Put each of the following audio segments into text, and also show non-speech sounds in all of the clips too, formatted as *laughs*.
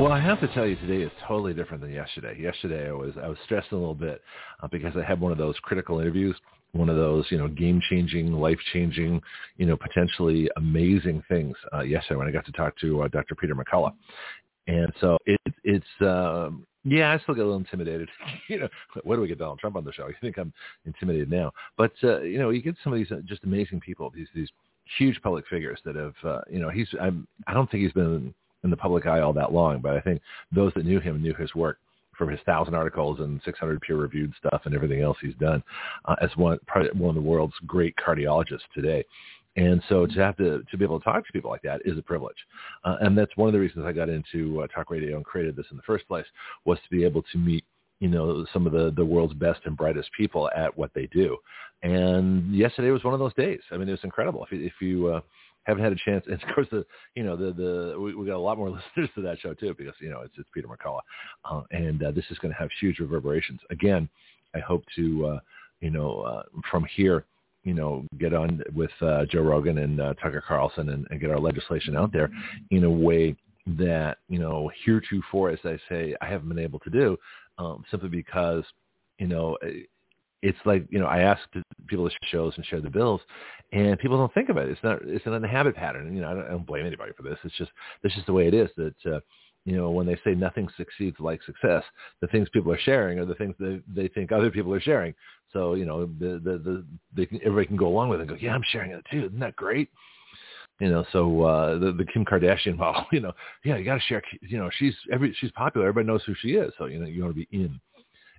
Well, I have to tell you, today is totally different than yesterday. Yesterday, I was I was stressed a little bit uh, because I had one of those critical interviews, one of those you know game-changing, life-changing, you know potentially amazing things uh, yesterday when I got to talk to uh, Dr. Peter McCullough, and so it, it's um, yeah, I still get a little intimidated. *laughs* you know, where do we get Donald Trump on the show? You think I'm intimidated now, but uh, you know, you get some of these uh, just amazing people, these these huge public figures that have, uh, you know, he's I'm I don't think he's been in the public eye all that long, but I think those that knew him knew his work from his thousand articles and 600 peer-reviewed stuff and everything else he's done uh, as one probably one of the world's great cardiologists today. And so to have to, to be able to talk to people like that is a privilege. Uh, and that's one of the reasons I got into uh, talk radio and created this in the first place was to be able to meet, you know, some of the, the world's best and brightest people at what they do. And yesterday was one of those days. I mean, it was incredible. If you, if you uh, haven't had a chance, and of course, the, you know, the, the, we, we got a lot more *laughs* listeners to that show too, because, you know, it's, it's Peter McCullough. Uh, and uh, this is going to have huge reverberations. Again, I hope to, uh, you know, uh, from here, you know, get on with uh, Joe Rogan and uh, Tucker Carlson and, and get our legislation out there in a way that, you know, heretofore, as I say, I haven't been able to do um, simply because, you know, it's like, you know, I ask people to shows and share the bills and people don't think about it. It's not, it's an habit pattern. You know, I don't, I don't blame anybody for this. It's just, this is the way it is that, uh, you know, when they say nothing succeeds like success, the things people are sharing are the things that they think other people are sharing. So, you know, the, the, the, they can, everybody can go along with it and go, yeah, I'm sharing it too. Isn't that great? You know, so, uh, the, the Kim Kardashian *laughs* model, you know, yeah, you got to share, you know, she's every, she's popular. Everybody knows who she is. So, you know, you want to be in.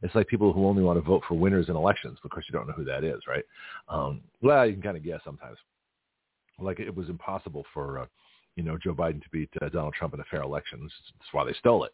It's like people who only want to vote for winners in elections. Of course, you don't know who that is, right? Um, well, you can kind of guess sometimes. Like it was impossible for, uh, you know, Joe Biden to beat uh, Donald Trump in a fair election. That's why they stole it.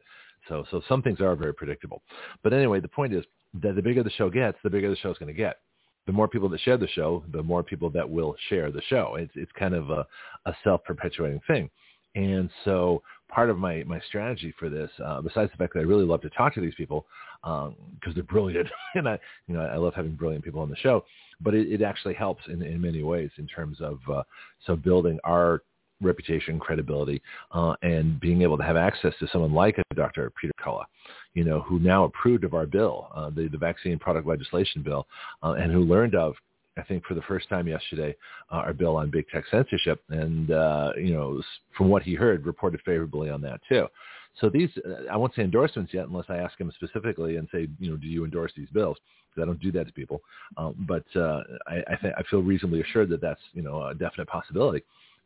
So, so some things are very predictable. But anyway, the point is that the bigger the show gets, the bigger the show's going to get. The more people that share the show, the more people that will share the show. It's it's kind of a, a self-perpetuating thing. And so part of my, my strategy for this, uh, besides the fact that I really love to talk to these people because um, they're brilliant, *laughs* and I, you know, I love having brilliant people on the show, but it, it actually helps in, in many ways in terms of uh, so building our reputation, credibility, uh, and being able to have access to someone like a Dr. Peter McCullough, you know, who now approved of our bill, uh, the, the vaccine product legislation bill, uh, and who learned of I think for the first time yesterday, uh, our bill on big tech censorship, and uh, you know, from what he heard, reported favorably on that too. So these, uh, I won't say endorsements yet, unless I ask him specifically and say, you know, do you endorse these bills? Because I don't do that to people. Um, but uh, I, I, th- I feel reasonably assured that that's, you know, a definite possibility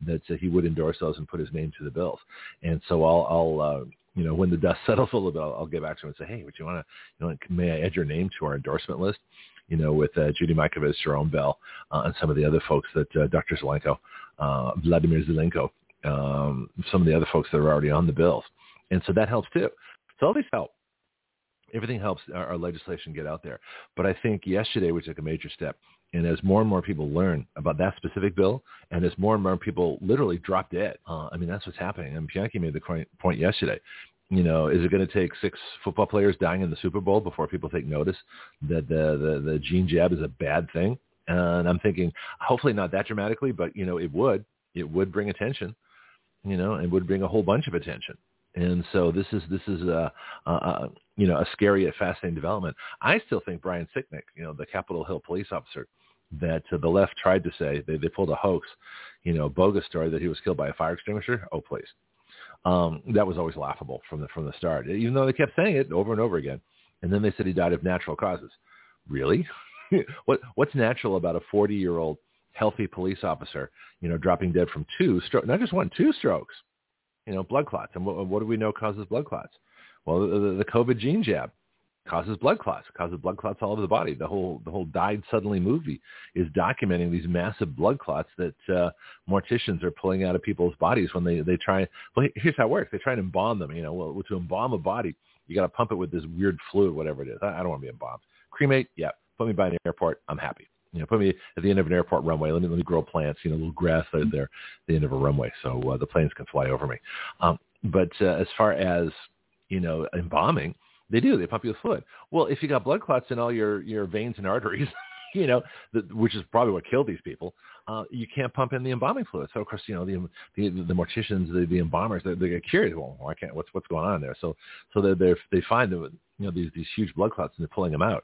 that uh, he would endorse those and put his name to the bills. And so I'll, I'll uh, you know, when the dust *laughs* settles a little bit, I'll, I'll get back to him and say, hey, would you want to, you know, may I add your name to our endorsement list? You know, with uh, Judy Mikovits, Jarome Bell, uh, and some of the other folks that uh, Dr. Zelenko, uh, Vladimir Zelenko, um, some of the other folks that are already on the bills. And so that helps too. So all these help. Everything helps our, our legislation get out there. But I think yesterday we took a major step. And as more and more people learn about that specific bill, and as more and more people literally drop dead, uh, I mean, that's what's happening. And Pianki made the point yesterday you know, is it going to take six football players dying in the Super Bowl before people take notice that the the, the gene jab is a bad thing? And I'm thinking, hopefully not that dramatically, but you know, it would it would bring attention, you know, and would bring a whole bunch of attention. And so this is this is a, a, a you know a scary yet fascinating development. I still think Brian Sicknick, you know, the Capitol Hill police officer, that uh, the left tried to say they they pulled a hoax, you know, bogus story that he was killed by a fire extinguisher. Oh please, um, that was always laughable from the from the start, even though they kept saying it over and over again. And then they said he died of natural causes. Really? *laughs* what what's natural about a 40 year old healthy police officer, you know, dropping dead from two strokes, not just one, two strokes, you know, blood clots. And what, what do we know causes blood clots? Well, the, the COVID gene jab causes blood clots, causes blood clots all over the body. The whole the whole died suddenly movie is documenting these massive blood clots that uh, morticians are pulling out of people's bodies when they they try. Well, here's how it works: they try and embalm them. You know, well, to embalm a body, You got to pump it with this weird fluid, whatever it is. I, I don't want to be embalmed. Cremate, yeah. Put me by an airport. I'm happy. You know, put me at the end of an airport runway. Let me let me grow plants. You know, a little grass out there, at the end of a runway, so uh, the planes can fly over me. Um, but uh, as far as you know, embalming, they do. They pump you with fluid. Well, if you got blood clots in all your your veins and arteries, *laughs* you know, the, which is probably what killed these people. Uh, you can't pump in the embalming fluid. So of course, you know, the the, the morticians, the, the embalmers, they, they get curious. Well, why can't? What's what's going on there? So so they they they find that you know these these huge blood clots and they're pulling them out.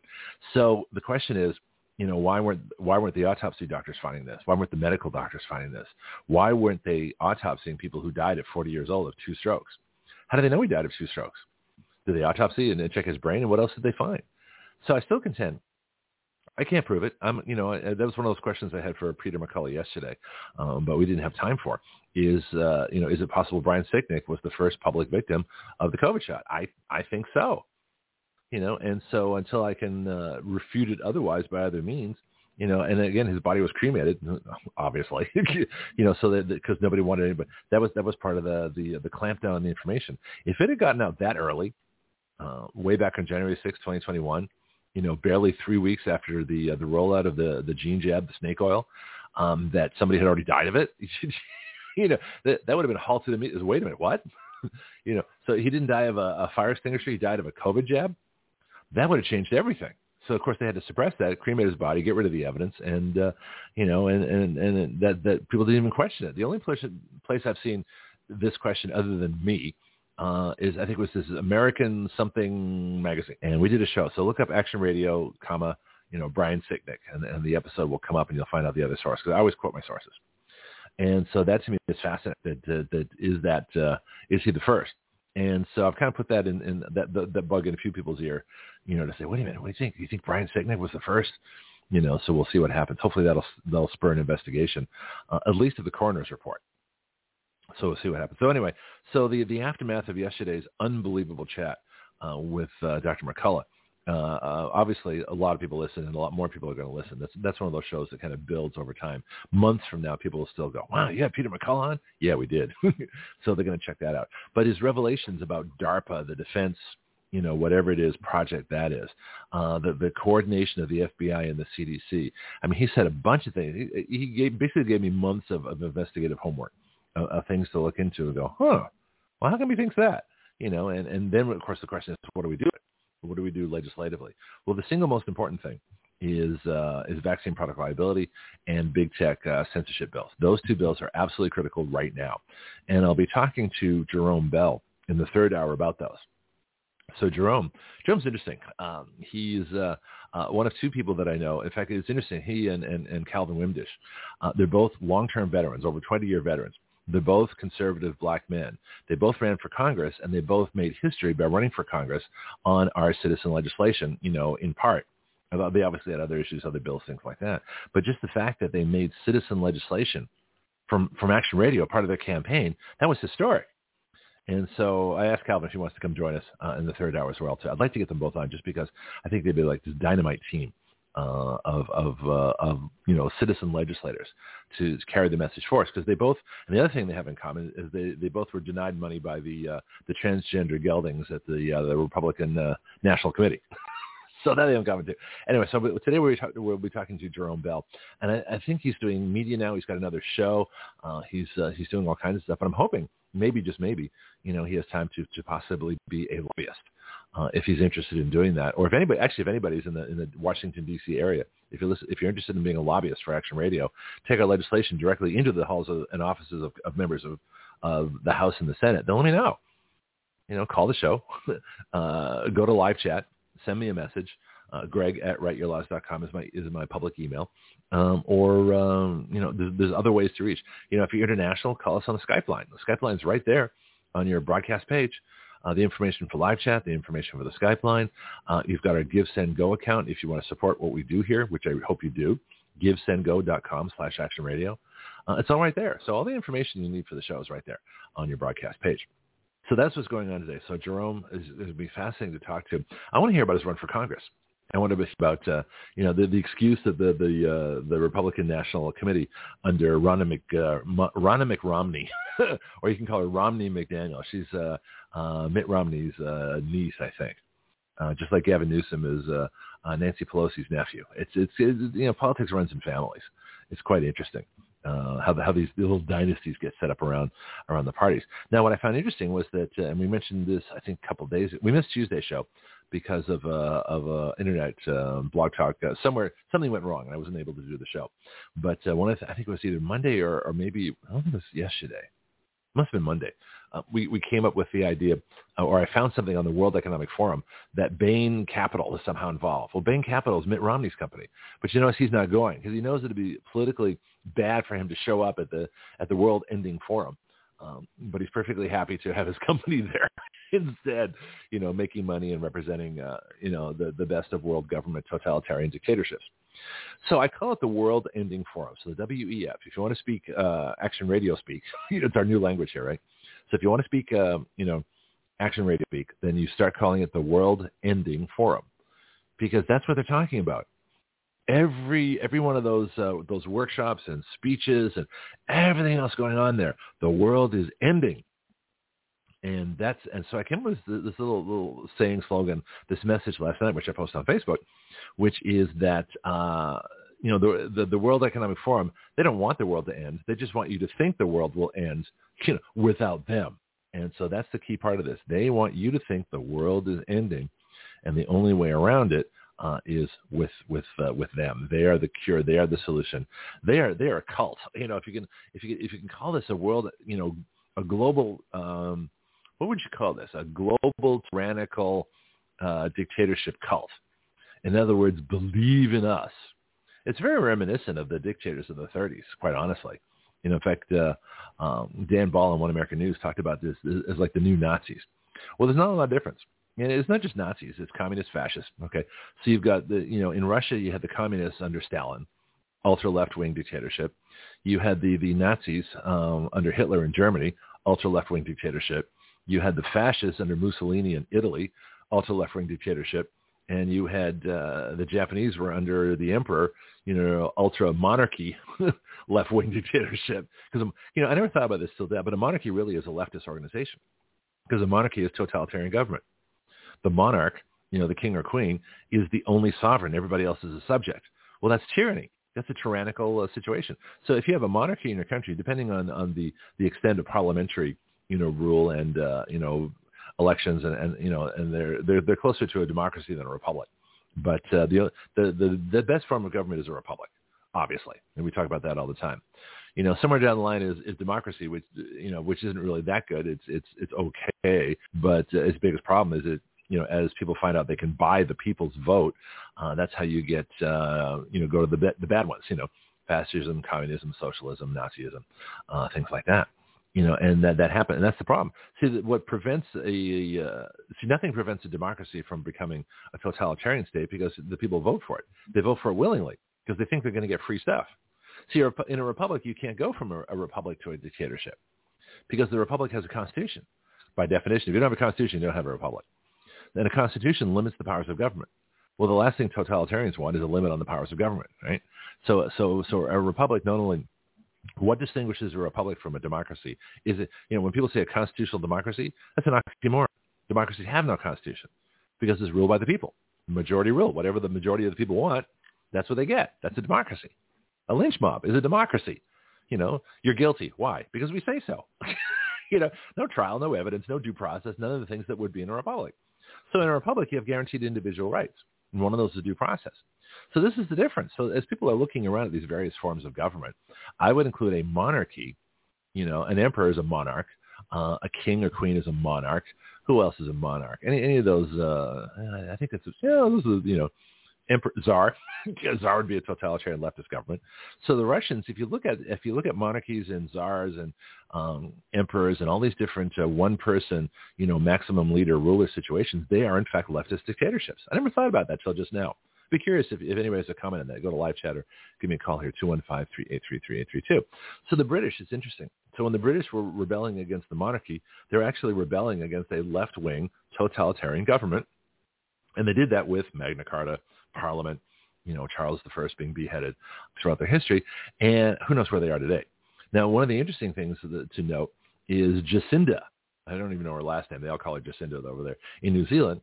So the question is, you know, why weren't why weren't the autopsy doctors finding this? Why weren't the medical doctors finding this? Why weren't they autopsying people who died at 40 years old of two strokes? How do they know he died of two strokes? Did they autopsy and check his brain, and what else did they find? So I still contend I can't prove it. I'm, you know, that was one of those questions I had for Peter McCullough yesterday, um, but we didn't have time for. Is, uh, you know, is it possible Brian Sicknick was the first public victim of the COVID shot? I, I think so. You know, and so until I can uh, refute it otherwise by other means, you know, and again, his body was cremated, *laughs* obviously, *laughs* you know, so that because nobody wanted anybody. That was that was part of the the the clampdown on the information. If it had gotten out that early, uh, way back on January sixth, 2021, you know, barely three weeks after the uh, the rollout of the the gene jab, the snake oil, um, that somebody had already died of it. *laughs* you know, that that would have been halted immediately. Wait a minute, what? *laughs* you know, so he didn't die of a, a fire extinguisher. He died of a COVID jab. That would have changed everything. So of course they had to suppress that, cremate his body, get rid of the evidence, and uh, you know, and and and that that people didn't even question it. The only place place I've seen this question other than me uh, is I think it was this American something magazine, and we did a show. So look up Action Radio, comma you know Brian Sicknick, and, and the episode will come up, and you'll find out the other source because I always quote my sources. And so that to me is fascinating. That that, that is that uh, is he the first? And so I've kind of put that in, in that, that bug in a few people's ear, you know, to say, wait a minute, what do you think? Do you think Brian Sicknick was the first? You know, so we'll see what happens. Hopefully that'll that'll spur an investigation, uh, at least of the coroner's report so we'll see what happens. So anyway, so the the aftermath of yesterday's unbelievable chat uh, with uh, Dr. McCullough. Uh, uh, obviously, a lot of people listen, and a lot more people are going to listen. That's that's one of those shows that kind of builds over time. Months from now, people will still go, "Wow, yeah, Peter McCullough on? Yeah, we did." *laughs* so they're going to check that out. But his revelations about DARPA, the defense, you know, whatever it is, project that is, uh, the the coordination of the FBI and the CDC. I mean, he said a bunch of things. He, he gave, basically gave me months of, of investigative homework uh, things to look into and go, huh, well, how come he thinks that? You know, and, and then, of course, the question is, what do we do? What do we do legislatively? Well, the single most important thing is uh, is vaccine product liability and big tech uh, censorship bills. Those two bills are absolutely critical right now, and I'll be talking to Jarome Bell in the third hour about those. So Jarome, Jarome's interesting. Um, he's uh, uh, one of two people that I know. In fact, it's interesting. He and, and, and Calvin Wimdish, uh, they're both long-term veterans, over 20-year veterans. They're both conservative black men. They both ran for Congress, and they both made history by running for Congress on our citizen legislation, you know, in part. They obviously had other issues, other bills, things like that. But just the fact that they made citizen legislation from, from Action Radio part of their campaign, that was historic. And so I asked Calvin if he wants to come join us uh, in the third hour as well. Too. I'd like to get them both on just because I think they'd be like this dynamite team uh, of of uh, of you know citizen legislators to carry the message for us because they both and the other thing they have in common is they they both were denied money by the uh, the transgender geldings at the uh, the Republican uh, National Committee. *laughs* so that they in common too. Anyway, so today we're talk, we'll be talking to Jarome Bell, and I, I think he's doing media now. He's got another show. Uh, he's uh, he's doing all kinds of stuff, and I'm hoping maybe just maybe you know he has time to to possibly be a lobbyist uh, if he's interested in doing that, or if anybody, actually, if anybody's in the in the Washington D.C. area, if you're listen, if you're interested in being a lobbyist for Action Radio, take our legislation directly into the halls of, and offices of, of members of of the House and the Senate. Then let me know. You know, call the show, *laughs* uh, go to live chat, send me a message. Uh, Greg at writeyourlaws.com is my is my public email, um, or um, you know, there's, there's other ways to reach. You know, if you're international, call us on the Skype line. The Skype line is right there on your broadcast page uh, the information for live chat, the information for the Skype line. Uh, you've got our Give, Send, Go account if you want to support what we do here, which I hope you do. GiveSendGo.com slash Action Radio. Uh, it's all right there. So all the information you need for the show is right there on your broadcast page. So that's what's going on today. So Jarome is, is going to be fascinating to talk to. I want to hear about his run for Congress. I wonder about uh, you know the, the excuse that the the uh, the Republican National Committee under Ronna, Mc, uh, Ronna McRomney, *laughs* or you can call her Romney McDaniel. She's uh, uh, Mitt Romney's uh, niece, I think. Uh, just like Gavin Newsom is uh, uh, Nancy Pelosi's nephew. It's, it's it's you know politics runs in families. It's quite interesting uh, how the, how these little dynasties get set up around around the parties. Now, what I found interesting was that, uh, and we mentioned this I think a couple of days. We missed Tuesday's show because of uh, of uh, internet uh, blog talk. Uh, somewhere something went wrong, and I wasn't able to do the show. But uh, one of the, I think it was either Monday or, or maybe I don't think it was yesterday. It must have been Monday. Uh, we we came up with the idea, uh, or I found something on the World Economic Forum that Bain Capital is somehow involved. Well, Bain Capital is Mitt Romney's company, but you notice he's not going because he knows it'd be politically bad for him to show up at the at the World Ending Forum. Um, but he's perfectly happy to have his *laughs* company there instead, you know, making money and representing, uh, you know, the, the best of world government totalitarian dictatorships. So I call it the World Ending Forum. So the WEF, if you want to speak uh, Action Radio speak, *laughs* it's our new language here, right? So if you want to speak, uh, you know, Action Radio speak, then you start calling it the World Ending Forum because that's what they're talking about every every one of those uh, those workshops and speeches and everything else going on there. The world is ending, and that's and so I came up with this little little saying slogan, this message last night, which I posted on Facebook, which is that. Uh, you know the, the the World Economic Forum. They don't want the world to end. They just want you to think the world will end, you know, without them. And so that's the key part of this. They want you to think the world is ending, and the only way around it uh, is with with uh, with them. They are the cure. They are the solution. They are they are a cult. You know, if you can if you can, if you can call this a world, you know, a global. Um, what would you call this? A global tyrannical uh, dictatorship cult. In other words, believe in us. It's very reminiscent of the dictators of the 30s, quite honestly. You know, in fact, uh, um, Dan Ball on One American News talked about this as like the new Nazis. Well, there's not a lot of difference. And it's not just Nazis; it's communist, fascists. Okay, so you've got the you know in Russia you had the communists under Stalin, ultra left wing dictatorship. You had the the Nazis um, under Hitler in Germany, ultra left wing dictatorship. You had the fascists under Mussolini in Italy, ultra left wing dictatorship, and you had uh, the Japanese were under the emperor, you know, ultra monarchy, *laughs* left wing dictatorship. Because you know I never thought about this till that, but a monarchy really is a leftist organization because a monarchy is totalitarian government the monarch, you know, the king or queen, is the only sovereign. Everybody else is a subject. Well, that's tyranny. That's a tyrannical uh, situation. So if you have a monarchy in your country, depending on, on the, the extent of parliamentary, you know, rule and, uh, you know, elections and, and you know, and they're, they're, they're closer to a democracy than a republic. But uh, the, the, the, the best form of government is a republic, obviously. And we talk about that all the time you know, somewhere down the line is, is democracy, which you know, which isn't really that good. It's it's it's okay, but uh, its biggest problem is it you know, as people find out they can buy the people's vote, uh, that's how you get, uh, you know, go to the, the bad ones, you know, fascism, communism, socialism, Nazism, uh, things like that. You know, and that that happened, and that's the problem. See, what prevents a uh, see nothing prevents a democracy from becoming a totalitarian state because the people vote for it. They vote for it willingly because they think they're going to get free stuff. See, in a republic, you can't go from a, a republic to a dictatorship because the republic has a constitution. By definition, if you don't have a constitution, you don't have a republic. And a constitution limits the powers of government. Well, the last thing totalitarians want is a limit on the powers of government, right? So, so, so a republic not only what distinguishes a republic from a democracy is it, you know, when people say a constitutional democracy, that's an oxymoron. Democracies have no constitution because it's ruled by the people. Majority rule. Whatever the majority of the people want, that's what they get. That's a democracy. A lynch mob is a democracy. You know, you're guilty. Why? Because we say so. *laughs* you know, no trial, no evidence, no due process, none of the things that would be in a republic. So in a republic, you have guaranteed individual rights. And one of those is due process. So this is the difference. So as people are looking around at these various forms of government, I would include a monarchy. You know, an emperor is a monarch. Uh, a king or queen is a monarch. Who else is a monarch? Any any of those? Uh, I think it's yeah, those are you know emperor, czar. czar *laughs* would be a totalitarian leftist government. So the Russians, if you look at if you look at monarchies and czars and um, emperors and all these different uh, one-person, you know, maximum leader ruler situations, they are in fact leftist dictatorships. I never thought about that till just now. Be curious if, if anybody has a comment on that. Go to live chat or give me a call here, 215-383-3832. So the British, it's interesting. So when the British were rebelling against the monarchy, they're actually rebelling against a left-wing totalitarian government And they did that with Magna Carta, Parliament, you know, Charles I being beheaded throughout their history. And who knows where they are today. Now, one of the interesting things to note is Jacinda. I don't even know her last name. They all call her Jacinda over there in New Zealand.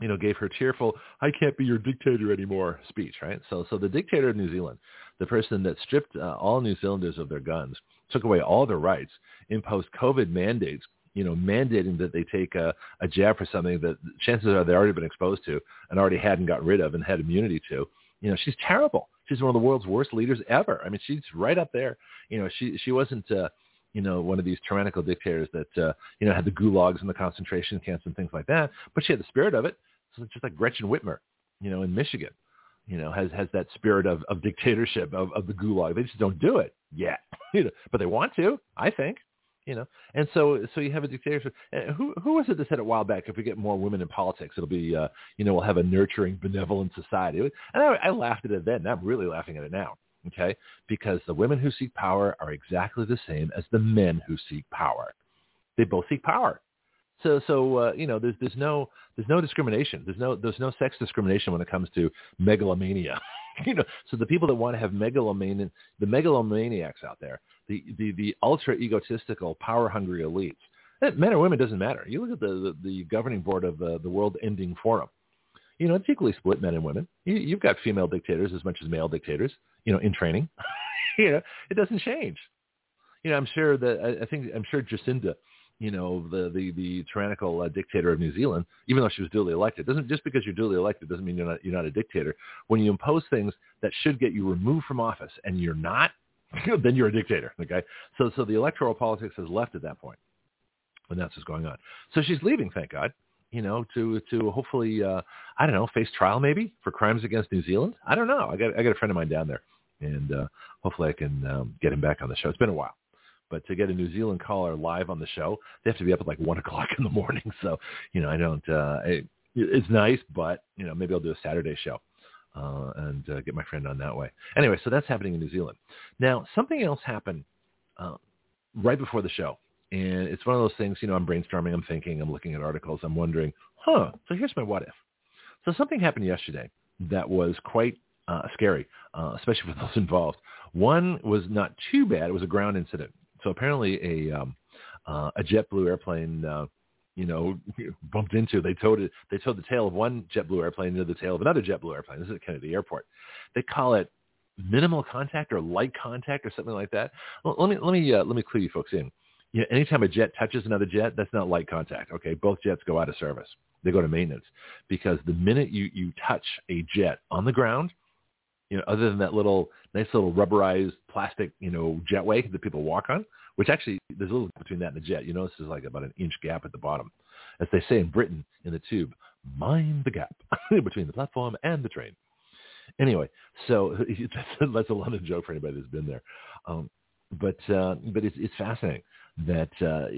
You know, gave her tearful "I can't be your dictator anymore" speech, right? So, so the dictator of New Zealand, the person that stripped uh, all New Zealanders of their guns, took away all their rights, imposed COVID mandates, you know, mandating that they take a, a jab for something that chances are they've already been exposed to and already hadn't gotten rid of and had immunity to. You know, she's terrible. She's one of the world's worst leaders ever. I mean, she's right up there. You know, she she wasn't. Uh, you know, one of these tyrannical dictators that, uh, you know, had the gulags and the concentration camps and things like that. But she had the spirit of it. So just like Gretchen Whitmer, you know, in Michigan, you know, has, has that spirit of, of dictatorship, of, of the gulag. They just don't do it yet, *laughs* you know, but they want to, I think you know. And so, so you have a dictatorship. Who who was it that said a while back? If we get more women in politics, it'll be, uh, you know, we'll have a nurturing, benevolent society. And I, I laughed at it then. And I'm really laughing at it now. Okay, because the women who seek power are exactly the same as the men who seek power. They both seek power. So, so uh, you know, there's there's no there's no discrimination. There's no there's no sex discrimination when it comes to megalomania. *laughs* you know, so the people that want to have megalomania, the megalomaniacs out there, the, the, the ultra egotistical, power hungry elites. Eh, men or women doesn't matter. You look at the, the, the governing board of uh, the World Ending Forum. You know, it's equally split, men and women. You, you've got female dictators as much as male dictators. You know, in training. *laughs* you know, it doesn't change. You know, I'm sure that I, think I'm sure Jacinda you know, the the the tyrannical uh, dictator of New Zealand, even though she was duly elected. Doesn't just because you're duly elected doesn't mean you're not you're not a dictator. When you impose things that should get you removed from office and you're not, *laughs* then you're a dictator. Okay, so so the electoral politics has left at that point. point, and that's what's going on. So she's leaving, thank God. You know, to to hopefully uh, I don't know face trial maybe for crimes against New Zealand. I don't know. I got I got a friend of mine down there, and uh, hopefully I can um, get him back on the show. It's been a while but to get a New Zealand caller live on the show, they have to be up at like one *laughs* o'clock in the morning. So, you know, I don't, uh, it, it's nice, but, you know, maybe I'll do a Saturday show. Uh, and uh, get my friend on that way. Anyway, so that's happening in New Zealand. Now, something else happened uh, right before the show, and it's one of those things. You know, I'm brainstorming, I'm thinking, I'm looking at articles, I'm wondering, huh? So here's my what if. So something happened yesterday that was quite uh, scary, uh, especially *laughs* for those involved. One was not too bad; it was a ground incident. So apparently a um, uh, a JetBlue airplane, uh, you know, *laughs* bumped into. They towed it. They towed the tail of one JetBlue airplane into the tail of another JetBlue airplane. This is at Kennedy Airport. They call it minimal contact or light contact or something like that. Well, let me let me uh, let me clue you folks in. You know, anytime a jet touches another jet, that's not light contact. Okay, both jets go out of service. They go to maintenance because the minute you you touch a jet on the ground, you know, other than that little nice little rubberized plastic, you know, jetway that people walk on, which actually there's a little between that and the jet. You notice there's like about an inch gap at the bottom. As they say in Britain in the tube, mind the gap *laughs* between the platform and the train. Anyway, so *laughs* that's, a London joke for anybody that's been there. Um, but uh, but it's, it's fascinating that uh,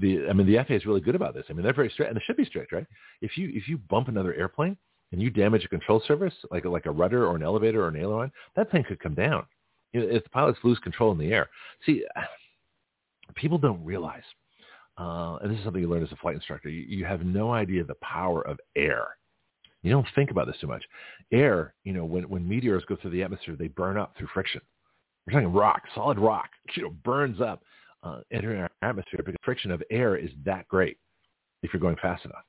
the I mean the FAA is really good about this. I mean they're very strict and they should be strict, right? If you if you bump another airplane, and you damage a control surface, like like a rudder or an elevator or an aileron, that thing could come down. You know, if the pilots lose control in the air. See, *sighs* people don't realize, uh, and this is something you learn as a flight instructor, you, you have no idea the power of air. You don't think about this too much. Air, you know, when, when meteors go through the atmosphere, they burn up through friction. We're talking rock, solid rock, you know, burns up uh, entering our atmosphere because friction of air is that great if you're going fast enough.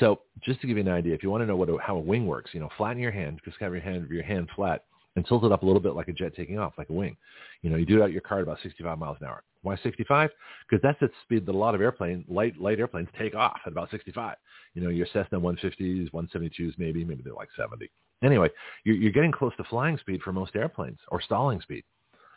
So just to give you an idea, if you want to know what a, how a wing works, you know, flatten your hand, just have your hand your hand flat and tilt it up a little bit like a jet taking off, like a wing. You know, you do it out your car at about 65 miles an hour. Why 65? Because that's the speed that a lot of airplanes, light light airplanes, take off at about 65. You know, your Cessna 150s, 172s, maybe, maybe they're like 70. Anyway, you're, you're getting close to flying speed for most airplanes, or stalling speed.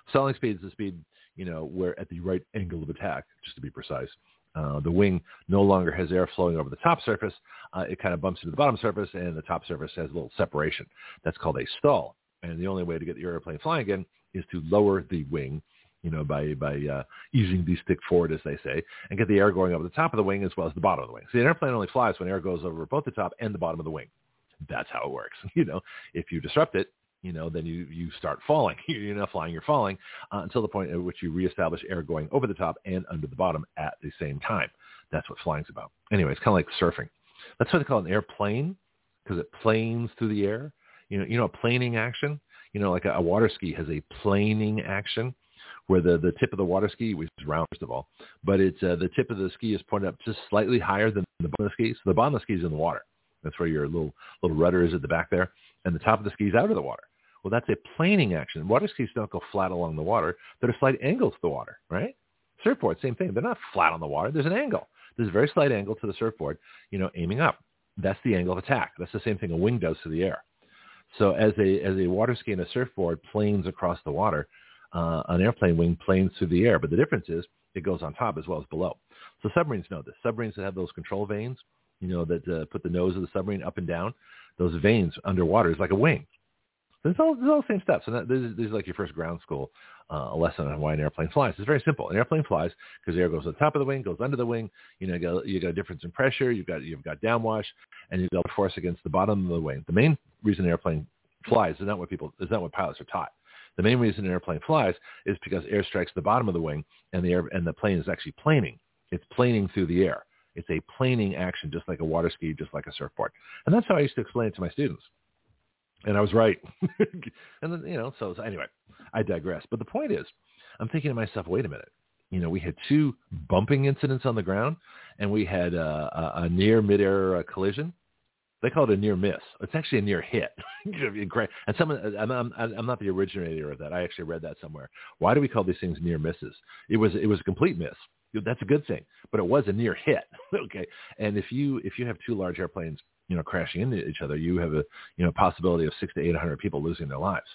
Stalling speed is the speed, you know, where at the right angle of attack, just to be precise, uh, the wing no longer has air flowing over the top surface. Uh, it kind of bumps into the bottom surface, and the top surface has a little separation. That's called a stall. And the only way to get the airplane flying again is to lower the wing, you know, by by uh, easing the stick forward, as they say, and get the air going over the top of the wing as well as the bottom of the wing. So the airplane only flies when air goes over both the top and the bottom of the wing. That's how it works. *laughs* You know, if you disrupt it, you know, then you, you start falling. *laughs* You're not flying, you're falling uh, until the point at which you reestablish air going over the top and under the bottom at the same time. That's what flying's about. Anyway, it's kind of like surfing. That's why they call it an airplane because it planes through the air. You know, you know, a planing action. You know, like a, a water ski has a planing action where the, the tip of the water ski, is round first of all, but it's uh, the tip of the ski is pointed up just slightly higher than the bottom of the ski. So the bottom of the ski is in the water. That's where your little little rudder is at the back there, and the top of the ski is out of the water. Well, that's a planing action. Water skis don't go flat along the water. They're a slight angle to the water, right? Surfboard, same thing. They're not flat on the water. There's an angle. There's a very slight angle to the surfboard, you know, aiming up. That's the angle of attack. That's the same thing a wing does to the air. So as a as a water ski and a surfboard planes across the water, uh, an airplane wing planes through the air. But the difference is it goes on top as well as below. So submarines know this. Submarines that have those control vanes, you know, that uh, put the nose of the submarine up and down, those vanes underwater is like a wing. So it's all, it's all the same stuff. So this, is, this is like your first ground school uh, lesson on why an airplane flies. It's very simple. An airplane flies because air goes to the top of the wing, goes under the wing. You know, you got, you got a difference in pressure. You've got you've got downwash, and you've got force against the bottom of the wing. The main reason an airplane flies is not what people is not what pilots are taught. The main reason an airplane flies is because air strikes the bottom of the wing, and the air and the plane is actually planing. It's planing through the air. It's a planing action, just like a water ski, just like a surfboard. And that's how I used to explain it to my students. And I was right. *laughs* and then, you know, so, so anyway, I digress. But the point is, I'm thinking to myself, wait a minute. You know, we had two bumping incidents on the ground, and we had a, a near midair uh, collision. They call it a near miss. It's actually a near hit. *laughs* and someone, I'm, I'm, I'm not the originator of that. I actually read that somewhere. Why do we call these things near misses? It was, it was a complete miss. That's a good thing, but it was a near hit. *laughs* okay, and if you if you have two large airplanes, you know, crashing into each other, you have a you know possibility of six to eight hundred people losing their lives.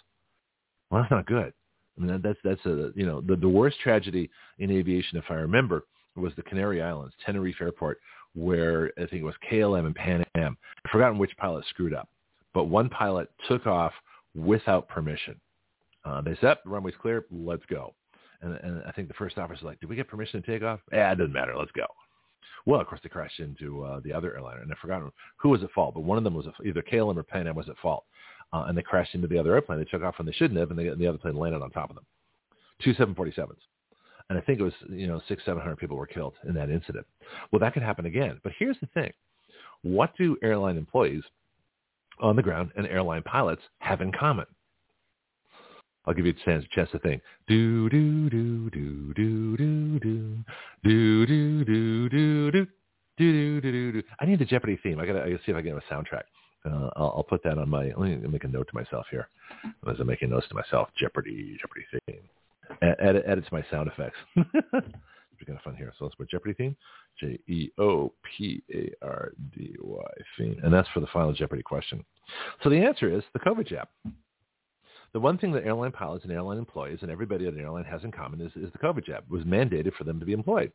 Well, that's not good. I mean, that's that's a you know the the worst tragedy in aviation, if I remember, was the Canary Islands, Tenerife Airport, where I think it was KLM and Pan Am. I've forgotten which pilot screwed up, but one pilot took off without permission. Uh, they said, the runway's clear, let's go. And, and I think the first officer's like, did we get permission to take off? Yeah, it doesn't matter. Let's go. Well, of course, they crashed into uh, the other airliner, and I forgot who was at fault, but one of them was either KLM or Pan Am was at fault, uh, and they crashed into the other airplane. They took off when they shouldn't have, and, they, and the other plane landed on top of them. Two 747s. And I think it was, you know, six, 700 people were killed in that incident. Well, that could happen again. But here's the thing. What do airline employees on the ground and airline pilots have in common? I'll give you a chance, chance to think. Do do do do do do do do do do do do do do do do. I need the Jeopardy theme. I gotta, I gotta see if I get a soundtrack. Uh, I'll, I'll put that on my. Let me make a note to myself here. As I'm making notes to myself, Jeopardy, Jeopardy theme. Add, add it to my sound effects. It's kind of fun here. So let's put Jeopardy theme. J E O P A R D Y theme, and that's for the final Jeopardy question. So the answer is the COVID jab. The one thing that airline pilots and airline employees and everybody at an airline has in common is, is the COVID jab. It was mandated for them to be employed.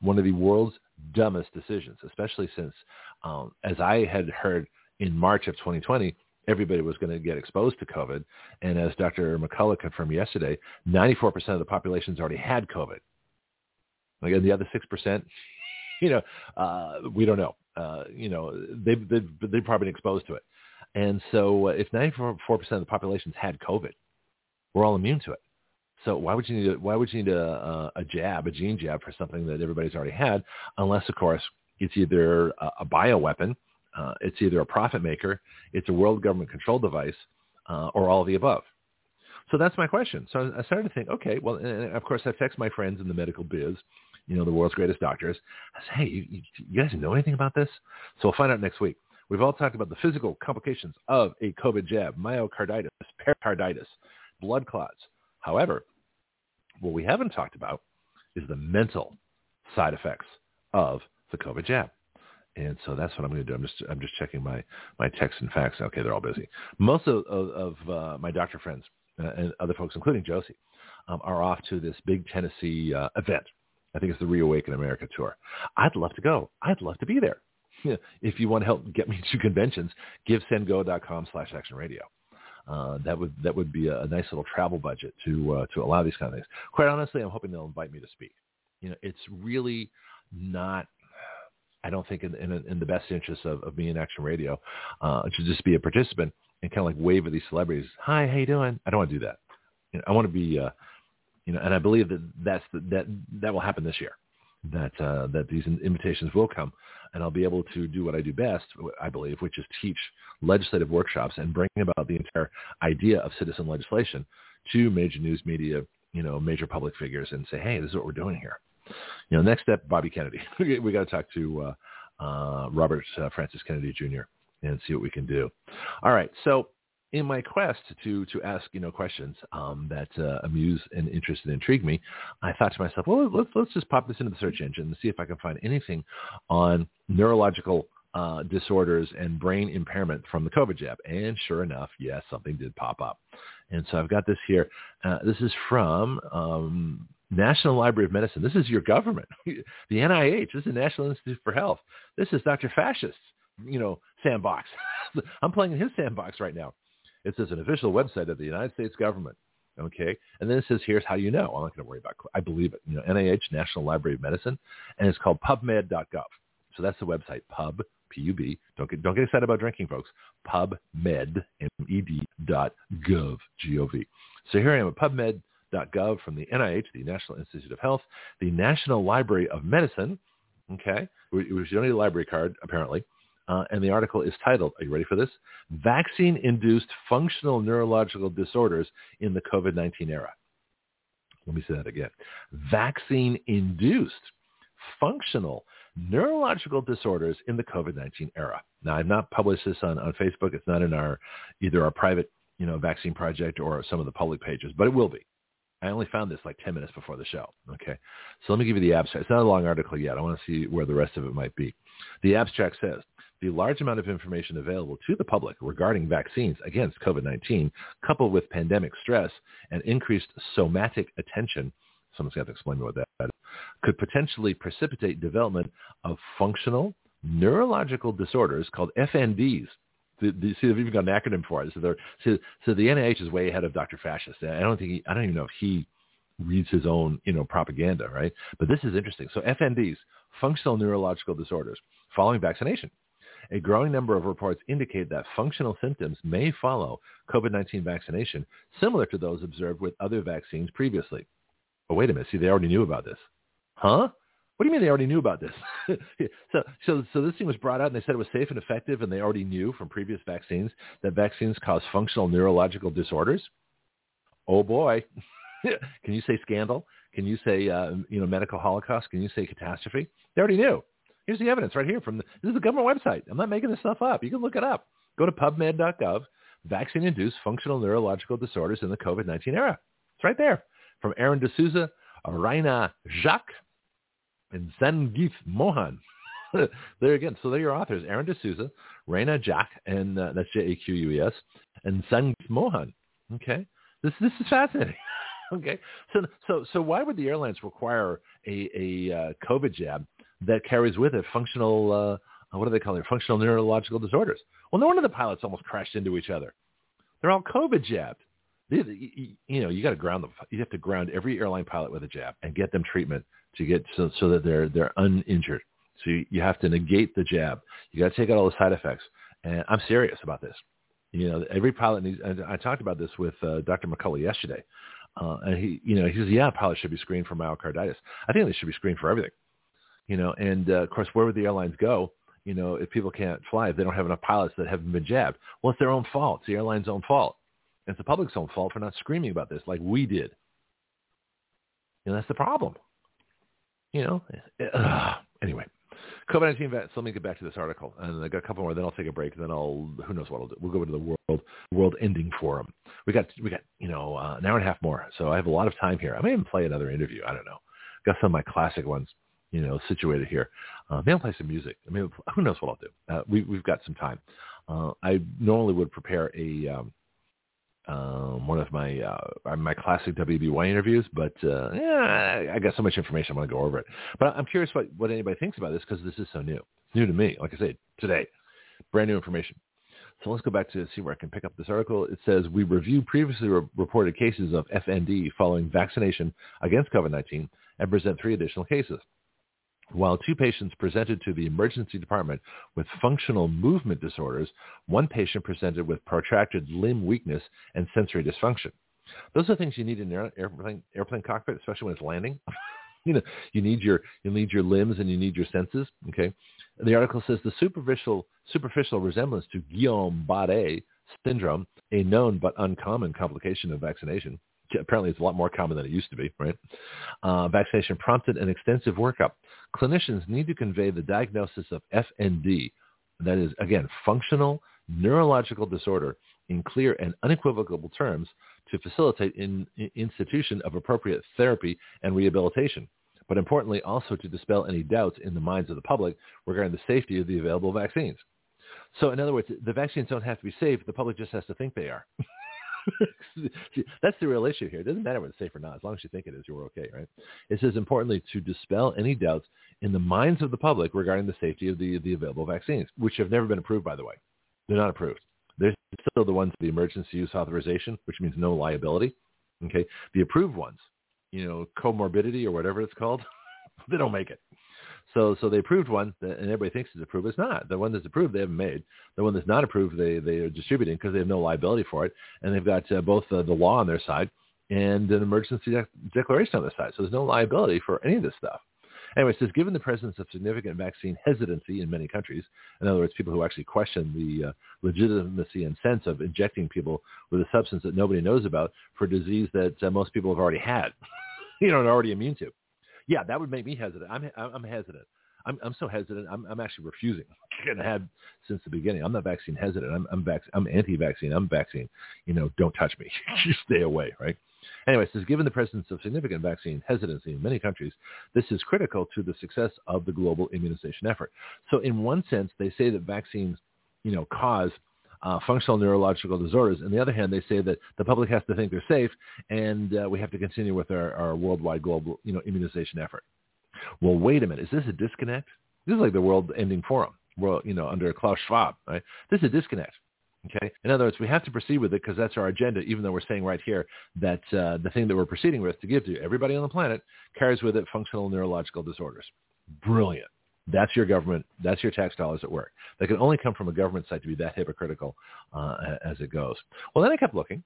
One of the world's dumbest decisions, especially since, um, as I had heard in March of 2020, everybody was going to get exposed to COVID. And as Dr. McCullough confirmed yesterday, 94% of the population's already had COVID. Again, the other 6%, *laughs* you know, uh, we don't know. Uh, you know, they've, they've, they've probably been exposed to it. And so uh, if 94% of the population's had COVID, we're all immune to it. So why would you need a, why would you need a, a jab, a gene jab for something that everybody's already had, unless of course it's either a, a bioweapon, uh, it's either a profit maker, it's a world government control device, uh, or all of the above. So that's my question. So I started to think, okay, well, and of course I text my friends in the medical biz, you know, the world's greatest doctors. I said, hey, you, you guys know anything about this? So we'll find out next week. We've all talked about the physical complications of a COVID jab, myocarditis, pericarditis, blood clots. However, what we haven't talked about is the mental side effects of the COVID jab. And so that's what I'm going to do. I'm just I'm just checking my my texts and facts. Okay, they're all busy. Most of of, of uh, my doctor friends uh, and other folks, including Josie, um, are off to this big Tennessee uh, event. I think it's the Reawaken America tour. I'd love to go. I'd love to be there. *laughs* if you want to help get me *laughs* to conventions, givesendgo.com slash action radio. Uh, that would that would be a, a, nice little travel budget to uh, to allow these kind of things. Quite honestly, I'm hoping they'll invite me to speak. You know, it's really not. I don't think in in, in the best interest of, of me in Action Radio uh, to just be a participant and kind of like wave at these celebrities. Hi, how you doing? I don't want to do that. You know, I want to be, uh, you know, and I believe that that's the, that that will happen this year. That uh, that these invitations will come and I'll be able to do what I do best, I believe, which is teach legislative workshops and bring about the entire idea of citizen legislation to major news media, you know, major public figures and say, hey, this is what we're doing here. You know, next step, Bobby Kennedy. *laughs* we got to talk to uh, uh, Robert uh, Francis Kennedy Jr. and see what we can do. All right, so in my quest to to ask you know questions um, that uh, amuse and interest and intrigue me, I thought to myself, well, let's let's just pop this into the search engine and see if I can find anything on neurological uh, disorders and brain impairment from the COVID jab. And sure enough, yes, something did pop up. And so I've got this here. Uh, this is from um, National Library of Medicine. This is your government, *laughs* the NIH. This is the National Institute for Health. This is Dr. Fascist's, you know, sandbox. *laughs* I'm playing in his sandbox right now. It says an official website of the United States government. Okay. And then it says, here's how you know. I'm not going to worry about, I believe it. You know, NIH, National Library of Medicine, and it's called PubMed.gov. So that's the website, pub, P-U-B. Don't get, don't get excited about drinking, folks. PubMed, M-E-D dot gov, G-O-V. So here I am at PubMed.gov from the NIH, the National Institute of Health, the National Library of Medicine, okay, you don't need a library card, apparently, uh, and the article is titled, are you ready for this? Vaccine-Induced Functional Neurological Disorders in the COVID-19 Era. Let me say that again. Vaccine-induced functional neurological disorders in the COVID-19 era. Now, I've not published this on, on Facebook. It's not in our either our private you know, vaccine project or some of the public pages, but it will be. I only found this like 10 minutes before the show. Okay. So let me give you the abstract. It's not a long article yet. I want to see where the rest of it might be. The abstract says, the large amount of information available to the public regarding vaccines against COVID-19, coupled with pandemic stress and increased somatic attention, someone's got to explain what that is, could potentially precipitate development of functional neurological disorders called FNDs. See, they've even got an acronym for it. So, so, so the NIH is way ahead of Dr. Fascist. I don't think he, I don't even know if he reads his own, you know, propaganda, right? But this is interesting. So FNDs, functional neurological disorders, following vaccination. A growing number of reports indicate that functional symptoms may follow COVID-19 vaccination, similar to those observed with other vaccines previously. But wait a minute, see, they already knew about this. Huh? What do you mean they already knew about this? *laughs* so, so, so this thing was brought out and they said it was safe and effective and they already knew from previous vaccines that vaccines cause functional neurological disorders? Oh boy. *laughs* Can you say scandal? Can you say, uh, you know, medical holocaust? Can you say catastrophe? They already knew. Here's the evidence right here from the, this is the government website. I'm not making this stuff up. You can look it up. Go to pubmed.gov, vaccine-induced functional neurological disorders in the COVID-19 era. It's right there. From Aaron D'Souza, Raina Jacques, and Sangeet Mohan. *laughs* there again. So they're your authors, Aaron D'Souza, Raina Jacques, and uh, that's J-A-Q-U-E-S, and Sangeet Mohan. Okay. This, this is fascinating. *laughs* okay. So, so, so why would the airlines require a, a uh, COVID jab that carries with it functional, uh, what do they call it, functional neurological disorders. Well, no wonder the pilots almost crashed into each other. They're all COVID jabbed. You know, you got to ground them. You have to ground every airline pilot with a jab and get them treatment to get so, so that they're they're uninjured. So you, you have to negate the jab. You got to take out all the side effects. And I'm serious about this. You know, every pilot needs. I talked about this with uh, Dr. McCullough yesterday, uh, and he, you know, he says, yeah, pilots should be screened for myocarditis. I think they should be screened for everything you know, and uh, of course, where would the airlines go? You know, if people can't fly, if they don't have enough pilots that haven't been jabbed, well, it's their own fault. It's the airline's own fault. It's the public's own fault for not screaming about this like we did. And that's the problem. You know, uh, anyway, COVID-19 vets. Let me get back to this article, and I got a couple more. Then I'll take a break. Then I'll who knows what I'll do. We'll go into the world world ending forum. We got we got you know uh, an hour and a half more, so I have a lot of time here. I may even play another interview. I don't know. Got some of my classic ones you know, situated here. Uh, maybe I'll play some music. I mean, who knows what I'll do. Uh, we, we've got some time. Uh, I normally would prepare a um, um, one of my uh, my classic WBY interviews, but uh, yeah, I got so much information. I want to go over it. But I'm curious what, what anybody thinks about this because this is so new. It's new to me. Like I said, today, brand new information. So let's go back to see where I can pick up this article. It says, we review previously re- reported cases of FND following vaccination against COVID-19 and present three additional cases. While two patients presented to the emergency department with functional movement disorders, one patient presented with protracted limb weakness and sensory dysfunction. Those are things you need in an airplane, airplane cockpit, especially when it's landing. *laughs* you know, you need your you need your limbs and you need your senses. Okay, The article says the superficial, superficial resemblance to Guillain-Barré syndrome, a known but uncommon complication of vaccination, apparently it's a lot more common than it used to be, right? Uh, vaccination prompted an extensive workup. Clinicians need to convey the diagnosis of FND, that is, again, functional neurological disorder, in clear and unequivocal terms to facilitate in, in institution of appropriate therapy and rehabilitation but importantly also to dispel any doubts in the minds of the public regarding the safety of the available vaccines. So in other words, the vaccines don't have to be safe. The public just has to think they are. *laughs* *laughs* That's the real issue here. It doesn't matter whether it's safe or not. As long as you think it is, you're okay, right? It says importantly to dispel any doubts in the minds of the public regarding the safety of the, the available vaccines, which have never been approved, by the way. They're not approved. They're still the ones with the emergency use authorization, which means no liability. Okay. The approved ones, you know, comorbidity or whatever it's called, *laughs* they don't make it. So, so they approved one, and everybody thinks it's approved. It's not. The one that's approved, they haven't made. The one that's not approved, they they are distributing because they have no liability for it, and they've got uh, both uh, the law on their side and an emergency de- declaration on their side. So there's no liability for any of this stuff. Anyway, it says, given the presence of significant vaccine hesitancy in many countries, in other words, people who actually question the uh, legitimacy and sense of injecting people with a substance that nobody knows about for a disease that uh, most people have already had, *laughs* you know, and are already immune to yeah, that would make me hesitant. I'm I'm hesitant. I'm I'm so hesitant. I'm I'm actually refusing. *laughs* and I had since the beginning. I'm not vaccine hesitant. I'm I'm vac- I'm anti-vaccine. I'm vaccine. You know, don't touch me. *laughs* Just stay away. Right. Anyway, says given the presence of significant vaccine hesitancy in many countries, this is critical to the success of the global immunization effort. So in one sense, they say that vaccines, you know, cause uh, functional neurological disorders. On the other hand, they say that the public has to think they're safe, and uh, we have to continue with our, our worldwide global you know, immunization effort. Well, wait a minute. Is this a disconnect? This is like the World Ending Forum, well, you know, under Klaus Schwab. Right? This is a disconnect. Okay. In other words, we have to proceed with it because that's our agenda, even though we're saying right here that uh, the thing that we're proceeding with to give to everybody on the planet carries with it functional neurological disorders. Brilliant. That's your government. That's your tax dollars at work. They can only come from a government site to be that hypocritical uh, as it goes. Well, then I kept looking,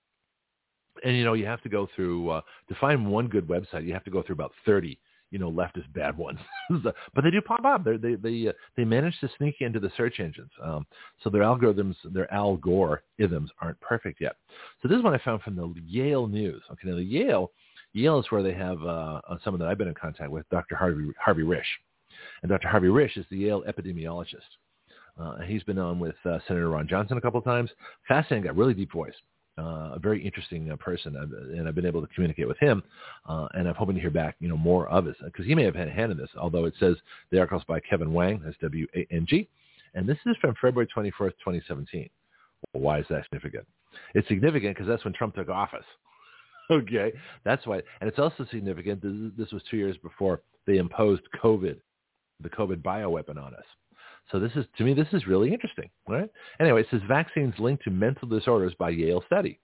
and you know, you have to go through uh, to find one good website. You have to go through about thirty, you know, leftist bad ones. *laughs* but they do pop up. They're, they they uh, they manage to sneak into the search engines. Um, so their algorithms, their Al Gore-isms aren't perfect yet. So this is what I found from the Yale News. Okay, now the Yale Yale is where they have uh, someone that I've been in contact with, Dr. Harvey Harvey Risch. And Dr. Harvey Risch is the Yale epidemiologist. Uh, he's been on with uh, Senator Ron Johnson a couple of times. Fascinating guy, really deep voice. Uh, a very interesting uh, person, and I've been able to communicate with him, uh, and I'm hoping to hear back, you know, more of his, because he may have had a hand in this. Although it says the article's by Kevin Wang, that's W-A-N-G, and this is from February 24th, 2017. Well, why is that significant? It's significant because that's when Trump took office. *laughs* okay, that's why, and it's also significant. This, this was two years before they imposed COVID the COVID bioweapon on us. So this is, to me, this is really interesting, right? Anyway, it says vaccines linked to mental disorders by Yale study.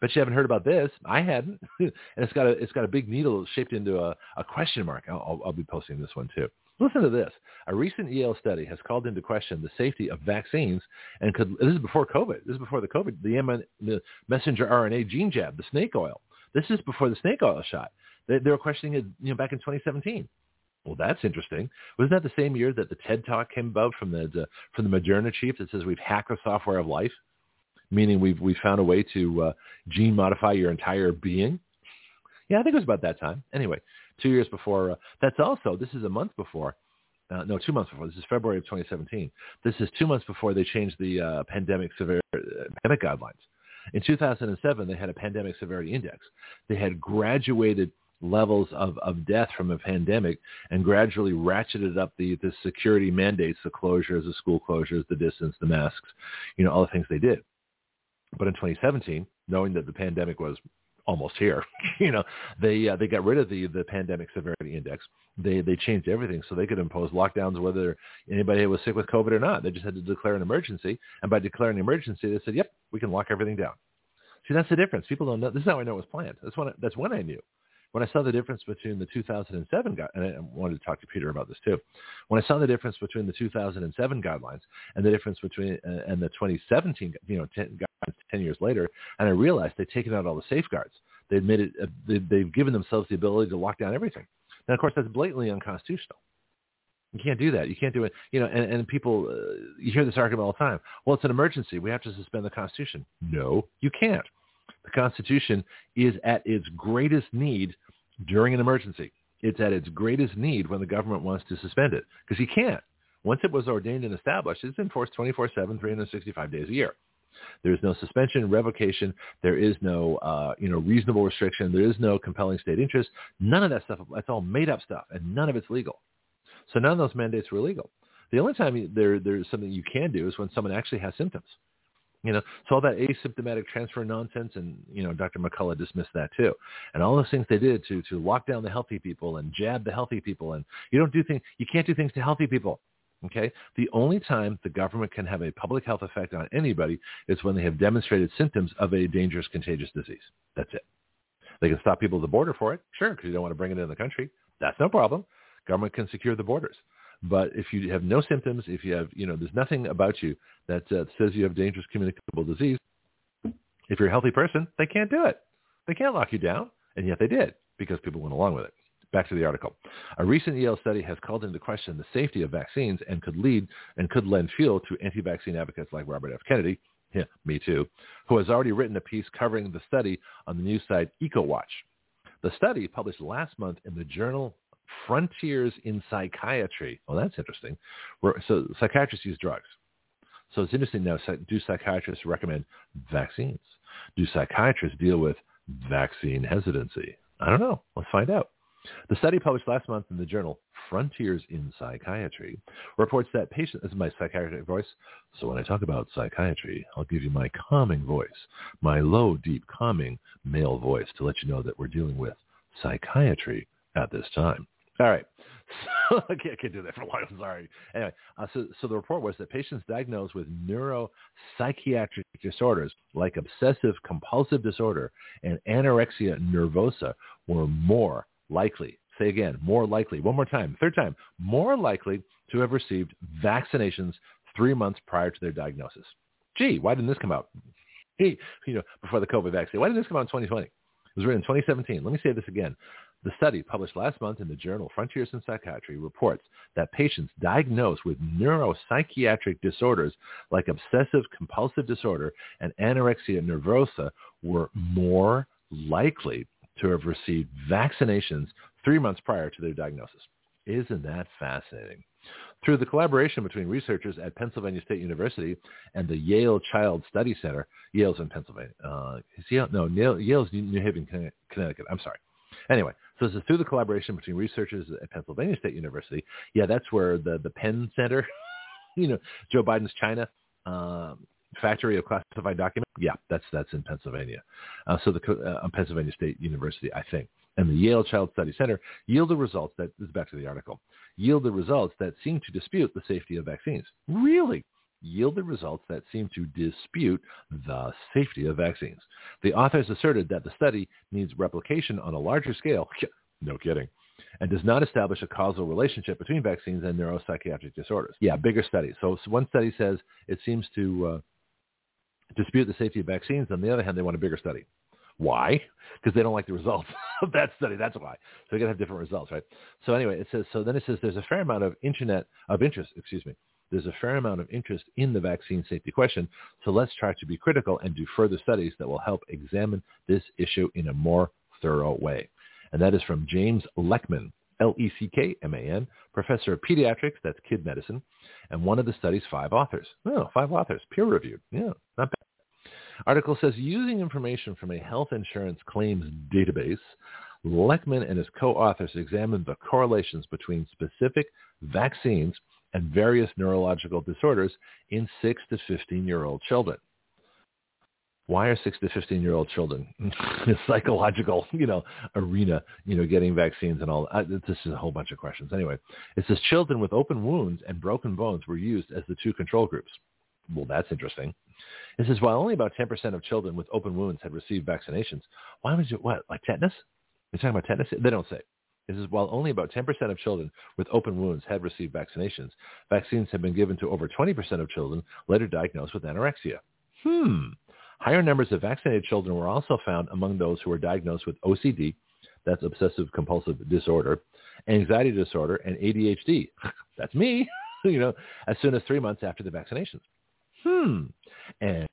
But you haven't heard about this. I hadn't. *laughs* and it's got a, it's got a big needle shaped into a, a question mark. I'll, I'll be posting this one too. Listen to this. A recent Yale study has called into question the safety of vaccines and could, this is before COVID. This is before the COVID, the, the messenger RNA gene jab, the snake oil. This is before the snake oil shot. They, they were questioning it, you know, back in 2017. Well, that's interesting. Wasn't that the same year that the TED Talk came about from the, the from the Moderna chief that says we've hacked the software of life, meaning we've we found a way to uh, gene modify your entire being? Yeah, I think it was about that time. Anyway, two years before. Uh, that's also this is a month before. Uh, no, two months before. This is February of 2017. This is two months before they changed the uh, pandemic severe uh, pandemic guidelines. In 2007, they had a pandemic severity index. They had graduated levels of, of death from a pandemic and gradually ratcheted up the, the security mandates, the closures, the school closures, the distance, the masks, you know, all the things they did. But in 2017, knowing that the pandemic was almost here, *laughs* you know, they uh, they got rid of the the pandemic severity index. They they changed everything so they could impose lockdowns whether anybody was sick with COVID or not. They just had to declare an emergency, and by declaring an emergency, they said, "Yep, we can lock everything down." See, that's the difference. People don't know. This is how I know it was planned. That's when I, that's when I knew when I saw the difference between the 2007 guide, and I wanted to talk to Peter about this too. When I saw the difference between the 2007 guidelines and the difference between uh, and the 2017, you know, 10, guidelines 10 years later, and I realized they'd taken out all the safeguards. They'd made it. Uh, they, they've given themselves the ability to lock down everything. Now, of course, that's blatantly unconstitutional. You can't do that. You can't do it. You know, and, and people, uh, you hear this argument all the time. Well, it's an emergency. We have to suspend the Constitution. No, you can't. The Constitution is at its greatest need during an emergency. It's at its greatest need when the government wants to suspend it because you can't. Once it was ordained and established, it's enforced 24-7, 365 days a year. There's no suspension, revocation. There is no, uh, you know, reasonable restriction. There is no compelling state interest. None of that stuff. That's all made up stuff, and none of it's legal. So none of those mandates were legal. The only time there there's something you can do is when someone actually has symptoms. You know, so all that asymptomatic transfer nonsense, and you know, Dr. McCullough dismissed that too, and all those things they did to to lock down the healthy people and jab the healthy people, and you don't do things, you can't do things to healthy people. Okay, the only time the government can have a public health effect on anybody is when they have demonstrated symptoms of a dangerous contagious disease. That's it. They can stop people at the border for it, sure, because you don't want to bring it in the country. That's no problem. Government can secure the borders. But if you have no symptoms, if you have, you know, there's nothing about you that uh, says you have dangerous communicable disease, if you're a healthy person, they can't do it. They can't lock you down. And yet they did because people went along with it. Back to the article. A recent Yale study has called into question the safety of vaccines and could lead and could lend fuel to anti-vaccine advocates like Robert F. Kennedy, yeah, me too, who has already written a piece covering the study on the news site EcoWatch. The study, published last month in the journal Frontiers in Psychiatry. Well, that's interesting. So psychiatrists use drugs. So it's interesting now, do psychiatrists recommend vaccines? Do psychiatrists deal with vaccine hesitancy? I don't know. Let's find out. The study published last month in the journal Frontiers in Psychiatry reports that patients, this is my psychiatric voice, so when I talk about psychiatry, I'll give you my calming voice, my low, deep, calming male voice to let you know that we're dealing with psychiatry at this time. All right. So, *laughs* I, can't, can't do that for a while. I'm sorry. Anyway, uh, so, so the report was that patients diagnosed with neuropsychiatric disorders like obsessive compulsive disorder and anorexia nervosa were more likely, say again, more likely, one more time, third time, more likely to have received vaccinations three months prior to their diagnosis. Gee, why didn't this come out? Hey, you know, before the COVID vaccine. Why didn't this come out in 2020? It was written in 2017. Let me say this again. The study published last month in the journal Frontiers in Psychiatry reports that patients diagnosed with neuropsychiatric disorders like obsessive compulsive disorder and anorexia nervosa were more likely to have received vaccinations three months prior to their diagnosis. Isn't that fascinating? Through the collaboration between researchers at Pennsylvania State University and the Yale Child Study Center, Yale's in Pennsylvania. Uh, Yale, no, Yale's New Haven, Connecticut. I'm sorry. Anyway, so this is through the collaboration between researchers at Pennsylvania State University. Yeah, that's where the, the Penn Center, *laughs* you know, Joe Biden's China um, factory of classified documents. Yeah, that's that's in Pennsylvania. Uh, so the uh, Pennsylvania State University, I think, and the Yale Child Study Center yielded results that this is back to the article yielded results that seem to dispute the safety of vaccines. Really? Yielded results that seem to dispute the safety of vaccines. The authors asserted that the study needs replication on a larger scale, *laughs* no kidding, and does not establish a causal relationship between vaccines and neuropsychiatric disorders. Yeah, bigger study. So, one study says it seems to uh, dispute the safety of vaccines. On the other hand, they want a bigger study. Why? Because they don't like the results *laughs* of that study. That's why. So they're going to have different results, right? So anyway, it says, so then it says there's a fair amount of internet, of interest, excuse me, there's a fair amount of interest in the vaccine safety question, so let's try to be critical and do further studies that will help examine this issue in a more thorough way. And that is from James Leckman, L-E-C-K-M-A-N, professor of pediatrics, that's kid medicine, and one of the study's five authors. Oh, five authors, peer-reviewed. Yeah, not bad. Article says, using information from a health insurance claims database, Leckman and his co-authors examined the correlations between specific vaccines and various neurological disorders in 6 to 15-year-old children. Why are 6 to 15-year-old children *laughs* in the psychological, you know, arena, you know, getting vaccines and all? Uh, this is a whole bunch of questions. Anyway, it says children with open wounds and broken bones were used as the two control groups. Well, that's interesting. It says while only about 10% of children with open wounds had received vaccinations, why was it what, like tetanus? You're talking about tetanus? They don't say. This is while only about 10% of children with open wounds had received vaccinations, vaccines have been given to over 20% of children later diagnosed with anorexia. Hmm. Higher numbers of vaccinated children were also found among those who were diagnosed with OCD, that's obsessive compulsive disorder, anxiety disorder, and ADHD. *laughs* That's me, *laughs* you know, as soon as three months after the vaccinations. Hmm. And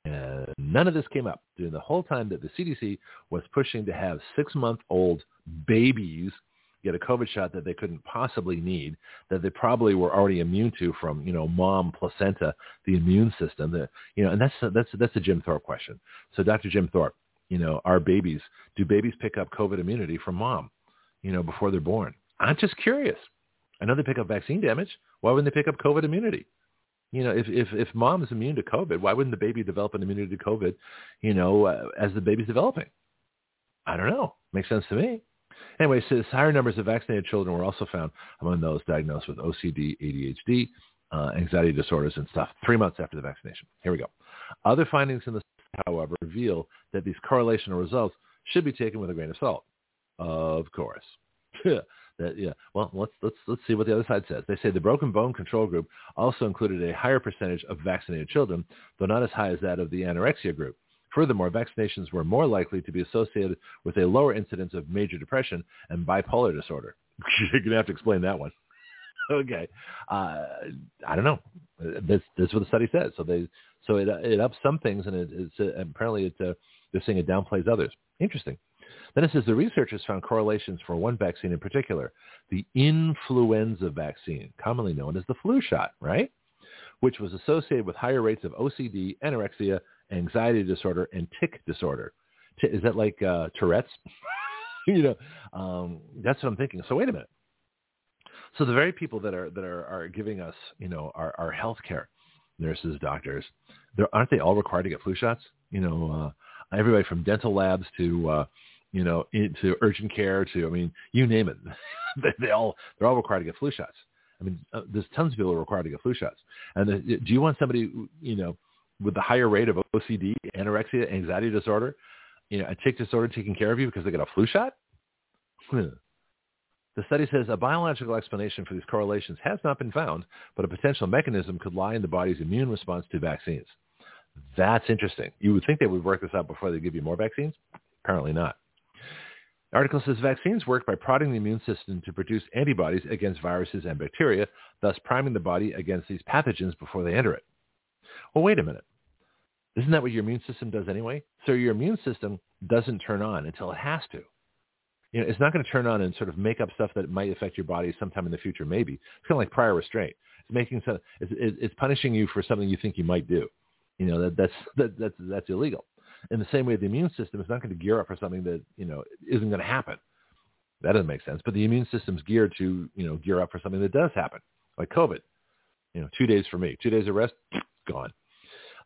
none of this came up during the whole time that the CDC was pushing to have six-month-old babies get a COVID shot that they couldn't possibly need, that they probably were already immune to from, you know, mom placenta, the immune system. The, you know, and that's that's that's a Jim Thorp question. So Dr. Jim Thorp, you know, are babies do babies pick up COVID immunity from mom, you know, before they're born? I'm just curious. I know they pick up vaccine damage. Why wouldn't they pick up COVID immunity? You know, if if if mom is immune to COVID, why wouldn't the baby develop an immunity to COVID? You know, uh, as the baby's developing. I don't know. Makes sense to me. Anyway, says higher numbers of vaccinated children were also found among those diagnosed with OCD, ADHD, uh, anxiety disorders, and stuff three months after the vaccination. Here we go. Other findings in the study, however, reveal that these correlational results should be taken with a grain of salt. Of course. *laughs* that, yeah. Well, let's let's let's see what the other side says. They say the broken bone control group also included a higher percentage of vaccinated children, though not as high as that of the anorexia group. Furthermore, vaccinations were more likely to be associated with a lower incidence of major depression and bipolar disorder. *laughs* You're going to have to explain that one. *laughs* okay. Uh, I don't know. This, this is what the study says. So they, so it, it ups some things and it, it's, uh, apparently it's, uh, they're saying it downplays others. Interesting. Then it says the researchers found correlations for one vaccine in particular, the influenza vaccine, commonly known as the flu shot, right? Which was associated with higher rates of OCD, anorexia, anxiety disorder, and tic disorder. Is that like uh, Tourette's? *laughs* you know, um, that's what I'm thinking. So wait a minute. So the very people that are that are, are giving us, you know, our, our health care, nurses, doctors, aren't they all required to get flu shots? You know, uh, everybody from dental labs to, uh, you know, to urgent care to, I mean, you name it. *laughs* they all they're all required to get flu shots. I mean, uh, there's tons of people who are required to get flu shots. And the, do you want somebody, you know, with the higher rate of OCD, anorexia, anxiety disorder, you know, a tic disorder taking care of you because they got a flu shot? Hmm. The study says a biological explanation for these correlations has not been found, but a potential mechanism could lie in the body's immune response to vaccines. That's interesting. You would think they would work this out before they give you more vaccines. Apparently not. The article says vaccines work by prodding the immune system to produce antibodies against viruses and bacteria, thus priming the body against these pathogens before they enter it. Well, wait a minute. Isn't that what your immune system does anyway? So your immune system doesn't turn on until it has to you know, it's not going to turn on and sort of make up stuff that might affect your body sometime in the future. Maybe it's kind of like prior restraint. It's making some, it's, it's punishing you for something you think you might do. You know, that, that's, that, that's, that's illegal. In the same way, the immune system is not going to gear up for something that, you know, isn't going to happen. That doesn't make sense. But the immune system's geared to, you know, gear up for something that does happen, like COVID. You know, two days for me, two days of rest, *sniffs* gone.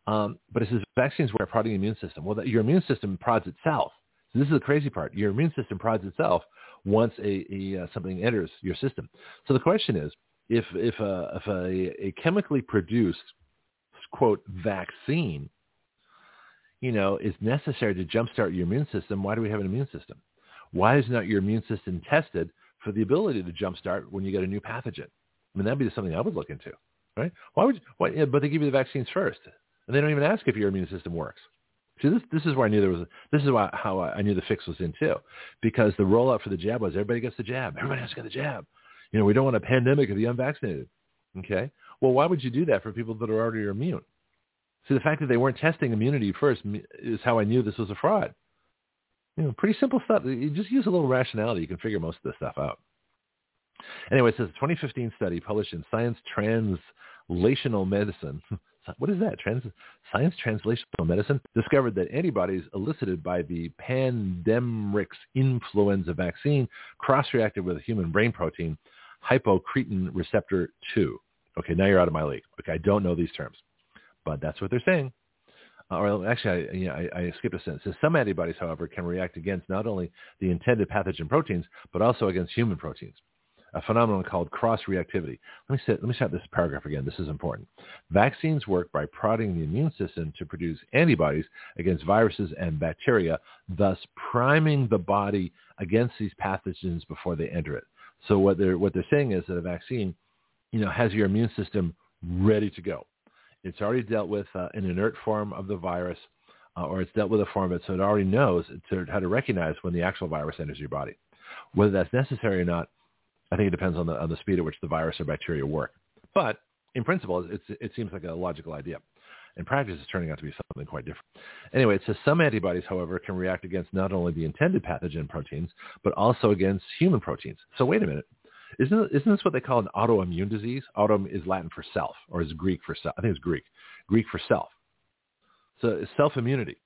Um, but it says vaccines were prodding the immune system. Well, that, your immune system prods itself. So this is the crazy part. Your immune system prods itself once a, a uh, something enters your system. So the question is, if if a, if a, a chemically produced quote vaccine, you know, is necessary to jumpstart your immune system, why do we have an immune system? Why is not your immune system tested for the ability to jumpstart when you get a new pathogen? I mean, that'd be something I would look into, right? Why would? You, why, yeah, but they give you the vaccines first, and they don't even ask if your immune system works. See, this this is where I knew there was. A, this is why, how I knew the fix was in too, because the rollout for the jab was everybody gets the jab. Everybody has to get the jab. You know, we don't want a pandemic of the unvaccinated. Okay. Well, why would you do that for people that are already immune? See, the fact that they weren't testing immunity first is how I knew this was a fraud. You know, pretty simple stuff. You just use a little rationality. You can figure most of this stuff out. Anyway, it says a 2015 study published in Science Translational Medicine *laughs* what is that? Trans, Science Translational Medicine discovered that antibodies elicited by the Pandemrix influenza vaccine cross-reacted with a human brain protein, hypocretin receptor 2. Okay, now you're out of my league. Okay, I don't know these terms, but that's what they're saying. Uh, or actually, I, I, I skipped a sentence. Says some antibodies, however, can react against not only the intended pathogen proteins, but also against human proteins a phenomenon called cross-reactivity. Let me, say, let me start this paragraph again. This is important. Vaccines work by prodding the immune system to produce antibodies against viruses and bacteria, thus priming the body against these pathogens before they enter it. So what they're, what they're saying is that a vaccine, you know, has your immune system ready to go. It's already dealt with uh, an inert form of the virus, uh, or it's dealt with a form of it, so it already knows to, how to recognize when the actual virus enters your body. Whether that's necessary or not, I think it depends on the on the speed at which the virus or bacteria work. But in principle, it seems like a logical idea. In practice, it's turning out to be something quite different. Anyway, it says some antibodies, however, can react against not only the intended pathogen proteins, but also against human proteins. So wait a minute. Isn't, isn't this what they call an autoimmune disease? Auto is Latin for self, or is Greek for self. I think it's Greek. Greek for self. So it's self-immunity.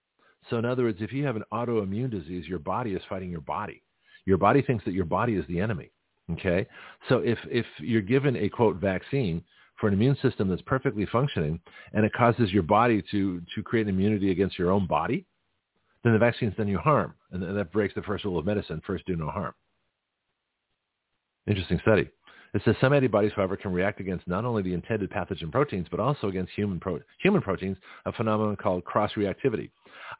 So in other words, if you have an autoimmune disease, your body is fighting your body. Your body thinks that your body is the enemy. Okay? So if, if you're given a, quote, vaccine for an immune system that's perfectly functioning and it causes your body to, to create immunity against your own body, then the vaccine's done you harm. And that breaks the first rule of medicine, first do no harm. Interesting study. It says some antibodies, however, can react against not only the intended pathogen proteins, but also against human, pro- human proteins, a phenomenon called cross-reactivity.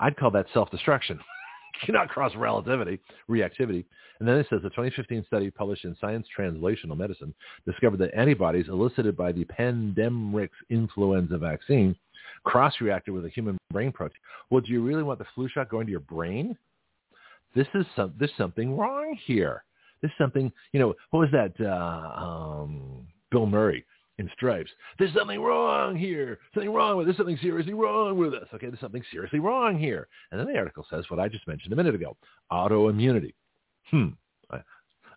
I'd call that self-destruction. *laughs* not cross-relativity, reactivity. And then it says a 2015 study published in Science Translational Medicine discovered that antibodies elicited by the Pandemrix influenza vaccine cross-reacted with a human brain protein. Well, do you really want the flu shot going to your brain? This is some, there's something wrong here. There's something, you know, what was that, uh, um, Bill Murray in Stripes. There's something wrong here. Something wrong with There's something seriously wrong with us. Okay, there's something seriously wrong here. And then the article says what I just mentioned a minute ago, autoimmunity. Hmm.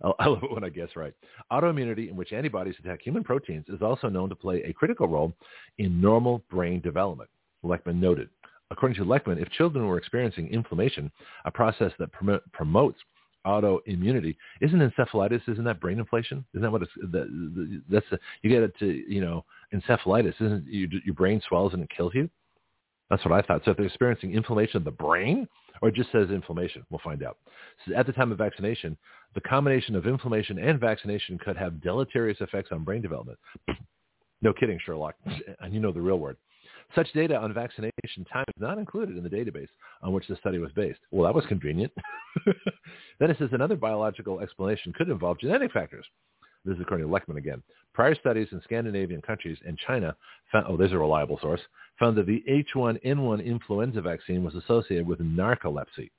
I, I love it when I guess right. Autoimmunity, in which antibodies attack human proteins, is also known to play a critical role in normal brain development, Leckman noted. According to Leckman, if children were experiencing inflammation, a process that prom- promotes autoimmunity. Isn't encephalitis? Isn't that brain inflation? Isn't that what it's? The, the, that's the, you get it to you know encephalitis. Isn't you, your brain swells and it kills you? That's what I thought. So if they're experiencing inflammation of the brain, or it just says inflammation, we'll find out. So at the time of vaccination, the combination of inflammation and vaccination could have deleterious effects on brain development. no kidding, Sherlock. and you know the real word. Such data on vaccination time is not included in the database on which the study was based. Well, that was convenient. *laughs* then it says another biological explanation could involve genetic factors. This is according to Leckman again. Prior studies in Scandinavian countries and China found, oh, there's a reliable source, found that the H1N1 influenza vaccine was associated with narcolepsy.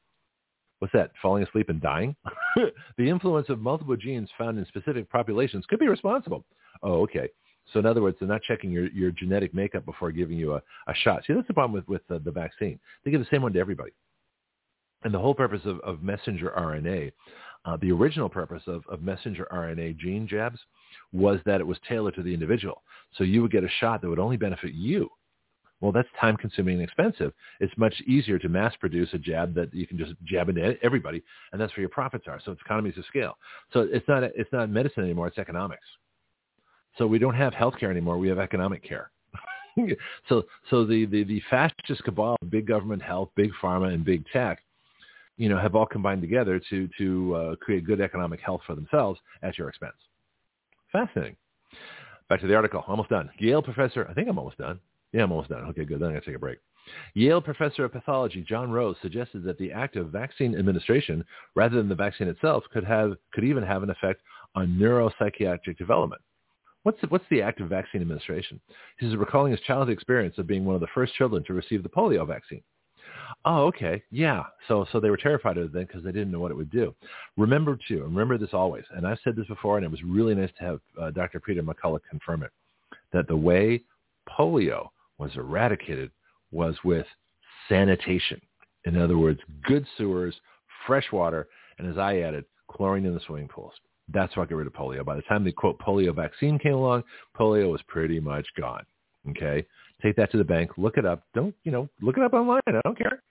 What's that? Falling asleep and dying? *laughs* the influence of multiple genes found in specific populations could be responsible. Oh, okay. So in other words, they're not checking your, your genetic makeup before giving you a, a shot. See, that's the problem with, with the, the vaccine. They give the same one to everybody. And the whole purpose of, of messenger RNA, uh, the original purpose of, of messenger RNA gene jabs was that it was tailored to the individual. So you would get a shot that would only benefit you. Well, that's time consuming and expensive. It's much easier to mass produce a jab that you can just jab into everybody, and that's where your profits are. So it's economies of scale. So it's not it's not medicine anymore; it's economics. So we don't have healthcare anymore. We have economic care. *laughs* so so the, the, the fascist cabal of big government health, big pharma, and big tech, you know, have all combined together to to uh, create good economic health for themselves at your expense. Fascinating. Back to the article. Almost done. Yale professor. I think I'm almost done. Yeah, I'm almost done. Okay, good. Then I'm going to take a break. Yale professor of pathology John Rose suggested that the act of vaccine administration, rather than the vaccine itself, could have could even have an effect on neuropsychiatric development. What's the, what's the act of vaccine administration? He says, recalling his childhood experience of being one of the first children to receive the polio vaccine. Oh, okay. Yeah. So, so they were terrified of it then because they didn't know what it would do. Remember too, remember this always, and I've said this before, and it was really nice to have uh, Dr. Peter McCullough confirm it, that the way polio was eradicated was with sanitation. In other words, good sewers, fresh water, and as I added, chlorine in the swimming pools. That's what got rid of polio. By the time the quote polio vaccine came along, polio was pretty much gone. Okay, take that to the bank, look it up. Don't you know? Look it up online. I don't care.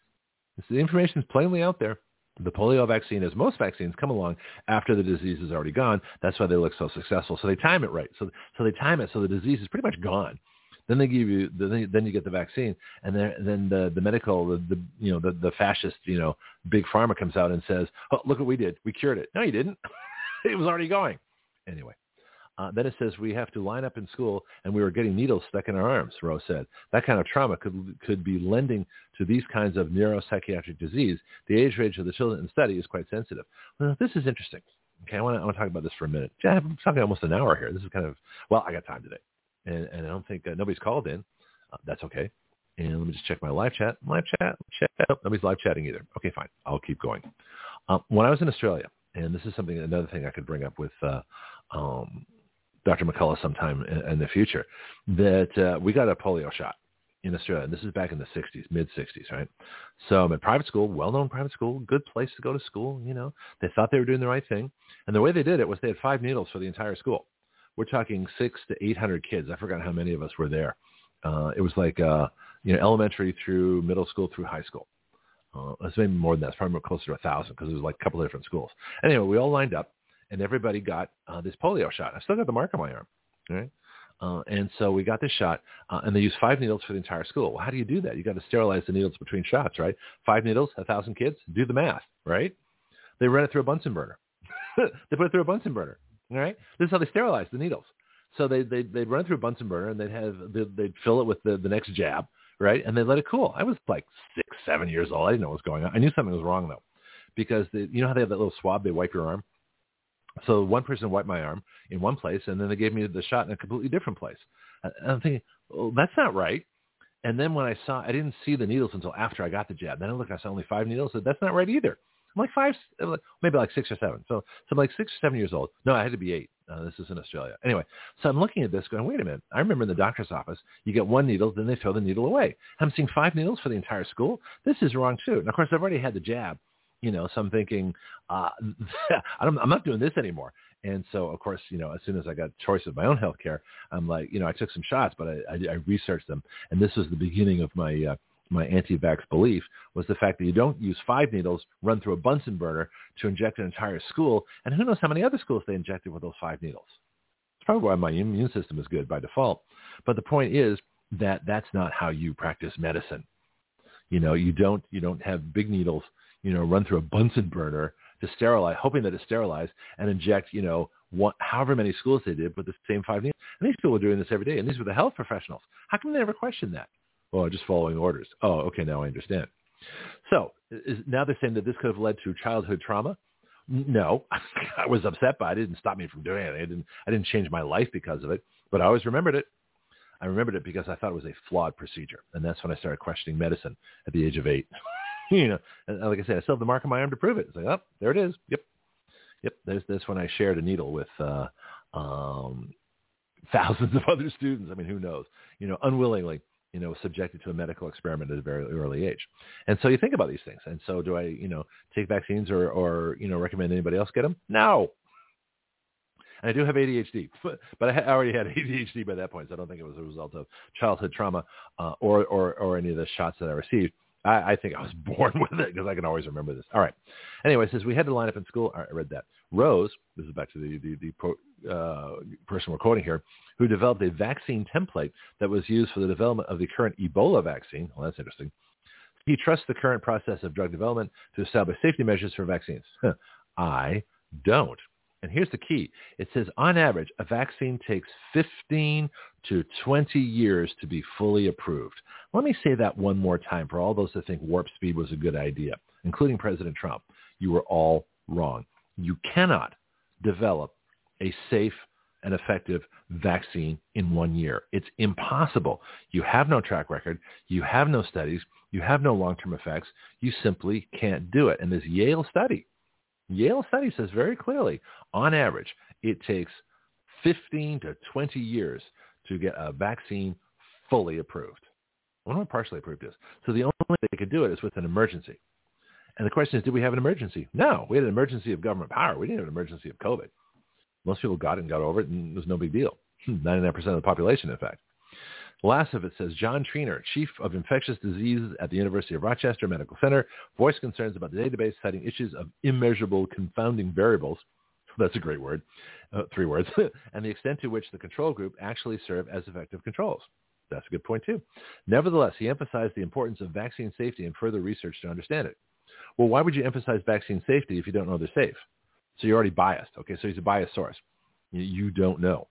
The information is plainly out there. The polio vaccine, as most vaccines, come along after the disease is already gone. That's why they look so successful. So they time it right. So so they time it so the disease is pretty much gone. Then they give you then, then you get the vaccine, and then then the the medical the, the you know the the fascist you know big pharma comes out and says, oh look what we did, we cured it. No, you didn't. *laughs* *laughs* it was already going. Anyway, uh, then it says we have to line up in school, and we were getting needles stuck in our arms. Rose said that kind of trauma could could be lending to these kinds of neuropsychiatric disease. The age range of the children in the study is quite sensitive. Well, this is interesting. Okay, I want to I want to talk about this for a minute. Yeah, I'm talking almost an hour here. This is kind of well, I got time today, and, and I don't think uh, nobody's called in. Uh, that's okay. And let me just check my live chat. Live chat. chat. nobody's live chatting either. Okay, fine. I'll keep going. Um, when I was in Australia, and this is something another thing I could bring up with uh, um, Dr. McCullough sometime in, in the future, that uh, we got a polio shot in Australia. And this is back in the 60s, mid 60s, right? So I'm in private school, well-known private school, good place to go to school. You know, they thought they were doing the right thing, and the way they did it was they had five needles for the entire school. We're talking six to 800 kids. I forgot how many of us were there. Uh, it was like uh, you know elementary through middle school through high school. Uh, it's maybe more than that. It's probably closer to a thousand because it was like a couple of different schools. Anyway, we all lined up, and everybody got uh, this polio shot. I still got the mark on my arm. Right? Uh, and so we got this shot, uh, and they used five needles for the entire school. Well, how do you do that? You got to sterilize the needles between shots, right? Five needles, a thousand kids. Do the math, right? They run it through a Bunsen burner. *laughs* they put it through a Bunsen burner. All right. This is how they sterilize the needles. So they they they'd run it through a Bunsen burner, and they'd have they'd, they'd fill it with the the next jab, right? And they let it cool. I was like six, seven years old. I didn't know what was going on. I knew something was wrong though, because they, you know how they have that little swab they wipe your arm. So one person wiped my arm in one place, and then they gave me the shot in a completely different place. And I'm thinking, well, that's not right. And then when I saw, I didn't see the needles until after I got the jab. Then I looked, I saw only five needles. So that's not right either. I'm like five, maybe like six or seven. So, so I'm like six or seven years old. No, I had to be eight. Uh, this is in Australia. Anyway, so I'm looking at this going, wait a minute. I remember in the doctor's office, you get one needle, then they throw the needle away. I'm seeing five needles for the entire school. This is wrong too. And of course, I've already had the jab, you know, so I'm thinking, uh, *laughs* I'm, I'm not doing this anymore. And so, of course, you know, as soon as I got choice of my own health care, I'm like, you know, I took some shots, but I, I, I researched them. And this was the beginning of my, uh, my anti-vax belief was the fact that you don't use five needles run through a Bunsen burner to inject an entire school. And who knows how many other schools they injected with those five needles. It's probably why my immune system is good by default. But the point is that that's not how you practice medicine. You know, you don't, you don't have big needles, you know, run through a Bunsen burner to sterilize, hoping that it's sterilized and inject, you know, what, however many schools they did with the same five needles. And these people were doing this every day, and these were the health professionals. How come they never questioned that? Well, just following orders. Oh, okay, now I understand. So is, now they're saying that this could have led to childhood trauma. No, *laughs* I was upset by it. It didn't stop me from doing it. I didn't, I didn't change my life because of it, but I always remembered it. I remembered it because I thought it was a flawed procedure. And that's when I started questioning medicine at the age of eight. *laughs* you know, and like I said, I still have the mark on my arm to prove it. It's like, oh, there it is. Yep. Yep. There's this when I shared a needle with uh, um, thousands of *laughs* other students. I mean, who knows? You know, unwillingly, you know, subjected to a medical experiment at a very early age. And so you think about these things. And so do I, you know, take vaccines or, or you know, recommend anybody else get them? No. And I do have ADHD, but I already had *laughs* ADHD by that point, so I don't think it was a result of childhood trauma uh, or, or, or any of the shots that I received. I, I think I was *laughs* born with it because I can always remember this. All right. Anyway, says we had to line up in school. I read that. Rose, this is back to the, the, the pro, uh, person we're quoting here, who developed a vaccine template that was used for the development of the current Ebola vaccine. Well, that's interesting. He trusts the current process of drug development to establish safety measures for vaccines. I don't. And here's the key. It says on average, a vaccine takes 15 to 20 years to be fully approved. Let me say that one more time for all those that think warp speed was a good idea, including President Trump. You were all wrong. You cannot develop a safe and effective vaccine in one year. It's impossible. You have no track record. You have no studies. You have no long-term effects. You simply can't do it. And this Yale study, Yale study says very clearly, on average, it takes 15 to 20 years to get a vaccine fully approved. I wonder what partially approved is. So the only way they could do it is with an emergency. And the question is, did we have an emergency? No, we had an emergency of government power. We didn't have an emergency of COVID. Most people got it and got over it, and it was no big deal. *laughs* 99% of the population, in fact. Last of it says, John Treanor, Chief of Infectious Diseases at the University of Rochester Medical Center, voiced concerns about the database citing issues of immeasurable confounding variables. That's a great word, uh, three words, *laughs* and the extent to which the control group actually serve as effective controls. That's a good point too. Nevertheless, he emphasized the importance of vaccine safety and further research to understand it. Well, why would you emphasize vaccine safety if you don't know they're safe? So you're already biased. Okay, so he's a biased source. You don't know.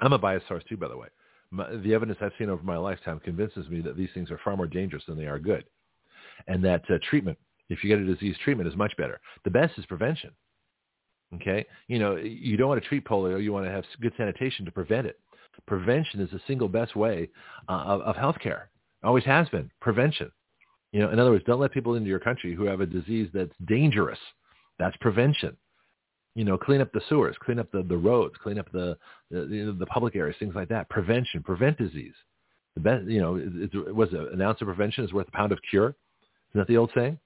I'm a biased source too, by the way. The evidence I've seen over my lifetime convinces me that these things are far more dangerous than they are good, and that uh, treatment, if you get a disease, treatment is much better. The best is prevention. Okay, you know you don't want to treat polio. You want to have good sanitation to prevent it. Prevention is the single best way uh, of, of healthcare. Always has been prevention. You know, in other words, don't let people into your country who have a disease that's dangerous. That's prevention. You know, clean up the sewers, clean up the, the roads, clean up the, the, the public areas, things like that. Prevention, prevent disease. The best, you know, it, it was an ounce of prevention is worth a pound of cure. Isn't that the old saying?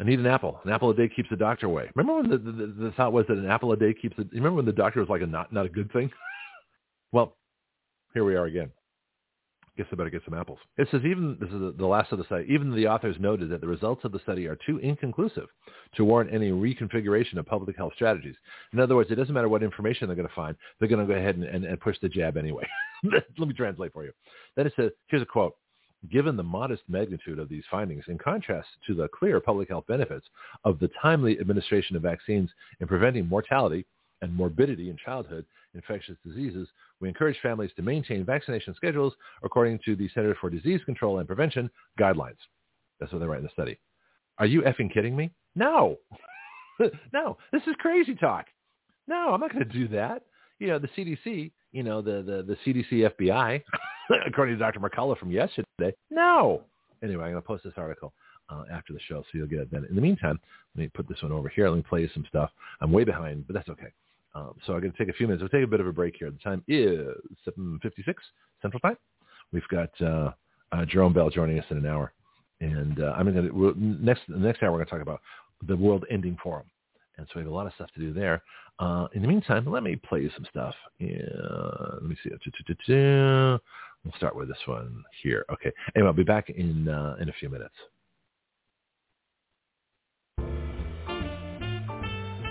I need an apple. An apple a day keeps the doctor away. Remember when the, the, the thought was that an apple a day keeps the, you remember when the doctor was like a not, not a good thing? *laughs* well, here we are again. Guess I better get some apples. It says even, this is the last of the study, even the authors noted that the results of the study are too inconclusive to warrant any reconfiguration of public health strategies. In other words, it doesn't matter what information they're going to find. They're going to go ahead and, and, and push the jab anyway. *laughs* Let me translate for you. Then it says, here's a quote. Given the modest magnitude of these findings, in contrast to the clear public health benefits of the timely administration of vaccines in preventing mortality and morbidity in childhood infectious diseases, we encourage families to maintain vaccination schedules according to the Center for Disease Control and Prevention guidelines. That's what they write in the study. Are you effing kidding me? No. *laughs* no, this is crazy talk. No, I'm not going to do that. You know, the CDC, you know, the, the, the CDC FBI *laughs* according to Dr. McCullough from yesterday. No. Anyway, I'm going to post this article uh, after the show, so you'll get it then. In the meantime, let me put this one over here. Let me play you some stuff. I'm way behind, but that's okay. Um, so I'm going to take a few minutes. We'll take a bit of a break here. The time is 7.56 Central Time. We've got uh, uh, Jarome Bell joining us in an hour. And uh, I'm going to, next, the next hour, we're going to talk about the World Ending Forum. And so we have a lot of stuff to do there. Uh, in the meantime, let me play you some stuff. Yeah, let me see. We'll start with this one here. Okay. Anyway, I'll be back in uh, in a few minutes.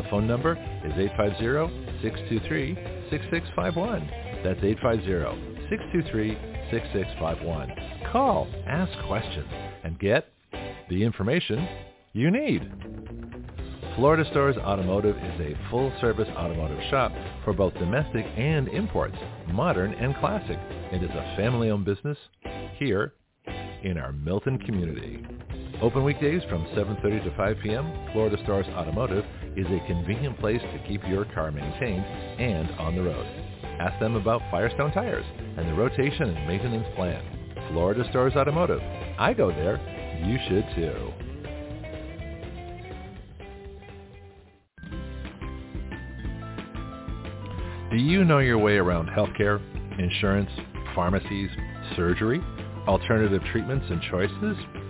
The phone number is 850-623-6651. That's 850-623-6651. Call, ask questions, and get the information you need. Florida Stores Automotive is a full-service automotive shop for both domestic and imports, modern and classic. It is a family-owned business here in our Milton community. Open weekdays from 7.30 to 5 p.m., Florida Stars Automotive is a convenient place to keep your car maintained and on the road. Ask them about Firestone tires and the rotation and maintenance plan. Florida Stars Automotive. I go there. You should too. Do you know your way around healthcare, insurance, pharmacies, surgery, alternative treatments and choices?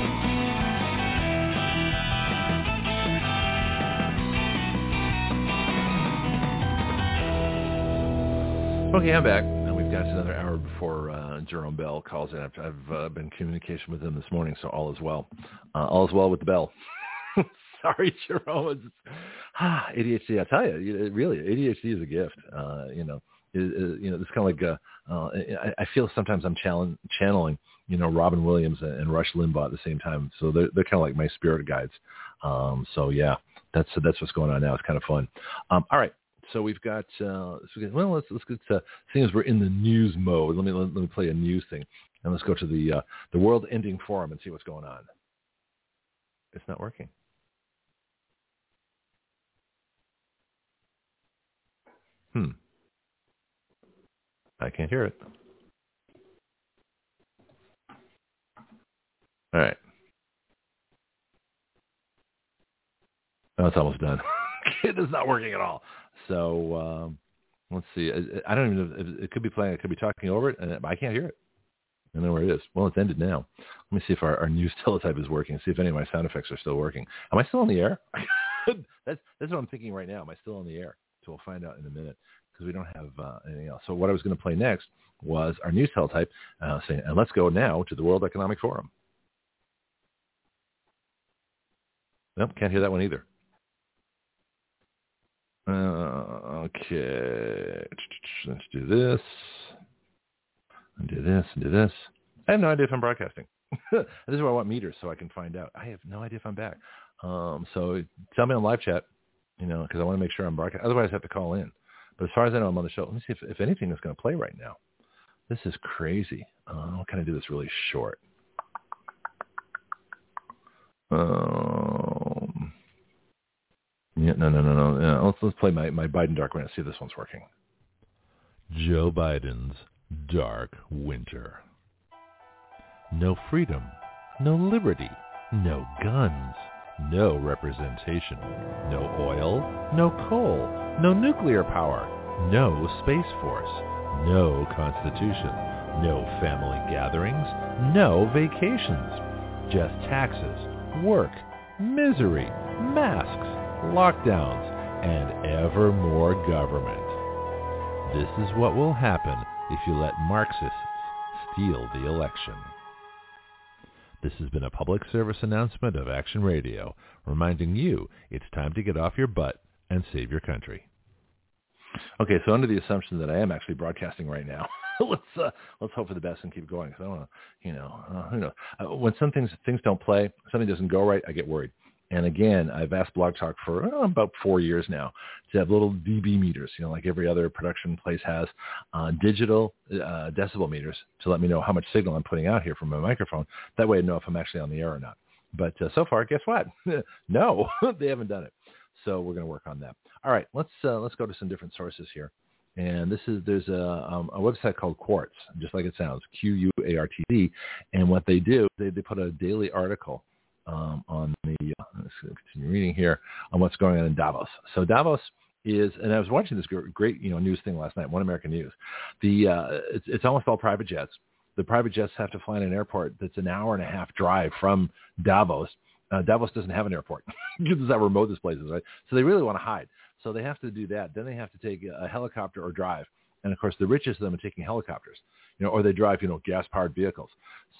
Okay, I'm back And we've got another hour before uh, Jarome Bell calls in. I've, I've uh, been in communication with him this morning, so all is well. Uh, all is well with the bell. *laughs* Sorry, Jarome. It's, ah, ADHD. I tell you, really, ADHD is a gift. Uh, you know, it, it, you know, it's kind of like uh, uh, I, I feel sometimes I'm challenge, channeling, you know, Robin Williams and Rush Limbaugh at the same time. So they're they're kind of like my spirit guides. Um, so yeah, that's that's what's going on now. It's kind of fun. Um, all right, so we've got uh, well, let's let's get to seeing as we're in the news mode. Let me let, let me play a news thing, and let's go to the uh, the World Ending Forum and see what's going on. It's not working. Hmm. I can't hear it. All right. Oh, it's almost done. *laughs* it is not working at all. So um, let's see. I, I don't even know. If it could be playing. It could be talking over it, and I can't hear it. I know where it is. Well, it's ended now. Let me see if our, our news *laughs* teletype is working. See if any of my sound effects are still working. Am I still on the air? *laughs* that's that's what I'm thinking right now. Am I still on the air? So we'll find out in a minute because we don't have uh, anything else. So what I was going to play next was our news teletype uh, saying, and let's go now to the World Economic Forum. Nope, can't hear that one either. Uh, okay, let's do this, and do this, and do this. I have no idea if I'm broadcasting. *laughs* this is where I want meters so I can find out. I have no idea if I'm back. Um, so tell me on live chat, you know, because I want to make sure I'm broadcasting. Otherwise, I have to call in. But as far as I know, I'm on the show. Let me see if, if anything is going to play right now. This is crazy. Uh, I'll kind of do this really short. Um, yeah, no, no, no, no. Let's let's play my my Biden Dark Winter. See if this one's working. Joe Biden's Dark Winter. No freedom, no liberty, no guns, no representation, no oil, no coal, no nuclear power, no space force, no constitution, no family gatherings, no vacations, just taxes, work, misery, masks, lockdowns, and ever more government. This is what will happen if you let Marxists steal the election. This has been a public service announcement of Action Radio, reminding you it's time to get off your butt and save your country. Okay, so under the assumption that I am actually broadcasting right now, *laughs* let's uh, let's hope for the best and keep going. Because I don't want to, you know, uh, you know, uh, when some things things don't play, something doesn't go right, I get worried. And again, I've asked Blog Talk for oh, about four years now to have little dB meters, you know, like every other production place has, uh, digital uh, decibel meters to let me know how much signal I'm putting out here from my microphone. That way I know if I'm actually on the air or not. But uh, so far, guess what? *laughs* no, *laughs* they haven't done it. So we're going to work on that. All right, let's uh, let's go to some different sources here. And this is there's a, um, a website called Quartz, just like it sounds, Q-U-A-R-T-Z. And what they do, they, they put a daily article um, on the, uh, let's continue reading here, on what's going on in Davos. So Davos is, and I was watching this great, you know, news thing last night, One American News. The uh, it's, it's almost all private jets. The private jets have to fly in an airport that's an hour and a half drive from Davos. Uh, Davos doesn't have an airport *laughs* because it's how remote this place is, right? So they really want to hide. So they have to do that. Then they have to take a helicopter or drive. And of course, the richest of them are taking helicopters, you know, or they drive, you know, gas-powered vehicles.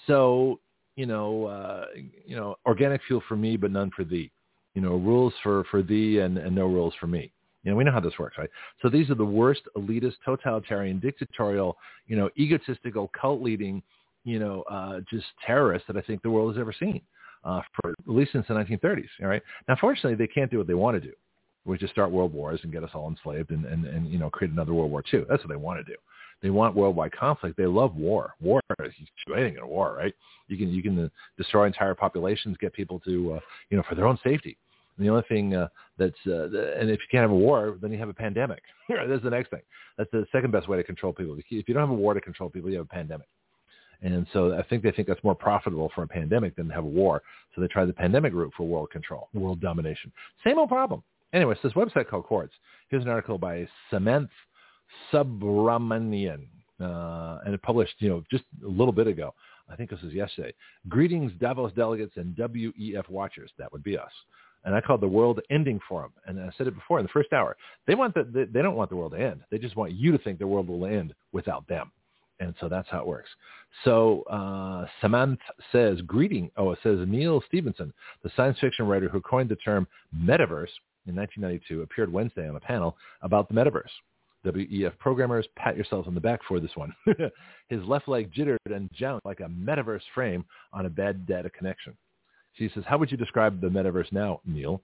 So, you know, uh, you know, organic fuel for me, but none for thee. You know, rules for for thee and, and no rules for me. You know, we know how this works, right? So these are the worst elitist, totalitarian, dictatorial, you know, egotistical, cult-leading, you know, uh, just terrorists that I think the world has ever seen, uh, for at least since the 1930s. All right. Now, fortunately, they can't do what they want to do, which is start world wars and get us all enslaved and, and, and you know, create another World War II. That's what they want to do. They want worldwide conflict. They love war. War is anything in a war, right? You can you can uh, destroy entire populations, get people to uh, you know for their own safety. And the only thing uh, that's, uh, and if you can't have a war, then you have a pandemic. *laughs* that's the next thing. That's the second best way to control people. If you don't have a war to control people, you have a pandemic. And so I think they think that's more profitable for a pandemic than to have a war. So they try the pandemic route for world control, world domination. Same old problem. Anyway, it's this website called Quartz. Here's an article by Samantha Subramanian, uh, and it published, you know, just a little bit ago. I think this was yesterday. Greetings, Davos delegates and WEF watchers. That would be us and I called the World Ending Forum. And I said it before in the first hour. They want the, they don't want the world to end. They just want you to think the world will end without them. And so that's how it works. So uh, Samantha says, greeting. Oh, it says Neal Stephenson, the science fiction writer who coined the term metaverse in 1992, appeared Wednesday on a panel about the metaverse. WEF programmers, pat yourselves on the back for this one. *laughs* His left leg jittered and jounced like a metaverse frame on a bad data connection. She says, how would you describe the metaverse now, Neal?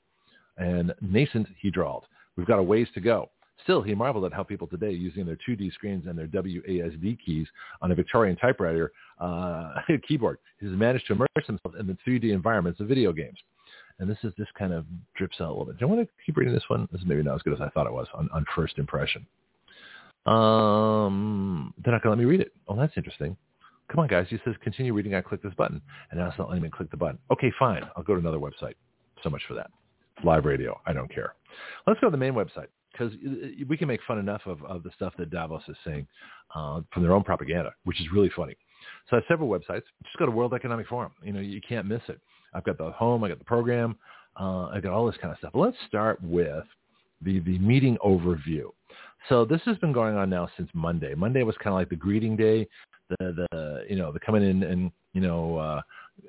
And nascent, he drawled. We've got a ways to go. Still, he marveled at how people today, using their 2D screens and their WASD keys on a Victorian typewriter uh, *laughs* keyboard, has managed to immerse themselves in the 3D environments of video games. And this is this kind of drips out a little bit. Do you want to keep reading this one? This is maybe not as good as I thought it was on, on first impression. Um, they're not going to let me read it. Oh, that's interesting. Come on, guys. He says, continue reading. I click this button. And now it's not letting me click the button. Okay, fine. I'll go to another website. So much for that. Live radio. I don't care. Let's go to the main website because we can make fun enough of, of the stuff that Davos is saying uh, from their own propaganda, which is really funny. So I have several websites. Just go to World Economic Forum. You know, you can't miss it. I've got the home. I got the program. Uh, I got all this kind of stuff. Let's start with the, the meeting overview. So this has been going on now since Monday. Monday was kind of like the greeting day the the you know the coming in and you know uh,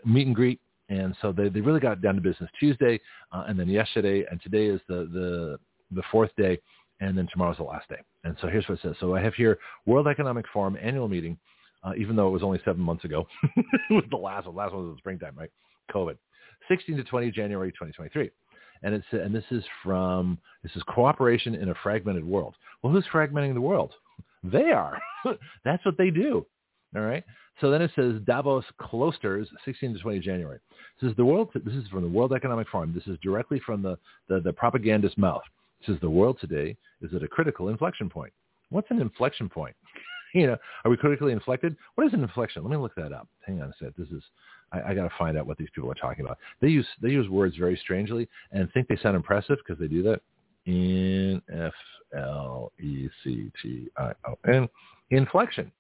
meet and greet, and so they they really got down to business Tuesday, uh, and then yesterday, and today is the the the fourth day, and then tomorrow's the last day. And so here's what it says. So I have here World Economic Forum annual meeting, uh, even though it was only seven months ago. *laughs* it was the last one. Last one was the springtime, right? COVID. 16 to 20 January 2023. And it's and this is from this is cooperation in a fragmented world. Well, who's fragmenting the world? They are. *laughs* That's what they do. All right. So then it says Davos Klosters, 16 to 20 January. This is the world. This is from the World Economic Forum. This is directly from the, the, the propagandist mouth. Says the world today is at a critical inflection point. What's an inflection point? *laughs* you know, are we critically inflected? What is an inflection? Let me look that up. Hang on a sec. This is I, I got to find out what these people are talking about. They use they use words very strangely and think they sound impressive because they do that. N F L E C T I O N inflection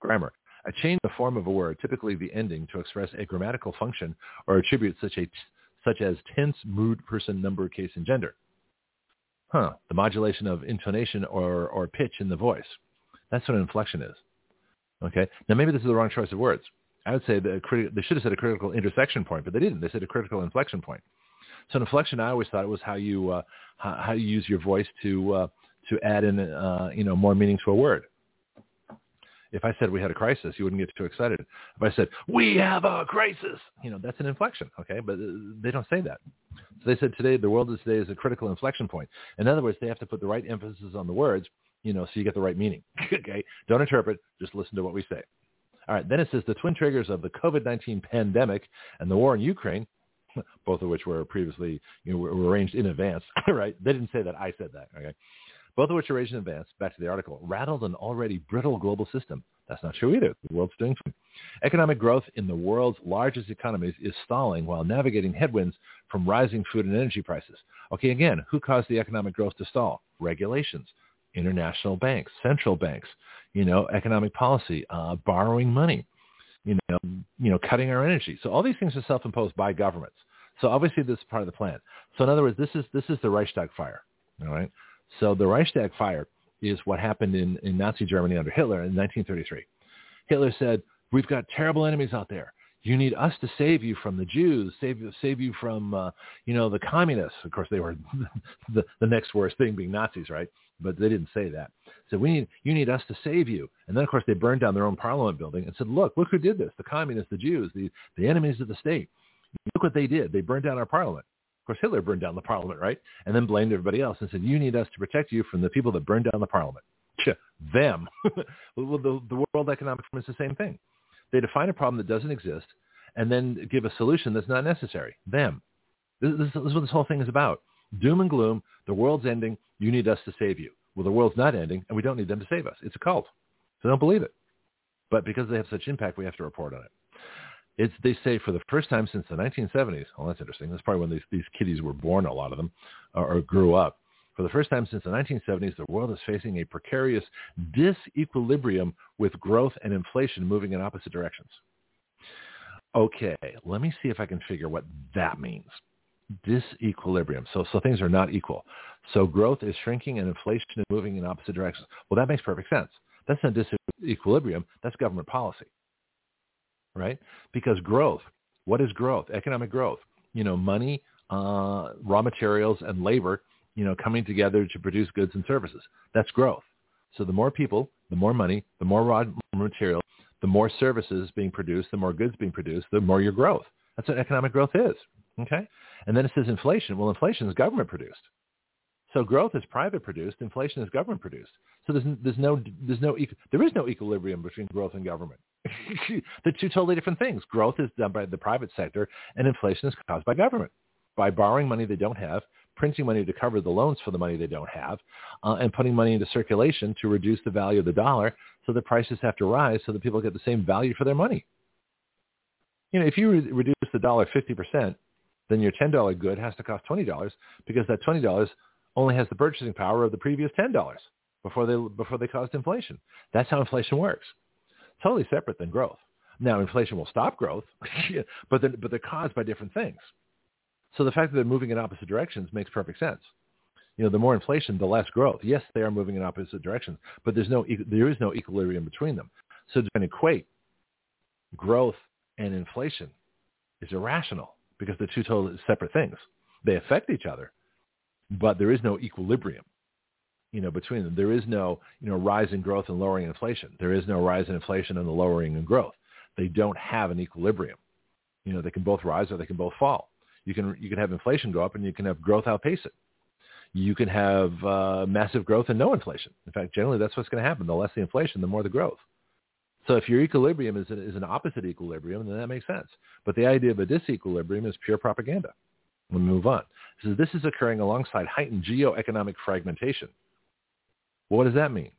grammar. A change in the form of a word, typically the ending, to express a grammatical function or attribute such, a, such as tense, mood, person, number, case, and gender. Huh. The modulation of intonation or, or pitch in the voice. That's what an inflection is. Okay. Now maybe this is the wrong choice of words. I would say the criti- they should have said a critical intersection point, but they didn't. They said a critical inflection point. So an inflection, I always thought it was how you uh, how, how you use your voice to uh, to add in uh, you know more meaning to a word. If I said we had a crisis, you wouldn't get too excited. If I said, we have a crisis, you know, that's an inflection, okay? But uh, they don't say that. So they said today, the world is today is a critical inflection point. In other words, they have to put the right emphasis on the words, you know, so you get the right meaning, *laughs* *laughs* okay? Don't interpret, just listen to what we say. All right, then it says the twin triggers of the COVID-19 pandemic and the war in Ukraine, *laughs* both of which were previously, you know, were arranged in advance, right? They didn't say that. I said that, okay? both of which are in advance, back to the article, rattled an already brittle global system. That's not true either. The world's doing fine. Economic growth in the world's largest economies is stalling while navigating headwinds from rising food and energy prices. Okay, again, who caused the economic growth to stall? Regulations, international banks, central banks, you know, economic policy, uh, borrowing money, you know, you know, cutting our energy. So all these things are self-imposed by governments. So obviously this is part of the plan. So in other words, this is this is the Reichstag fire. All right. So the Reichstag fire is what happened in, in Nazi Germany under Hitler in 1933. Hitler said, we've got terrible enemies out there. You need us to save you from the Jews, save you, save you from, uh, you know, the communists. Of course, they were *laughs* the, the next worst thing being Nazis, right? But they didn't say that. So we need, you need us to save you. And then, of course, they burned down their own parliament building and said, look, look who did this. The communists, the Jews, the, the enemies of the state. Look what they did. They burned down our parliament. Of course, Hitler burned down the parliament, right? And then blamed everybody else and said, you need us to protect you from the people that burned down the parliament. Them. *laughs* well, the, the World Economic Forum is the same thing. They define a problem that doesn't exist and then give a solution that's not necessary. Them. This, this, this is what this whole thing is about. Doom and gloom. The world's ending. You need us to save you. Well, the world's not ending, and we don't need them to save us. It's a cult. So don't believe it. But because they have such impact, we have to report on it. It's, they say for the first time since the 1970s. Well, that's interesting. That's probably when these, these kiddies were born, a lot of them, or, or grew up. For the first time since the 1970s, the world is facing a precarious disequilibrium with growth and inflation moving in opposite directions. Okay, let me see if I can figure what that means. Disequilibrium. So, so things are not equal. So growth is shrinking and inflation is moving in opposite directions. Well, that makes perfect sense. That's not disequilibrium. That's government policy, right? Because growth, what is growth? Economic growth. You know, money, uh, raw materials, and labor you know, coming together to produce goods and services. That's growth. So the more people, the more money, the more raw material, the more services being produced, the more goods being produced, the more your growth. That's what economic growth is. Okay? And then it says inflation. Well, inflation is government produced. So growth is private produced, inflation is government produced. So there's, there's no, there's no, there is no equilibrium between growth and government. *laughs* They're two totally different things. Growth is done by the private sector and inflation is caused by government. By borrowing money they don't have printing money to cover the loans for the money they don't have, uh, and putting money into circulation to reduce the value of the dollar so the prices have to rise so that people get the same value for their money. You know, if you re- reduce the dollar 50%, then your $10 good has to cost $20 because that $20 only has the purchasing power of the previous $10 before they, before they caused inflation. That's how inflation works. Totally separate than growth. Now, inflation will stop growth, *laughs* but, they're, but they're caused by different things. So the fact that they're moving in opposite directions makes perfect sense. You know, the more inflation, the less growth. Yes, they are moving in opposite directions, but there's no there is no equilibrium between them. So to equate growth and inflation is irrational because they're two totally separate things. They affect each other, but there is no equilibrium you know, between them. There is no, you know, rise in growth and lowering inflation. There is no rise in inflation and the lowering in growth. They don't have an equilibrium. You know, they can both rise or they can both fall. You can you can have inflation go up, and you can have growth outpace it. You can have uh, massive growth and no inflation. In fact, generally that's what's going to happen. The less the inflation, the more the growth. So if your equilibrium is an, is an opposite equilibrium, then that makes sense. But the idea of a disequilibrium is pure propaganda. We'll move on. So this is occurring alongside heightened geoeconomic fragmentation. What does that mean?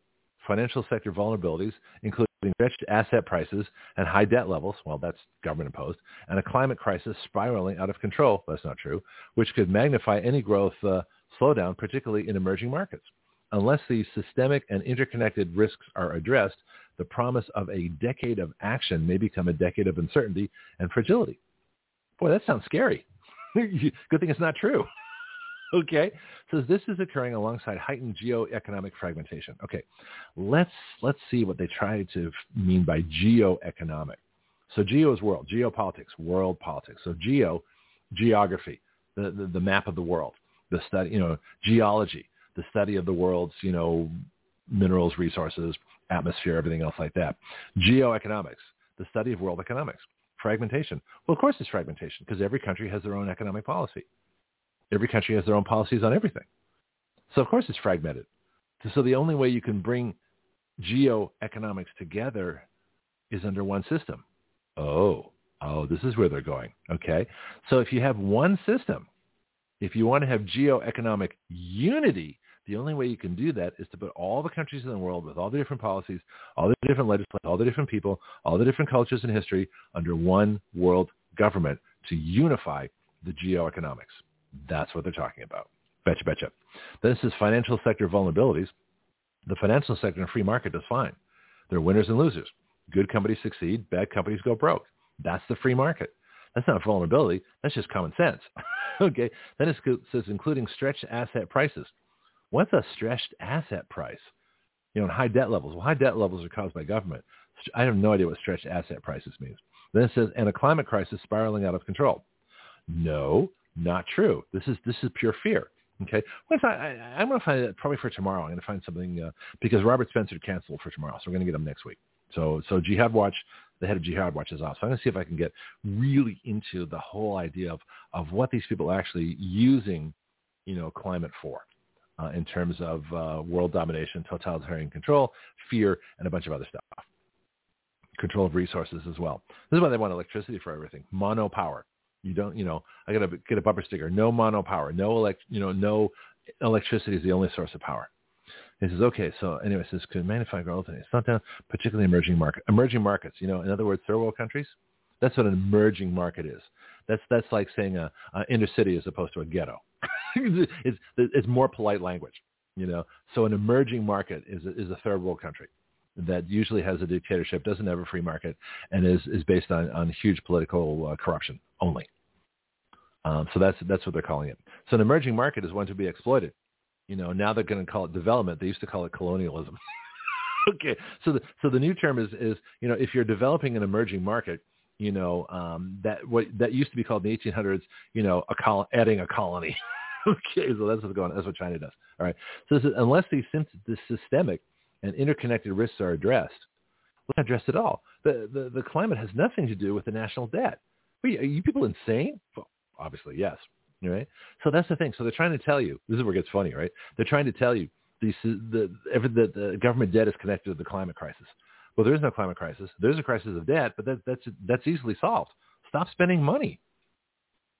Financial sector vulnerabilities, including stretched asset prices and high debt levels, well, that's government imposed, and a climate crisis spiraling out of control, that's not true, which could magnify any growth uh, slowdown, particularly in emerging markets. Unless these systemic and interconnected risks are addressed, the promise of a decade of action may become a decade of uncertainty and fragility. Boy, that sounds scary. *laughs* Good thing it's not true. Okay, says this is occurring alongside heightened geoeconomic fragmentation. Okay, let's let's see what they try to mean by geoeconomic. So geo is world, geopolitics, world politics. So geo, geography, the, the, the map of the world, the study, you know, geology, the study of the world's, you know, minerals, resources, atmosphere, everything else like that. Geoeconomics, the study of world economics. Fragmentation. Well, of course it's fragmentation because every country has their own economic policy. Every country has their own policies on everything. So of course it's fragmented. So the only way you can bring geoeconomics together is under one system. Oh, oh, this is where they're going. Okay. So if you have one system, if you want to have geoeconomic unity, The only way you can do that is to put all the countries in the world with all the different policies, all the different legislators, all the different people, all the different cultures and history under one world government to unify the geoeconomics. That's what they're talking about. Betcha, betcha. This is financial sector vulnerabilities. The financial sector and free market does fine. There are winners and losers. Good companies succeed. Bad companies go broke. That's the free market. That's not a vulnerability. That's just common sense. *laughs* okay. Then it says including stretched asset prices. What's a stretched asset price? You know, in high debt levels. Well, high debt levels are caused by government. I have no idea what stretched asset prices means. Then it says, and a climate crisis spiraling out of control. No, not true. This is this is pure fear. Okay, well, I, am going to find it probably for tomorrow. I'm going to find something uh, because Robert Spencer canceled for tomorrow, so we're going to get him next week. So so Jihad Watch, the head of Jihad Watch is off. So I'm going to see if I can get really into the whole idea of of what these people are actually using, you know, climate for. Uh, in terms of uh, world domination, totalitarian control, fear, and a bunch of other stuff. Control of resources as well. This is why they want electricity for everything. Mono power. You don't, you know, I got to get a bumper sticker. No mono power. No elect, you know, no electricity is the only source of power. He says, okay, so anyway, it says, could manufacture growth, it's not down, particularly emerging market, emerging markets, you know, in other words, third world countries. That's what an emerging market is. That's, that's like saying a, a inner city as opposed to a ghetto. *laughs* it's, it's more polite language, you know. So an emerging market is is a third world country that usually has a dictatorship, doesn't have a free market, and is, is based on, on huge political uh, corruption only. Um, so that's that's what they're calling it. So an emerging market is one to be exploited. You know, now they're going to call it development. They used to call it colonialism. *laughs* okay, so the so the new term is is you know if you're developing an emerging market, you know um, that what that used to be called in the 1800s, you know, a col- adding a colony. *laughs* okay, so that's what's going. On. That's what China does. All right. So is, unless these the systemic and interconnected risks are addressed, well, not addressed at all. The, the the climate has nothing to do with the national debt. Are you, are you people insane? Well, obviously, yes. Right. So that's the thing. So they're trying to tell you. This is where it gets funny, right? They're trying to tell you the every the, the government debt is connected to the climate crisis. Well, there is no climate crisis. There's a crisis of debt, but that, that's that's easily solved. Stop spending money.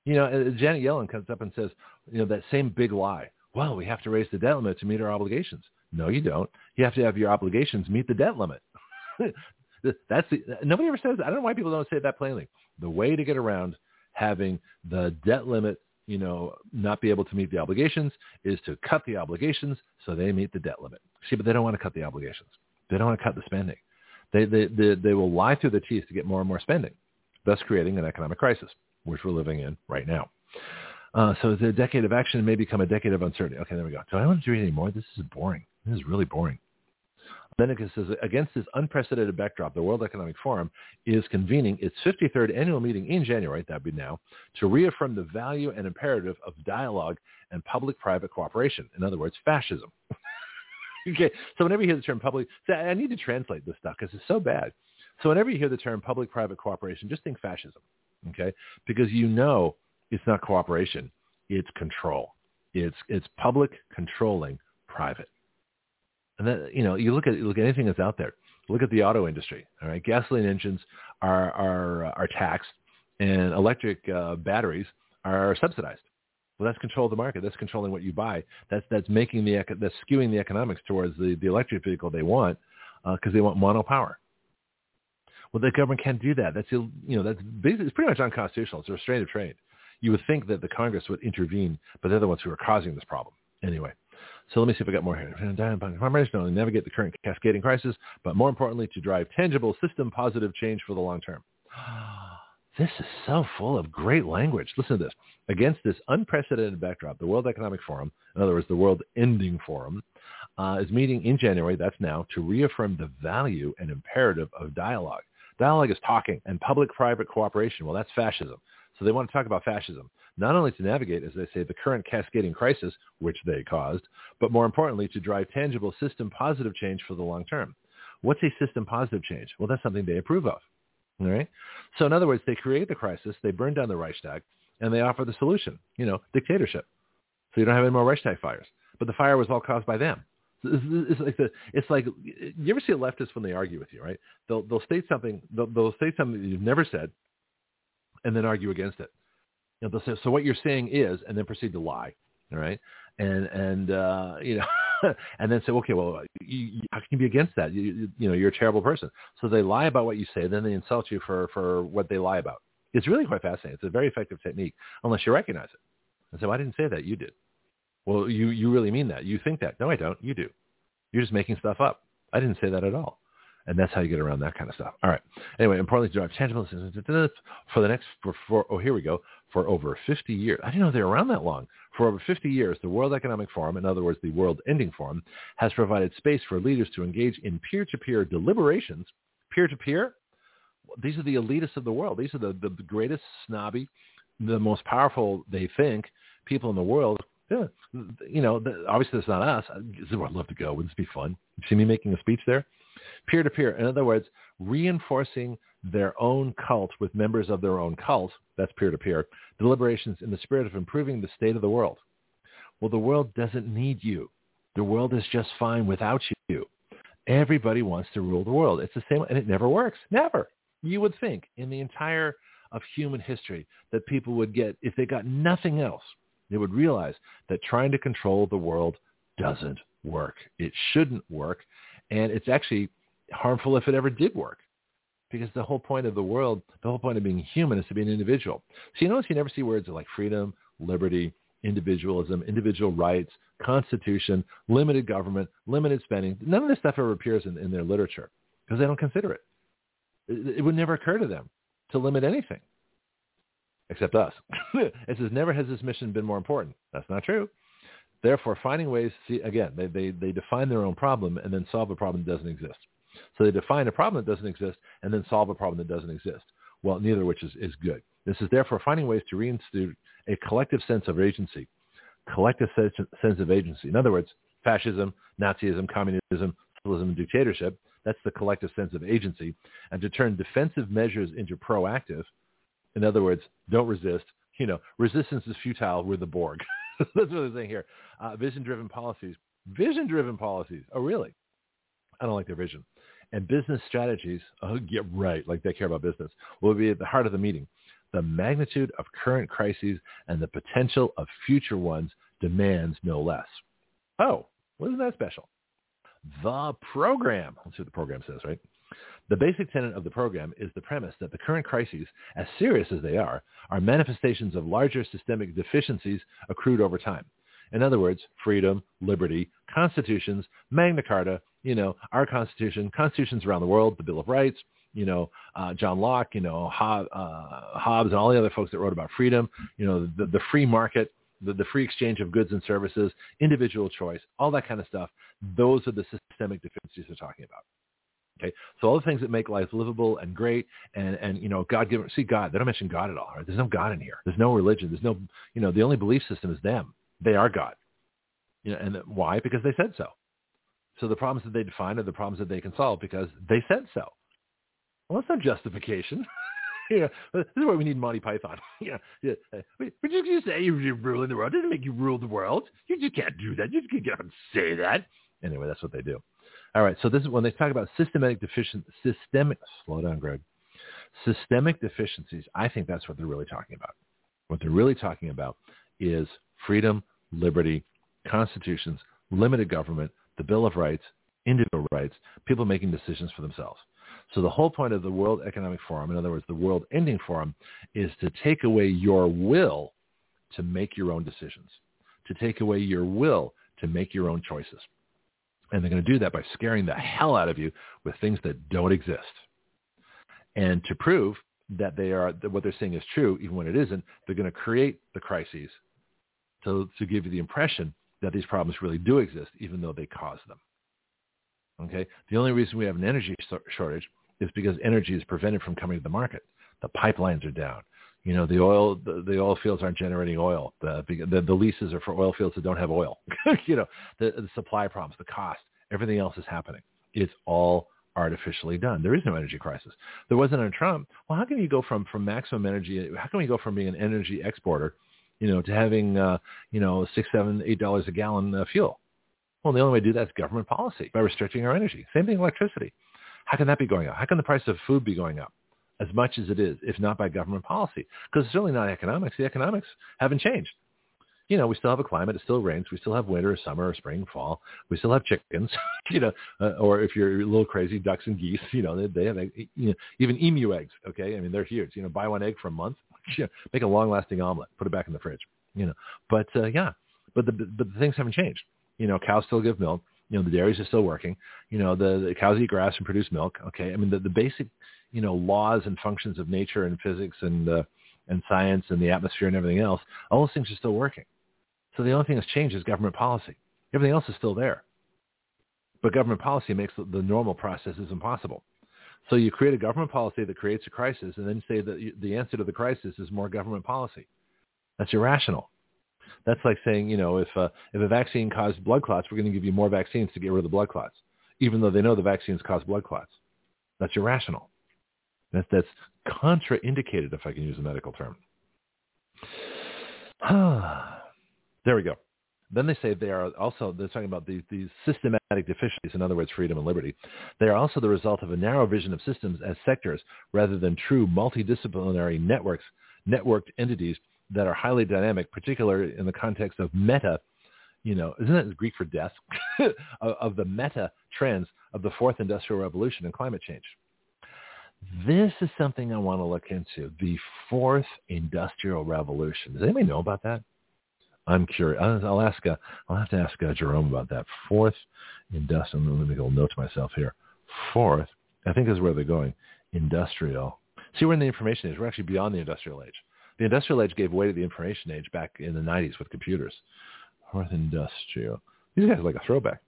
You know, uh, Janet Yellen comes up and says, you know, that same big lie. Well, we have to raise the debt limit to meet our obligations. No, you don't. You have to have your obligations meet the debt limit. *laughs* That's the, nobody ever says. That. I don't know why people don't say that plainly. The way to get around having the debt limit, you know, not be able to meet the obligations is to cut the obligations so they meet the debt limit. See, but they don't want to cut the obligations. They don't want to cut the spending. They, they, they, they will lie through the teeth to get more and more spending, thus creating an economic crisis, which we're living in right now. Uh, so the decade of action may become a decade of uncertainty. Okay, there we go. Do I want to read any more? This is boring. This is really boring. It says, against this unprecedented backdrop, the World Economic Forum is convening its 53rd annual meeting in January, that would be now, to reaffirm the value and imperative of dialogue and public-private cooperation. In other words, fascism. *laughs* okay, so whenever you hear the term public, I need to translate this stuff because it's so bad. So whenever you hear the term public-private cooperation, just think fascism, okay? Because you know it's not cooperation, it's control. It's, it's public controlling private. And then, you know, you look at you look at anything that's out there. Look at the auto industry. All right, gasoline engines are are are taxed, and electric uh, batteries are subsidized. Well, that's control of the market. That's controlling what you buy. That's that's making the that's skewing the economics towards the, the electric vehicle they want because uh, they want mono power. Well, the government can't do that. That's you know that's basically it's pretty much unconstitutional. It's a restraint of trade. You would think that the Congress would intervene, but they're the ones who are causing this problem anyway. So let me see if I got more here. Farmers navigate the current cascading crisis, but more importantly, to drive tangible system positive change for the long term. *gasps* This is so full of great language. Listen to this. Against this unprecedented backdrop, the World Economic Forum, in other words, the World Ending Forum, uh, is meeting in January, that's now, to reaffirm the value and imperative of dialogue. Dialogue is talking and public-private cooperation. Well, that's fascism. So they want to talk about fascism not only to navigate, as they say, the current cascading crisis, which they caused, but more importantly, to drive tangible system positive change for the long term. What's a system positive change? Well, that's something they approve of. All right. So in other words, they create the crisis, they burn down the Reichstag, and they offer the solution, you know, dictatorship. So you don't have any more Reichstag fires. But the fire was all caused by them. It's like the, it's like you ever see a leftist when they argue with you, right? They'll they'll state something they'll, they'll state something that you've never said, and then argue against it. You know, they'll say, so what you're saying is, and then proceed to lie. All right. And, and, uh, you know, *laughs* and then say, okay, well, you, how can you be against that? You, you, you know, you're a terrible person. So they lie about what you say, then they insult you for, for what they lie about. It's really quite fascinating. It's a very effective technique, unless you recognize it. And so I didn't say that. You did. Well, you, you really mean that. You think that. No, I don't. You do. You're just making stuff up. I didn't say that at all. And that's how you get around that kind of stuff. All right. Anyway, importantly, drive tangible for the next, for, for, oh, here we go, for over 50 years. I didn't know they were around that long. For over 50 years, the World Economic Forum, in other words, the World Ending Forum, has provided space for leaders to engage in peer-to-peer deliberations. Peer-to-peer? These are the elitists of the world. These are the, the greatest snobby, the most powerful, they think, people in the world yeah, you know, obviously it's not us. This is where I'd love to go. Wouldn't this be fun? You see me making a speech there? Peer-to-peer. In other words, reinforcing their own cult with members of their own cult, that's peer-to-peer, deliberations in the spirit of improving the state of the world. Well, the world doesn't need you. The world is just fine without you. Everybody wants to rule the world. It's the same, and it never works. Never. You would think in the entire of human history that people would get, if they got nothing else, they would realize that trying to control the world doesn't work. It shouldn't work. And it's actually harmful if it ever did work. Because the whole point of the world, the whole point of being human is to be an individual. So you notice you never see words like freedom, liberty, individualism, individual rights, constitution, limited government, limited spending. None of this stuff ever appears in, in their literature because they don't consider it. it. It would never occur to them to limit anything except us. *laughs* it says, never has this mission been more important. That's not true. Therefore, finding ways, to see, again, they, they, they define their own problem and then solve a problem that doesn't exist. So they define a problem that doesn't exist and then solve a problem that doesn't exist. Well, neither of which is, is good. This is therefore finding ways to reinstitute a collective sense of agency. Collective sense of agency. In other words, fascism, Nazism, communism, socialism, and dictatorship, that's the collective sense of agency. And to turn defensive measures into proactive, in other words, don't resist. You know, resistance is futile. We're the Borg. *laughs* That's what they're saying here. Uh, vision-driven policies. Vision-driven policies. Oh, really? I don't like their vision. And business strategies. *laughs* Oh, yeah, right. Like they care about business. Will be at the heart of the meeting. The magnitude of current crises and the potential of future ones demands no less. Oh, wasn't that special? The program. Let's see what the program says, right? The basic tenet of the program is the premise that the current crises, as serious as they are, are manifestations of larger systemic deficiencies accrued over time. In other words, freedom, liberty, constitutions, Magna Carta, you know, our constitution, constitutions around the world, the Bill of Rights, you know, uh, John Locke, you know, Hob, uh, Hobbes and all the other folks that wrote about freedom, you know, the, the free market, the, the free exchange of goods and services, individual choice, all that kind of stuff. Those are the systemic deficiencies they're talking about. Okay, so all the things that make life livable and great, and and you know, God given. See God. They don't mention God at all. Right? There's no God in here. There's no religion. There's no, you know, the only belief system is them. They are God. You know, and why? Because they said so. So the problems that they define are the problems that they can solve because they said so. Well, that's not justification. *laughs* you this is why we need Monty Python. *laughs* yeah, yeah. You say you're ruling the world. It doesn't make you rule the world. You just can't do that. You just can't get up and say that. Anyway, that's what they do. All right. So this is when they talk about systematic deficient, systemic, slow down, Greg. Systemic deficiencies. I think that's what they're really talking about. What they're really talking about is freedom, liberty, constitutions, limited government, the Bill of Rights, individual rights, people making decisions for themselves. So the whole point of the World Economic Forum, in other words, the World Ending Forum, is to take away your will to make your own decisions, to take away your will to make your own choices. And they're going to do that by scaring the hell out of you with things that don't exist. And to prove that they are that what they're saying is true, even when it isn't, they're going to create the crises to, to give you the impression that these problems really do exist, even though they cause them. Okay? The only reason we have an energy shortage is because energy is prevented from coming to the market. The pipelines are down. You know, the oil, the, the oil fields aren't generating oil. The, the, the leases are for oil fields that don't have oil. *laughs* you know, the, the supply problems, the cost, everything else is happening. It's all artificially done. There is no energy crisis. There wasn't under Trump. Well, how can you go from, from maximum energy? How can we go from being an energy exporter, you know, to having, uh, you know, six, seven, eight dollars a gallon uh, fuel? Well, the only way to do that is government policy by restricting our energy. Same thing, electricity. How can that be going up? How can the price of food be going up? as much as it is, if not by government policy. Because it's certainly not economics. The economics haven't changed. you know, we still have a climate. It still rains. We still have winter, summer, spring, fall. We still have chickens, *laughs* you know, uh, or if you're a little crazy, ducks and geese. You know, they, they have you know even emu eggs. Okay, I mean they're huge. You know, buy one egg for a month. *laughs* You know, make a long-lasting omelet. Put it back in the fridge. You know, but uh, yeah, but the but the things haven't changed. You know, cows still give milk. You know, the dairies are still working. You know, the, the cows eat grass and produce milk. Okay, I mean the, the basic you know laws and functions of nature and physics and uh, and science and the atmosphere and everything else. All those things are still working. So the only thing that's changed is government policy. Everything else is still there. But government policy makes the normal processes impossible. So you create a government policy that creates a crisis and then say that the answer to the crisis is more government policy. That's irrational. That's like saying, you know, if, uh, if a vaccine caused blood clots, we're going to give you more vaccines to get rid of the blood clots, even though they know the vaccines cause blood clots. That's irrational. That's, that's contraindicated, if I can use a medical term. *sighs* There we go. Then they say they are also, they're talking about these, these systematic deficiencies, in other words, freedom and liberty. They are also the result of a narrow vision of systems as sectors rather than true multidisciplinary networks, networked entities that are highly dynamic, particularly in the context of meta, you know, isn't that Greek for death, *laughs* of, of the meta trends of the fourth industrial revolution and climate change. This is something I want to look into, the fourth industrial revolution. Does anybody know about that? I'm curious. I'll ask. Uh, I'll have to ask uh, Jarome about that. Fourth industrial. Let me go note to myself here. Fourth. I think is where they're going. Industrial. See, we're in the information age. We're actually beyond the industrial age. The industrial age gave way to the information age back in the 90s with computers. Fourth industrial. These guys are like a throwback.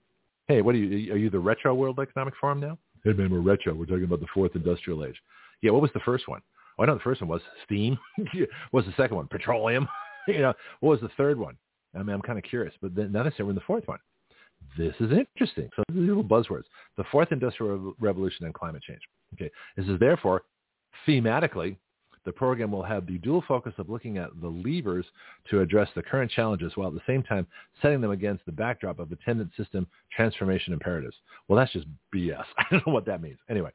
Hey, what are you? Are you the retro World Economic Forum now? Hey man, we're retro. We're talking about the fourth industrial age. Yeah, what was the first one? Oh, I know the first one was steam. *laughs* what was the second one? Petroleum. *laughs* you know, what was the third one? I mean, I'm kind of curious, but then now they say we're in the fourth one. This is interesting. So these little buzzwords. The fourth industrial revolution and climate change. Okay. This is therefore thematically the program will have the dual focus of looking at the levers to address the current challenges while at the same time setting them against the backdrop of attendant system transformation imperatives. Well, that's just BS. *laughs* I don't know what that means. Anyway,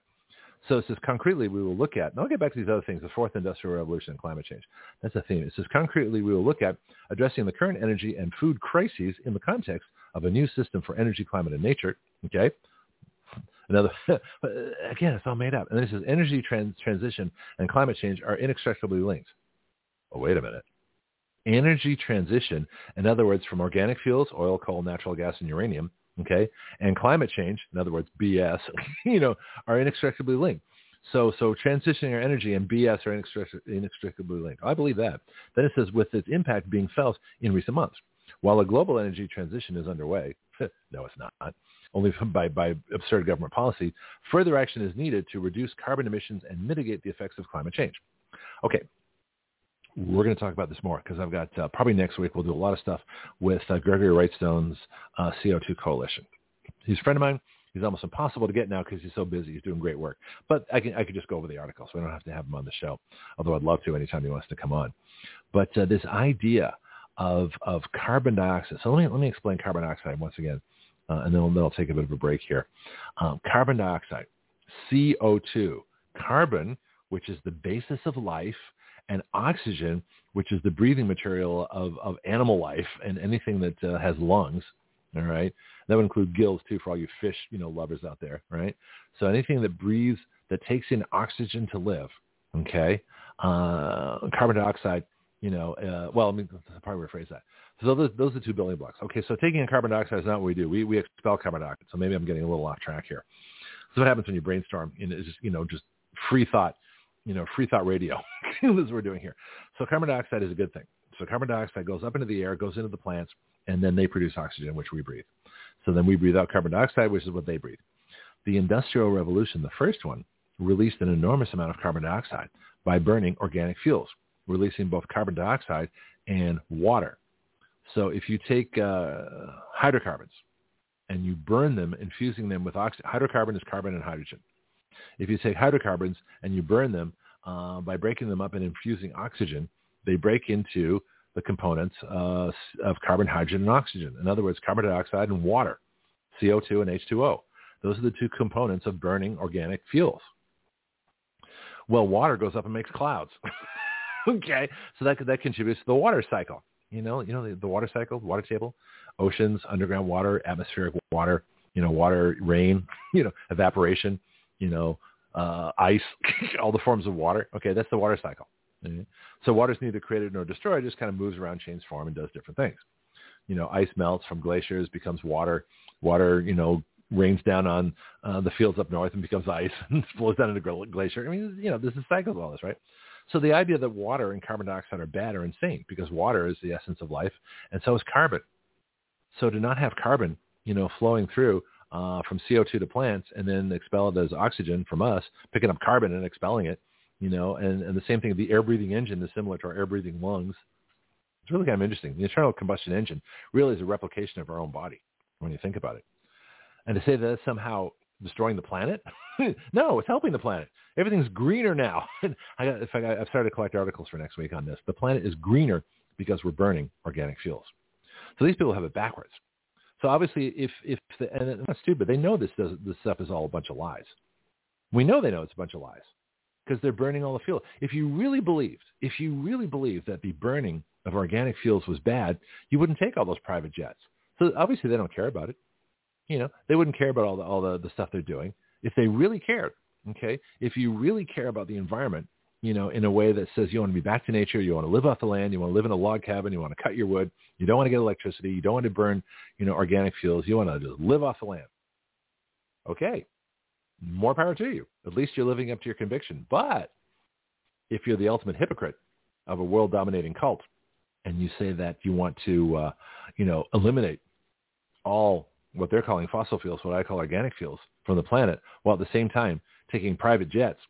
so it says concretely we will look at, and I'll get back to these other things, the fourth industrial revolution and climate change. That's a theme. It says concretely we will look at addressing the current energy and food crises in the context of a new system for energy, climate, and nature. Okay. Another, *laughs* uh, again, it's all made up. And this is energy trans- transition and climate change are inextricably linked. Oh, wait a minute. Energy transition, in other words, from organic fuels, oil, coal, natural gas, and uranium, okay, and climate change, in other words, BS, *laughs* you know, are inextricably linked. So, so transitioning our energy and BS are inextricably linked. I believe that. Then it says with its impact being felt in recent months. While a global energy transition is underway, *laughs* no, it's not, only *laughs* by, by absurd government policy, further action is needed to reduce carbon emissions and mitigate the effects of climate change. Okay, we're going to talk about this more because I've got uh, probably next week we'll do a lot of stuff with uh, Gregory Wrightstone's uh, CO2 Coalition. He's a friend of mine. He's almost impossible to get now because he's so busy. He's doing great work. But I can I could just go over the article, so I don't have to have him on the show. Although I'd love to anytime he wants to come on. But uh, this idea of of carbon dioxide. So let me let me explain carbon dioxide once again, uh, and then, then I'll take a bit of a break here. Um, carbon dioxide, CO2, carbon, which is the basis of life and oxygen, which is the breathing material of, of animal life and anything that uh, has lungs. All right, that would include gills too for all you fish, you know, lovers out there, right? So anything that breathes, that takes in oxygen to live. Okay, uh, carbon dioxide. You know, uh, well, I mean, i probably rephrase that. So those, those are two building blocks. Okay, so taking in carbon dioxide is not what we do. We we expel carbon dioxide. So maybe I'm getting a little off track here. So what happens when you brainstorm? and it's just you know just free thought you know, free thought radio. this *laughs* is what we're doing here. So carbon dioxide is a good thing. So carbon dioxide goes up into the air, goes into the plants, and then they produce oxygen, which we breathe. So then we breathe out carbon dioxide, which is what they breathe. The Industrial Revolution, the first one, released an enormous amount of carbon dioxide by burning organic fuels, releasing both carbon dioxide and water. So if you take uh, hydrocarbons and you burn them, infusing them with oxygen, hydrocarbon is carbon and hydrogen. If you take hydrocarbons and you burn them uh, by breaking them up and infusing oxygen, they break into the components uh, of carbon, hydrogen, and oxygen. In other words, carbon dioxide and water, CO2 and H2O. Those are the two components of burning organic fuels. Well, water goes up and makes clouds. *laughs* okay, so that that contributes to the water cycle. You know, you know the, the water cycle, water table, oceans, underground water, atmospheric water, you know, water, rain, *laughs* you know, evaporation, you know, uh, ice, *laughs* all the forms of water. Okay, that's the water cycle. Mm-hmm. So water's neither created nor destroyed; it just kind of moves around, changes form, and does different things. You know, ice melts from glaciers, becomes water. Water, you know, rains down on uh, the fields up north and becomes *laughs* ice and flows down into glacier. I mean, you know, this is cycles of all this, right? So the idea that water and carbon dioxide are bad are insane because water is the essence of life, and so is carbon. So to not have carbon, you know, flowing through uh, from CO2 to plants and then expel it as oxygen from us, picking up carbon and expelling it, you know, and, and the same thing, the air breathing engine is similar to our air breathing lungs. It's really kind of interesting. The internal combustion engine really is a replication of our own body when you think about it. And to say that it's somehow destroying the planet, *laughs* no, it's helping the planet. Everything's greener now. *laughs* I in fact, I've started to collect articles for next week on this. The planet is greener because we're burning organic fuels. So these people have it backwards. So obviously, if if the, and not stupid, they know this does, this stuff is all a bunch of lies. We know they know it's a bunch of lies because they're burning all the fuel. If you really believed, if you really believed that the burning of organic fuels was bad, you wouldn't take all those private jets. So obviously, they don't care about it. You know, they wouldn't care about all the all the, the stuff they're doing if they really cared. Okay, if you really care about the environment, you know, in a way that says you want to be back to nature, you want to live off the land, you want to live in a log cabin, you want to cut your wood, you don't want to get electricity, you don't want to burn, you know, organic fuels, you want to just live off the land. Okay, more power to you. At least you're living up to your conviction. But if you're the ultimate hypocrite of a world dominating cult and you say that you want to, uh, you know, eliminate all what they're calling fossil fuels, what I call organic fuels from the planet, while at the same time taking private jets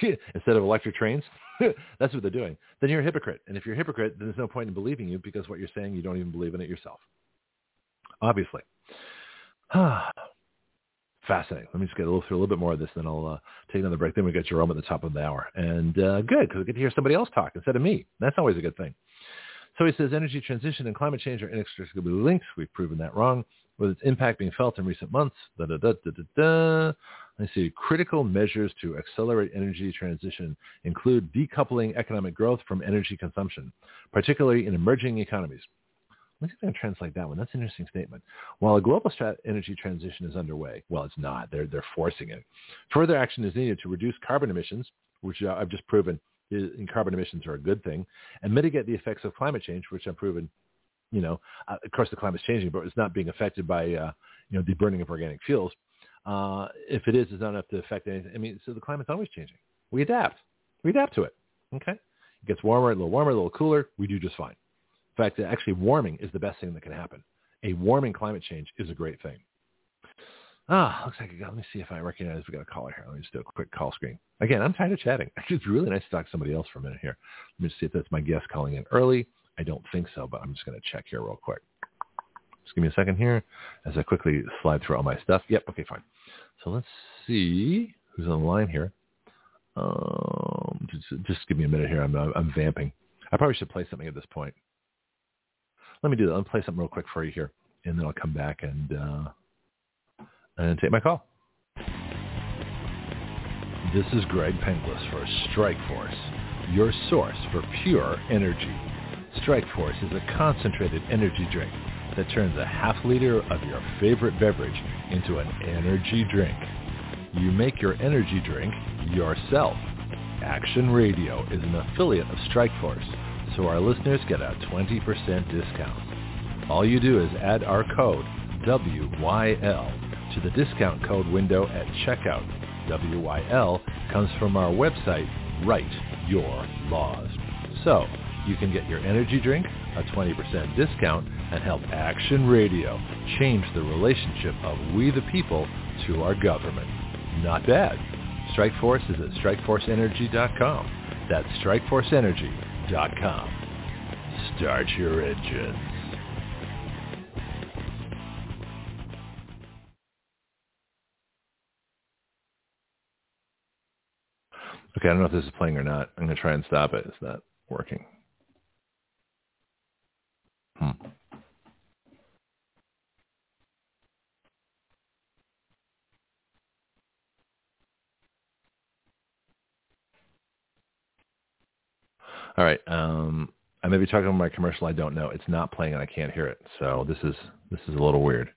*laughs* instead of electric trains. *laughs* That's what they're doing. Then you're a hypocrite. And if you're a hypocrite, then there's no point in believing you because what you're saying, you don't even believe in it yourself. Obviously. *sighs* Fascinating. Let me just get a little through a little bit more of this, then I'll uh, take another break. Then we get Jarome at the top of the hour. And uh, good, because we get to hear somebody else talk instead of me. That's always a good thing. So he says energy transition and climate change are inextricably linked. We've proven that wrong with its impact being felt in recent months. Da, da, da, I see critical measures to accelerate energy transition include decoupling economic growth from energy consumption, particularly in emerging economies. Let me see if I can translate that one. That's an interesting statement. While a global strat- energy transition is underway, well, it's not. They're, they're forcing it. Further action is needed to reduce carbon emissions, which I've just proven in carbon emissions are a good thing, and mitigate the effects of climate change, which I've proven you know, uh, of course the climate's changing, but it's not being affected by, uh, you know, the burning of organic fuels. Uh, if it is, it's not enough to affect anything. I mean, so the climate's always changing. We adapt. We adapt to it. Okay. It gets warmer, a little warmer, a little cooler. We do just fine. In fact, actually warming is the best thing that can happen. A warming climate change is a great thing. Ah, looks like I got, let me see if I recognize we got a caller here. Let me just do a quick call screen. Again, I'm tired of chatting. *laughs* It's really nice to talk to somebody else for a minute here. Let me see if that's my guest calling in early. I don't think so, but I'm just going to check here real quick. Just give me a second here as I quickly slide through all my stuff. Yep, okay, fine. So let's see who's on the line here. Um, just, just give me a minute here. I'm, I'm vamping. I probably should play something at this point. Let me do that. Me play something real quick for you here, and then I'll come back and uh, and take my call. This is Greg Penglis for Strike Force, your source for pure energy. Strike Force is a concentrated energy drink that turns a half liter of your favorite beverage into an energy drink. You make your energy drink yourself. Action Radio is an affiliate of Strikeforce, so our listeners get a 20% discount. All you do is add our code WYL to the discount code window at checkout. WYL comes from our website, Write Your Laws. So, you can get your energy drink, a 20% discount, and help Action Radio change the relationship of we the people to our government. Not bad. Strikeforce is at strikeforceenergy.com. That's strikeforceenergy.com. Start your engines. Okay, I don't know if this is playing or not. I'm going to try and stop it. It's not working. Hmm. All right. Um, I may be talking about my commercial. I don't know. It's not playing and I can't hear it. So this is this is a little weird.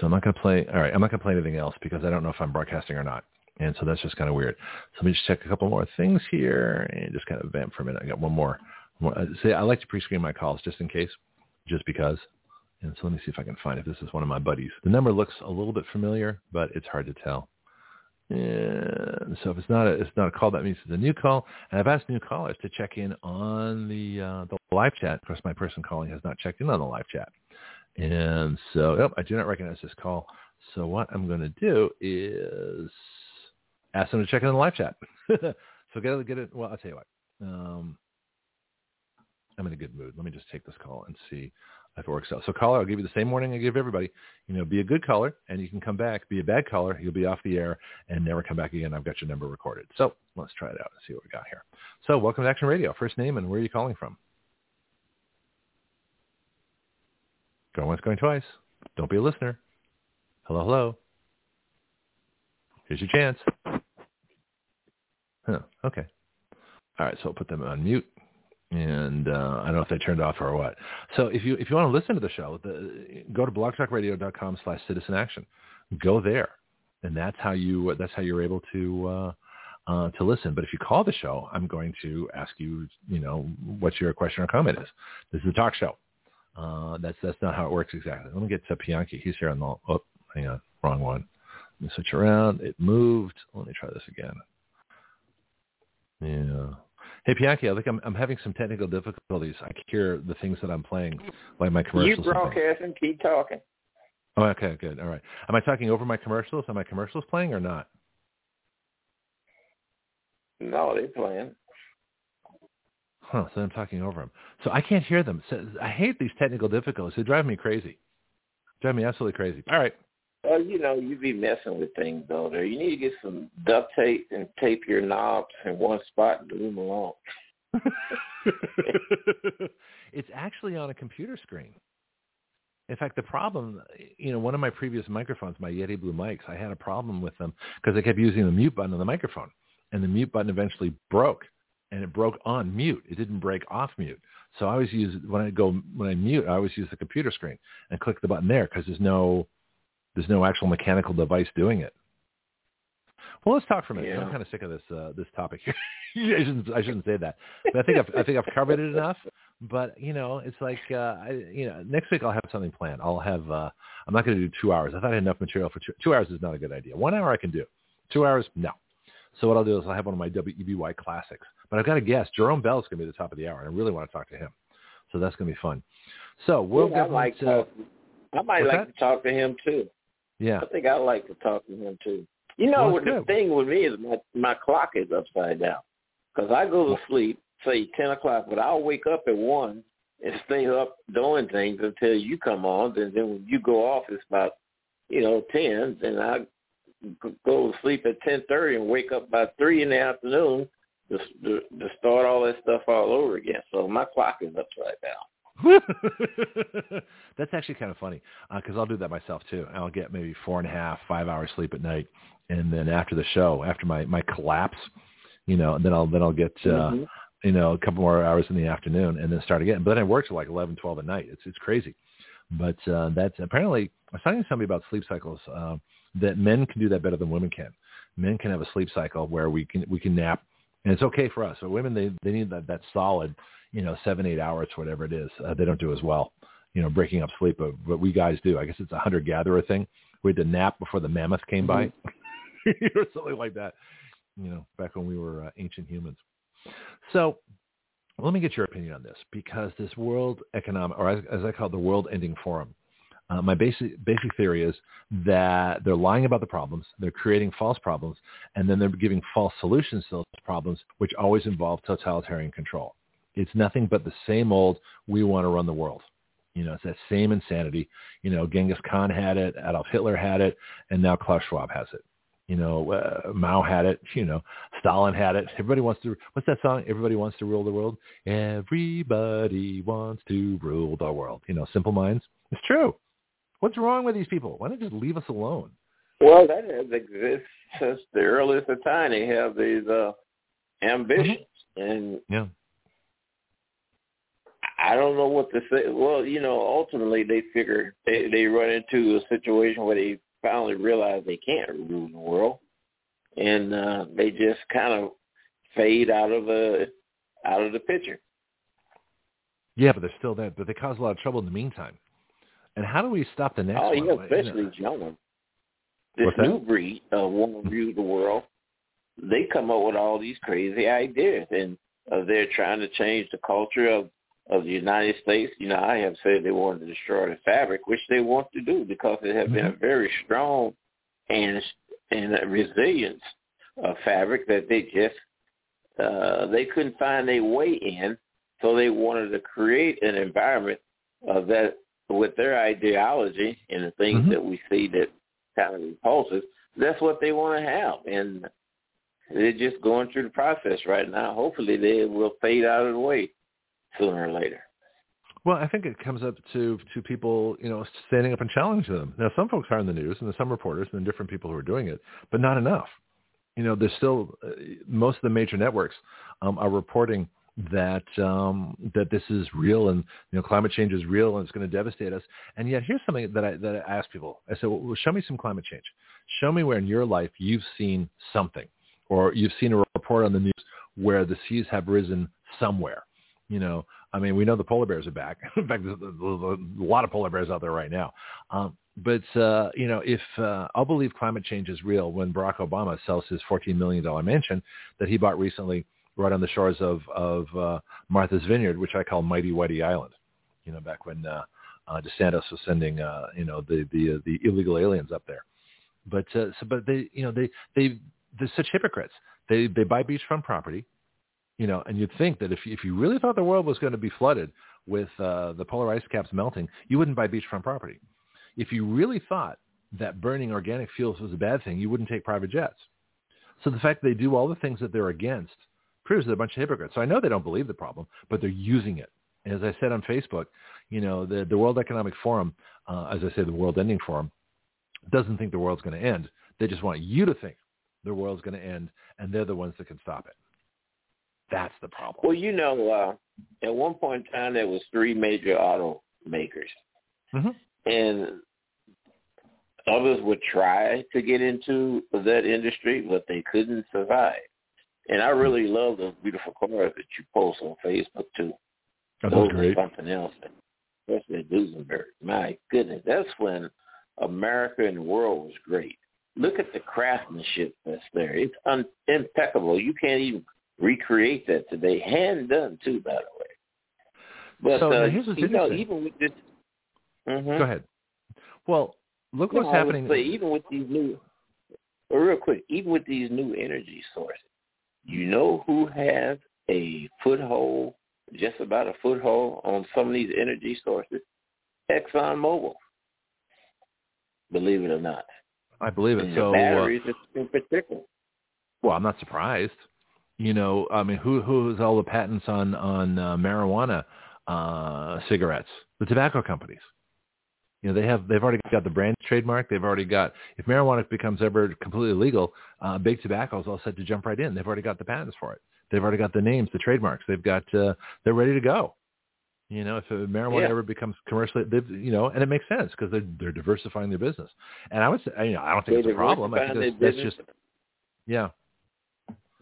So I'm not to play. All right, I'm not to play anything else because I don't know if I'm broadcasting or not. And so that's just kind of weird. So let me just check a couple more things here and just kind of vamp for a minute. I got one more. More. Uh, see, I like to pre-screen my calls just in case, just because. And so let me see if I can find if this is one of my buddies. The number looks a little bit familiar, but it's hard to tell. And so if it's not a, it's not a call, that means it's a new call. And I've asked new callers to check in on the uh, the live chat. Of course, my person calling has not checked in on the live chat. And so, yep, I do not recognize this call. So what I'm going to do is ask them to check in on the live chat. *laughs* so get it, get it. Well, I'll tell you what. Um, I'm in a good mood. Let me just take this call and see if it works out. So caller, I'll give you the same warning I give everybody. You know, be a good caller and you can come back. Be a bad caller, you'll be off the air and never come back again. I've got your number recorded. So let's try it out and see what we got here. So welcome to Action Radio. First name and where are you calling from? Going once, going twice. Don't be a listener. Hello, hello. Here's your chance. Huh, okay. All right, so I'll put them on mute and uh, I don't know if they turned off or what. So if you if you want to listen to the show, the, go to blogtalkradio.com slash citizen action. Go there, and that's how you that's how you're able to uh, uh, to listen. But if you call the show, I'm going to ask you, you know, what your question or comment is. This is a talk show. Uh, that's that's not how it works exactly. Let me get to Pianki. He's here on the. Oh, hang on, wrong one. Let me switch around. It moved. Let me try this again. Yeah. Hey, Pianki, I think I'm, I'm having some technical difficulties. I can hear the things that I'm playing, like my commercials. You broadcasting, keep talking. Oh, okay, good. All right. Am I talking over my commercials? Are my commercials playing or not? No, they're playing. Huh, so I'm talking over them. So I can't hear them. So I hate these technical difficulties. They drive me crazy. Drive me absolutely crazy. All right. Well, you know, you be messing with things though. There, you need to get some duct tape and tape your knobs in one spot and leave them alone. *laughs* it's actually on a computer screen. In fact, the problem, you know, one of my previous microphones, my Yeti Blue mics, I had a problem with them because I kept using the mute button on the microphone, and the mute button eventually broke, and it broke on mute. It didn't break off mute. So I always use when I go when I mute, I always use the computer screen and click the button there because there's no there's no actual mechanical device doing it. Well, let's talk for a minute. Yeah. I'm kind of sick of this uh, this topic here. *laughs* I shouldn't I shouldn't say that, but I think I've I think I've covered it enough. But you know, it's like uh, I, you know, next week I'll have something planned. I'll have uh, I'm not going to do two hours. I thought I had enough material for two, two hours. Is not a good idea. One hour I can do. Two hours, no. So what I'll do is I'll have one of my WEBY classics. But I've got a guest. Jarome Bell is going to be at the top of the hour, and I really want to talk to him. So that's going to be fun. So we'll yeah, I like to, I might like that? to talk to him too. Yeah. I think I like to talk to him too. You know, well, the thing with me is my my clock is upside down because I go to sleep say ten o'clock, but I'll wake up at one and stay up doing things until you come on. And then when you go off, it's about you know ten. And I go to sleep at ten thirty and wake up by three in the afternoon to, to to start all that stuff all over again. So my clock is upside down. *laughs* That's actually kind of funny because uh, I'll do that myself too. I'll get maybe four and a half, five hours sleep at night, and then after the show, after my my collapse, you know, and then I'll then I'll get uh, mm-hmm. you know a couple more hours in the afternoon, and then start again. But then I work till like eleven, twelve at night. It's it's crazy, but uh, that's apparently I was talking to somebody about sleep cycles uh, that men can do that better than women can. Men can have a sleep cycle where we can we can nap, and it's okay for us. So women they they need that that solid you know, seven, eight hours, whatever it is. Uh, they don't do as well, you know, breaking up sleep, but, but we guys do. I guess it's a hunter-gatherer thing. We had to nap before the mammoth came by, mm-hmm. *laughs* or something like that, you know, back when we were uh, ancient humans. So let me get your opinion on this because this World Economic, or as, as I call it, the World Ending Forum, uh, my basic basic theory is that they're lying about the problems, they're creating false problems, and then they're giving false solutions to those problems, which always involve totalitarian control. It's nothing but the same old, we want to run the world. You know, it's that same insanity. You know, Genghis Khan had it, Adolf Hitler had it, and now Klaus Schwab has it. You know, uh, Mao had it. You know, Stalin had it. Everybody wants to. What's that song? Everybody wants to rule the world. Everybody wants to rule the world. You know, Simple Minds. It's true. What's wrong with these people? Why don't they just leave us alone? Well, that has existed since the earliest of time. They have these uh, ambitions, mm-hmm. and yeah I don't know what to say. Well, you know, ultimately they figure they they run into a situation where they finally realize they can't rule the world, and uh, they just kind of fade out of the out of the picture. Yeah, but they're still there. But they cause a lot of trouble in the meantime. And how do we stop the next oh, one? Oh, yeah, especially you know. young This What's new breed of want to rule the world. They come up with all these crazy ideas, and uh, they're trying to change the culture of of the United States. You know, I have said they want to destroy the fabric, which they want to do because it has mm-hmm. been a very strong and and resilience uh, fabric that they just uh, they couldn't find a way in, so they wanted to create an environment uh, that with their ideology and the things mm-hmm. that we see that kind of repulses, that's what they want to have. And they're just going through the process right now. Hopefully they will fade out of the way sooner or later. Well, I think it comes up to to people, you know, standing up and challenging them. Now, some folks are in the news, and some reporters and different people who are doing it, but not enough. You know, there's still uh, most of the major networks um, are reporting that um, that this is real and you know climate change is real and it's going to devastate us. And yet, here's something that I that I ask people. I said, well, show me some climate change. Show me where in your life you've seen something, or you've seen a report on the news where the seas have risen somewhere. You know, I mean, we know the polar bears are back. *laughs* in fact, there's a lot of polar bears out there right now. Um, but uh, you know, if uh, I'll believe climate change is real when Barack Obama sells his $14 million mansion that he bought recently right on the shores of of uh, Martha's Vineyard, which I call Mighty Whitey Island. You know, back when uh, uh, DeSantis was sending uh, you know the the uh, the illegal aliens up there. But uh, so, but they you know they they they're such hypocrites. They they buy beachfront property, you know, and you'd think that if if you really thought the world was going to be flooded with uh, the polar ice caps melting, you wouldn't buy beachfront property. If you really thought that burning organic fuels was a bad thing, you wouldn't take private jets. So the fact that they do all the things that they're against proves they're a bunch of hypocrites. So I know they don't believe the problem, but they're using it. And as I said on Facebook, you know, the, the World Economic Forum, uh, as I said, the World Ending Forum, doesn't think the world's going to end. They just want you to think the world's going to end, and they're the ones that can stop it. That's the problem. Well, you know, uh, at one point in time, there was three major automakers, mm-hmm. and others would try to get into that industry, but they couldn't survive. And I really love those beautiful cars that you post on Facebook too. Oh, those great. Something else, especially Duesenberg. My goodness, that's when America and the world was great. Look at the craftsmanship that's there. It's un- impeccable. You can't even recreate that today. Hand done too, by the way. But so, uh, here's what's you know, even with this. Mm-hmm. Go ahead. Well, look what's happening. Say, even with these new, real quick, even with these new energy sources, you know who has a foothold, just about a foothold on some of these energy sources? ExxonMobil. Believe it or not. I believe it. And so the batteries uh, in particular. Well, I'm not surprised. You know, I mean, who who has all the patents on on uh, marijuana uh, cigarettes? The tobacco companies. You know, they have they've already got the brand trademark. They've already got if marijuana becomes ever completely legal, uh, big tobacco is all set to jump right in. They've already got the patents for it. They've already got the names, the trademarks. They've got uh, they're ready to go. You know, if marijuana yeah. ever becomes commercially, they've, you know, and it makes sense because they're they're diversifying their business. And I would say, you know, I don't think they it's a problem. I think that's, that's just, yeah.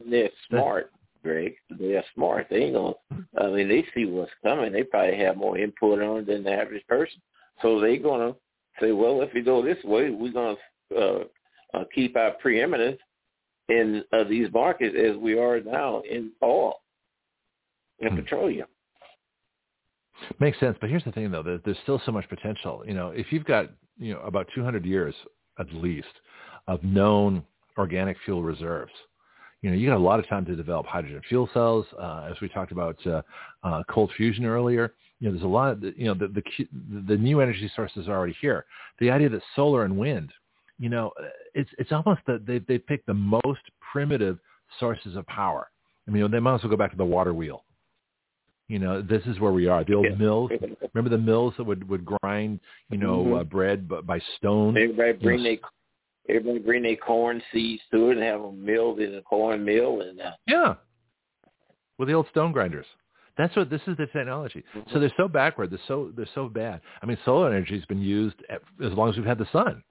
They're smart, Greg. They're smart. They ain't gonna. I mean, they see what's coming. They probably have more input on it than the average person. So they're going to say, well, if we go this way, we're going to uh, uh, keep our preeminence in uh, these markets as we are now in oil and hmm. petroleum. Makes sense, but here's the thing, though: there's still so much potential. You know, if you've got you know about 200 years at least of known organic fuel reserves, you know, you got a lot of time to develop hydrogen fuel cells. Uh, as we talked about uh, uh, cold fusion earlier, you know, there's a lot of, you know, the, the, the new energy sources are already here. The idea that solar and wind, you know, it's, it's almost that they, they pick the most primitive sources of power. I mean, they might as well go back to the water wheel. You know, this is where we are. The old yeah. mills. Remember the mills that would would grind, you know, mm-hmm. uh, bread by stone. Everybody bring you know, everybody bring their corn seeds to it and have them milled in a corn mill and uh, yeah, with the old stone grinders. That's what this is the technology. Mm-hmm. So they're so backward. They're so they're so bad. I mean, solar energy has been used at, as long as we've had the sun.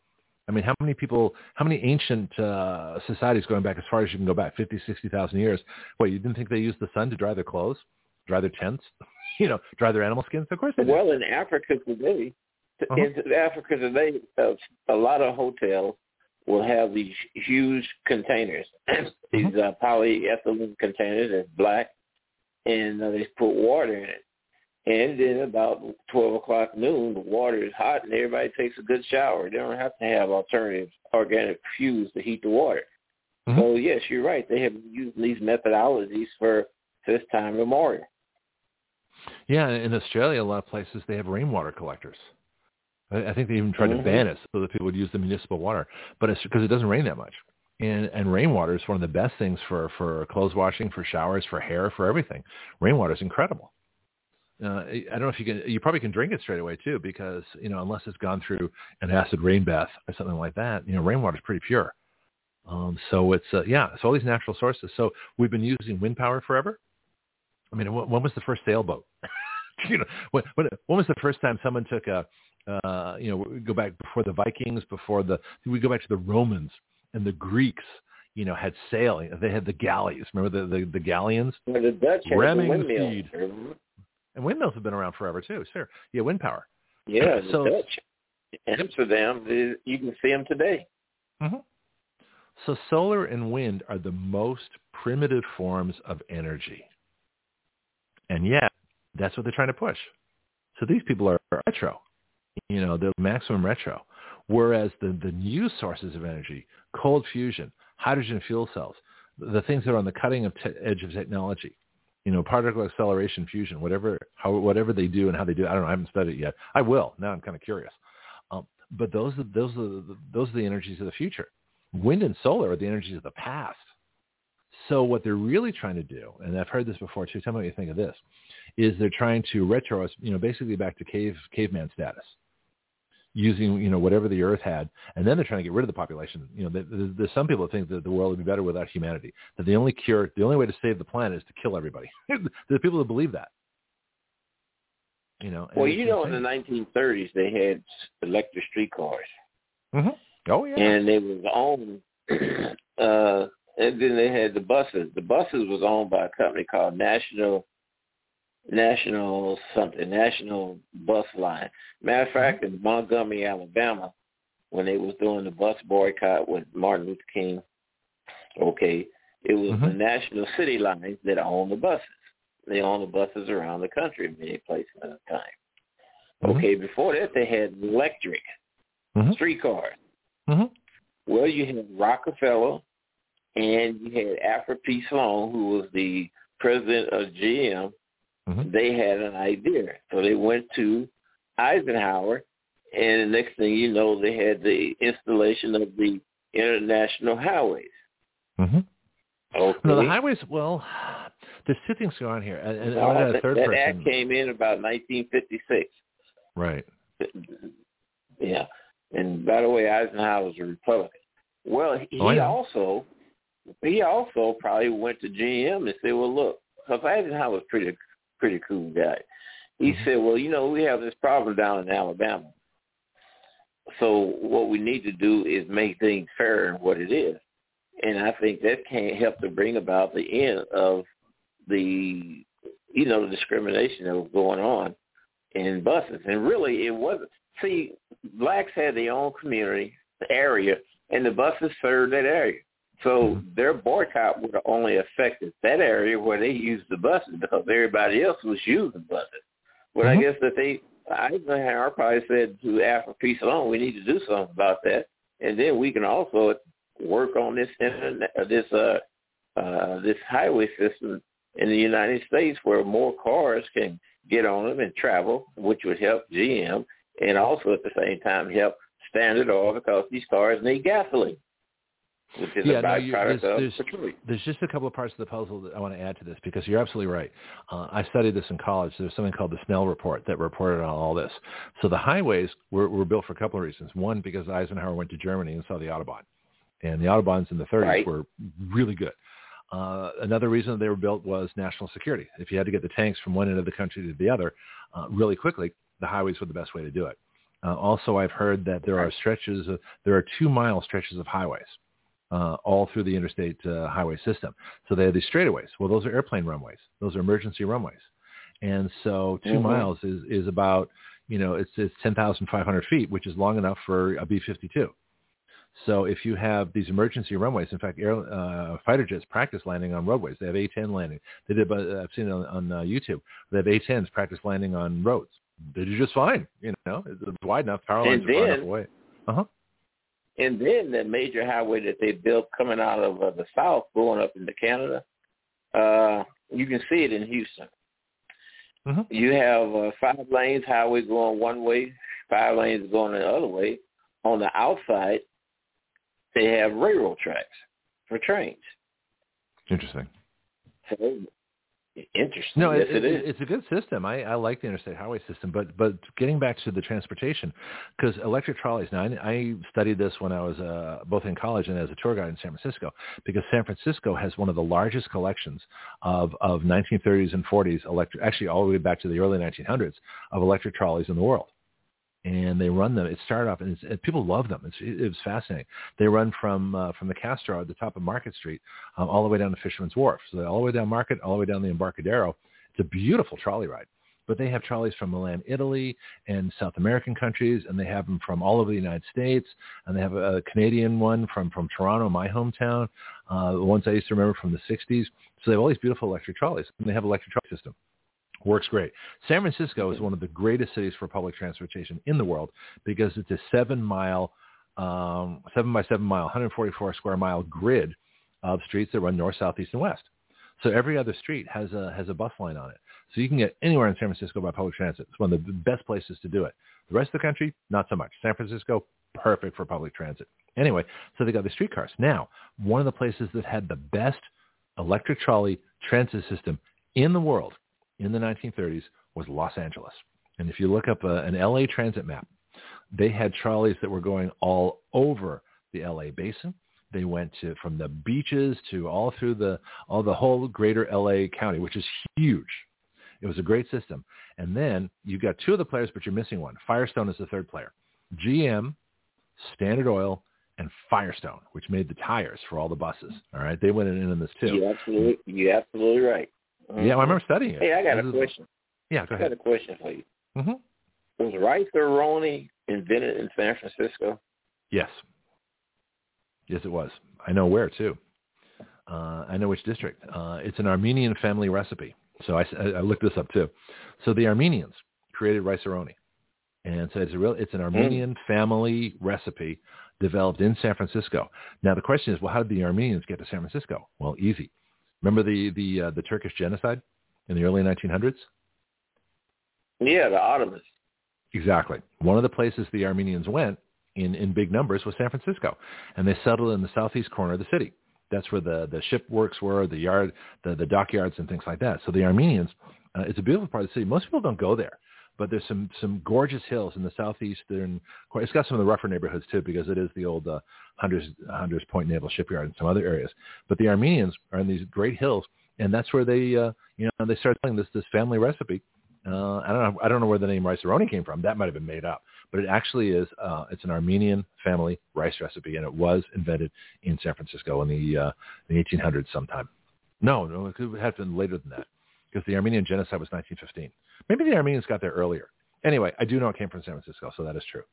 I mean, how many people, how many ancient uh, societies going back as far as you can go back, 50, 60,000 years? What, you didn't think they used the sun to dry their clothes, dry their tents, *laughs* you know, dry their animal skins? Of course they did. Well, in Africa today, uh-huh. in Africa today, uh, a lot of hotels will have these huge containers, *clears throat* these uh-huh. uh, polyethylene containers that's black, and uh, they put water in it. And then about 12 o'clock noon, the water is hot and everybody takes a good shower. They don't have to have alternative organic fuels to heat the water. Mm-hmm. So yes, you're right. They have used these methodologies for this time memorial. Yeah, in Australia, a lot of places they have rainwater collectors. I think they even tried mm-hmm. to ban it so that people would use the municipal water, but it's because it doesn't rain that much. And and rainwater is one of the best things for for clothes washing, for showers, for hair, for everything. Rainwater is incredible. Uh, I don't know if you can. You probably can drink it straight away too, because you know unless it's gone through an acid rain bath or something like that, you know rainwater is pretty pure. Um, so it's uh, yeah, it's all these natural sources. So we've been using wind power forever. I mean, when was the first sailboat? *laughs* you know, when, when when was the first time someone took a uh, you know, we go back before the Vikings, before the we go back to the Romans and the Greeks. You know, had sailing. They had the galleys. Remember the the, the galleons? Well, the Dutch Remming the speed. And windmills have been around forever too. Sure. Yeah, wind power. Yeah, so, the Dutch. Amsterdam, you can see them today. Mm-hmm. So solar and wind are the most primitive forms of energy. And yet, that's what they're trying to push. So these people are retro. You know, they're maximum retro. Whereas the, the new sources of energy, cold fusion, hydrogen fuel cells, the things that are on the cutting of te- edge of technology, you know, particle acceleration fusion, whatever, how, whatever they do and how they do it. I don't know. I haven't studied it yet. I will. Now I'm kind of curious. Um, but those are, those are the, those are the energies of the future. Wind and solar are the energies of the past. So what they're really trying to do, and I've heard this before too, tell me what you think of this, is they're trying to retro us, you know, basically back to cave caveman status using you know whatever the earth had, and then they're trying to get rid of the population. You know, there's some people that think that the world would be better without humanity. That the only cure, the only way to save the planet is to kill everybody. *laughs* there's people that believe that. You know. Well, you know, insane. in the 1930s they had electric streetcars. Mm-hmm. Oh yeah. And they was owned. *clears throat* uh, and then they had the buses. The buses was owned by a company called National National something, National Bus Line. Matter of fact, in Montgomery, Alabama, when they was doing the bus boycott with Martin Luther King, okay, it was mm-hmm. the National City Lines that owned the buses. They owned the buses around the country in many places at the time. Mm-hmm. Okay, before that they had electric mm-hmm. streetcars. Mm-hmm. Well, you had Rockefeller and you had Alfred P. Sloan, who was the president of GM, mm-hmm. they had an idea. So they went to Eisenhower, and the next thing you know, they had the installation of the international highways. Mm-hmm. Okay. No, the highways. Well, there's two things going on here, and, and a third that, person. act came in about 1956. Right. Yeah, and by the way, Eisenhower was a Republican. Well, he oh, also he also probably went to GM and said, "Well, look, because Eisenhower was pretty pretty cool guy. He mm-hmm. said, well, you know, we have this problem down in Alabama. So what we need to do is make things fair in what it is. And I think that can help to bring about the end of the, you know, the discrimination that was going on in buses. And really it wasn't. See, blacks had their own community, the area, and the buses served that area. So mm-hmm. their boycott would have only affected that area where they used the buses because everybody else was using buses. But mm-hmm. I guess that they, Eisenhower probably said to Alfred P. Sloan, we need to do something about that, and then we can also work on this internet, uh, this uh, uh, this highway system in the United States where more cars can get on them and travel, which would help GM, and also at the same time help Standard Oil because these cars need gasoline which is yeah, a byproduct no, there's, of petroleum. There's just a couple of parts of the puzzle that I want to add to this because you're absolutely right. Uh, I studied this in college. There's something called the Snell Report that reported on all this. So the highways were, were built for a couple of reasons. One, because Eisenhower went to Germany and saw the Autobahn. And the Autobahns in the 30s right. were really good. Uh, another reason they were built was national security. If you had to get the tanks from one end of the country to the other uh, really quickly, the highways were the best way to do it. Uh, also, I've heard that there are stretches, of, there are two mile stretches of highways uh, all through the interstate uh, highway system. So they have these straightaways. Well, those are airplane runways. Those are emergency runways. And so 2 mm-hmm. miles is, is about, you know, it's, it's 10,500 feet, which is long enough for a B-52. So if you have these emergency runways, in fact, air, uh, fighter jets practice landing on roadways. They have A-10 landing. They did, uh, I've seen it on, on uh, YouTube. They have A-10s practice landing on roads. They do just fine. You know, it's wide enough. Power lines are far enough away. Uh-huh. And then the major highway that they built coming out of uh, the south, going up into Canada, uh, you can see it in Houston. Mm-hmm. You have uh, five lanes highway going one way, five lanes going the other way. On the outside, they have railroad tracks for trains. Interesting. So interesting. No, yes, it, it is. It's a good system. I, I like the interstate highway system, but but getting back to the transportation, because electric trolleys. Now, I, I studied this when I was uh, both in college and as a tour guide in San Francisco, because San Francisco has one of the largest collections of of 1930s and 40s electric, actually all the way back to the early 1900s of electric trolleys in the world and they run them. It started off, and, and people love them. It's, it, it was fascinating. They run from uh, from the Castro at the top of Market Street um, all the way down to Fisherman's Wharf. So all the way down Market, all the way down the Embarcadero. It's a beautiful trolley ride. But they have trolleys from Milan, Italy, and South American countries, and they have them from all over the United States. And they have a, Canadian one from from Toronto, my hometown. Uh, the ones I used to remember from the '60s. So they have all these beautiful electric trolleys, and they have electric trolley system. Works great. San Francisco is one of the greatest cities for public transportation in the world because it's a seven mile, um, seven by seven mile, 144 square mile grid of streets that run north, south, east, and west. So every other street has a has a bus line on it. So you can get anywhere in San Francisco by public transit. It's one of the best places to do it. The rest of the country, not so much. San Francisco, perfect for public transit. Anyway, so they got the streetcars. Now, one of the places that had the best electric trolley transit system in the world in the 1930s was Los Angeles. And if you look up a, uh, an LA transit map, they had trolleys that were going all over the LA basin. They went to from the beaches to all through the all the whole greater LA county, which is huge. It was a great system. And then you've got two of the players, but you're missing one. Firestone is the third player. GM, Standard Oil, and Firestone, which made the tires for all the buses. All right, they went in on this too. You're absolutely, you're absolutely right. Mm-hmm. Yeah, I remember studying it. Hey, I got this a question. yeah, go ahead. I got a question for you. Mm-hmm. Was Rice-A-Roni invented in San Francisco? Yes. Yes, it was. I know where too. Uh, I know which district. Uh, it's an Armenian family recipe. So I, I looked this up too. So the Armenians created Rice-A-Roni. And so it's a real, it's an Armenian mm. family recipe developed in San Francisco. Now the question is, well, how did the Armenians get to San Francisco? Well, easy. Remember the the uh, the Turkish genocide in the early 1900s? Yeah, the Ottomans. Exactly. One of the places the Armenians went in in big numbers was San Francisco, and they settled in the southeast corner of the city. That's where the the ship works were, the yard, the the dockyards, and things like that. So the Armenians, uh, it's a beautiful part of the city. Most people don't go there but there's some some gorgeous hills in the southeastern. It's got some of the rougher neighborhoods too, because it is the old uh, Hunters Hunters Point Naval Shipyard and some other areas. But the Armenians are in these great hills, and that's where they uh, you know they started telling this this family recipe. Uh, I don't know I don't know where the name Rice-A-Roni came from. That might have been made up, but it actually is. Uh, it's an Armenian family rice recipe, and it was invented in San Francisco in the uh, the 1800s sometime. No, no, it could have been later than that because the Armenian genocide was 1915. Maybe the Armenians got there earlier. Anyway, I do know it came from San Francisco, so that is true.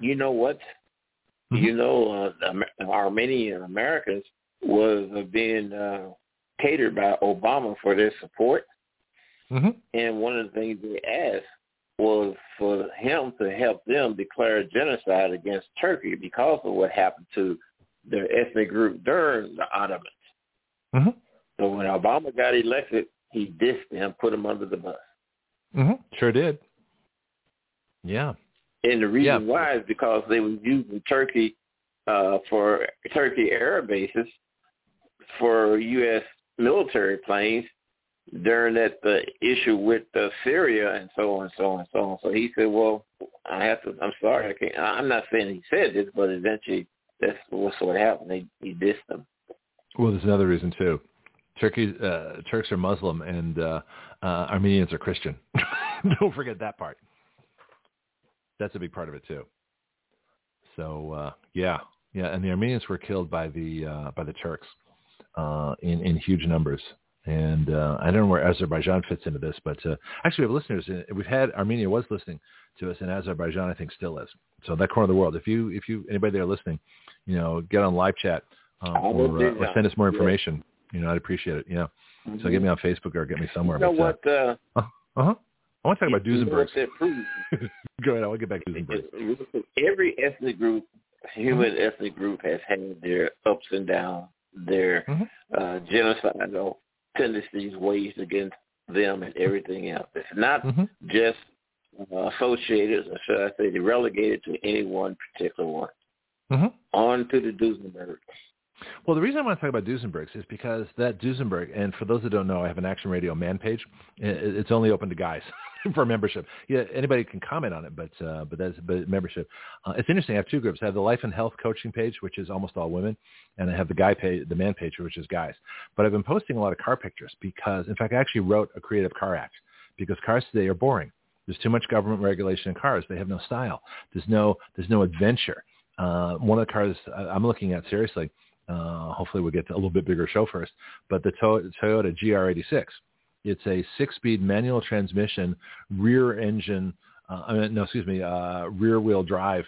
You know what? Mm-hmm. You know, uh, Armenian Americans was uh, being uh, catered by Obama for their support. Mm-hmm. And one of the things they asked was for him to help them declare genocide against Turkey because of what happened to their ethnic group during the Ottomans. Mm-hmm. So when Obama got elected, he dissed them, put them under the bus. Mm-hmm. Sure did. Yeah. And the reason yeah. why is because they were using Turkey uh, for Turkey air bases for U.S. military planes during that the issue with uh, Syria and so on and so on and so on. So he said, "Well, I have to. I'm sorry. I can't. I'm not saying he said this, but eventually that's what's what happened. They he dissed them." Well, there's another reason too Turkey, uh, Turks are Muslim and uh, uh, Armenians are Christian. *laughs* Don't forget that part. That's a big part of it too. So uh, yeah, yeah, and the Armenians were killed by the uh, by the Turks uh, in in huge numbers. And uh, I don't know where Azerbaijan fits into this, but uh, actually we have listeners. We've had Armenia was listening to us, and Azerbaijan I think still is. So that corner of the world. If you if you anybody there listening, you know, get on live chat um, or, uh, or send us more information. You know, I'd appreciate it. Yeah. Mm-hmm. So get me on Facebook or get me somewhere. You know but, what? Uh, uh huh. I want to talk about Duesenberg. *laughs* Go ahead. I want to get back to Duesenberg. Every ethnic group, human mm-hmm. ethnic group, has had their ups and downs, their mm-hmm. uh, genocidal tendencies waged against them and everything else. It's not mm-hmm. just uh, associated, or should I say, relegated to any one particular one. Mm-hmm. On to the Duesenberg. Well, the reason I want to talk about Duesenbergs is because that Duesenberg, and for those that don't know, I have an Action Radio man page. It's only open to guys *laughs* for membership. Yeah, anybody can comment on it, but uh, but that's but membership. Uh, it's interesting. I have two groups. I have the Life and Health Coaching page, which is almost all women, and I have the guy page, the man page, which is guys. But I've been posting a lot of car pictures because, in fact, I actually wrote a creative car act because cars today are boring. There's too much government regulation in cars. They have no style. There's no there's no adventure. Uh, one of the cars I'm looking at seriously uh, hopefully we'll get to a little bit bigger show first. But the to- Toyota GR86, it's a six-speed manual transmission, rear engine, uh, I mean, no, excuse me, uh, rear wheel drive,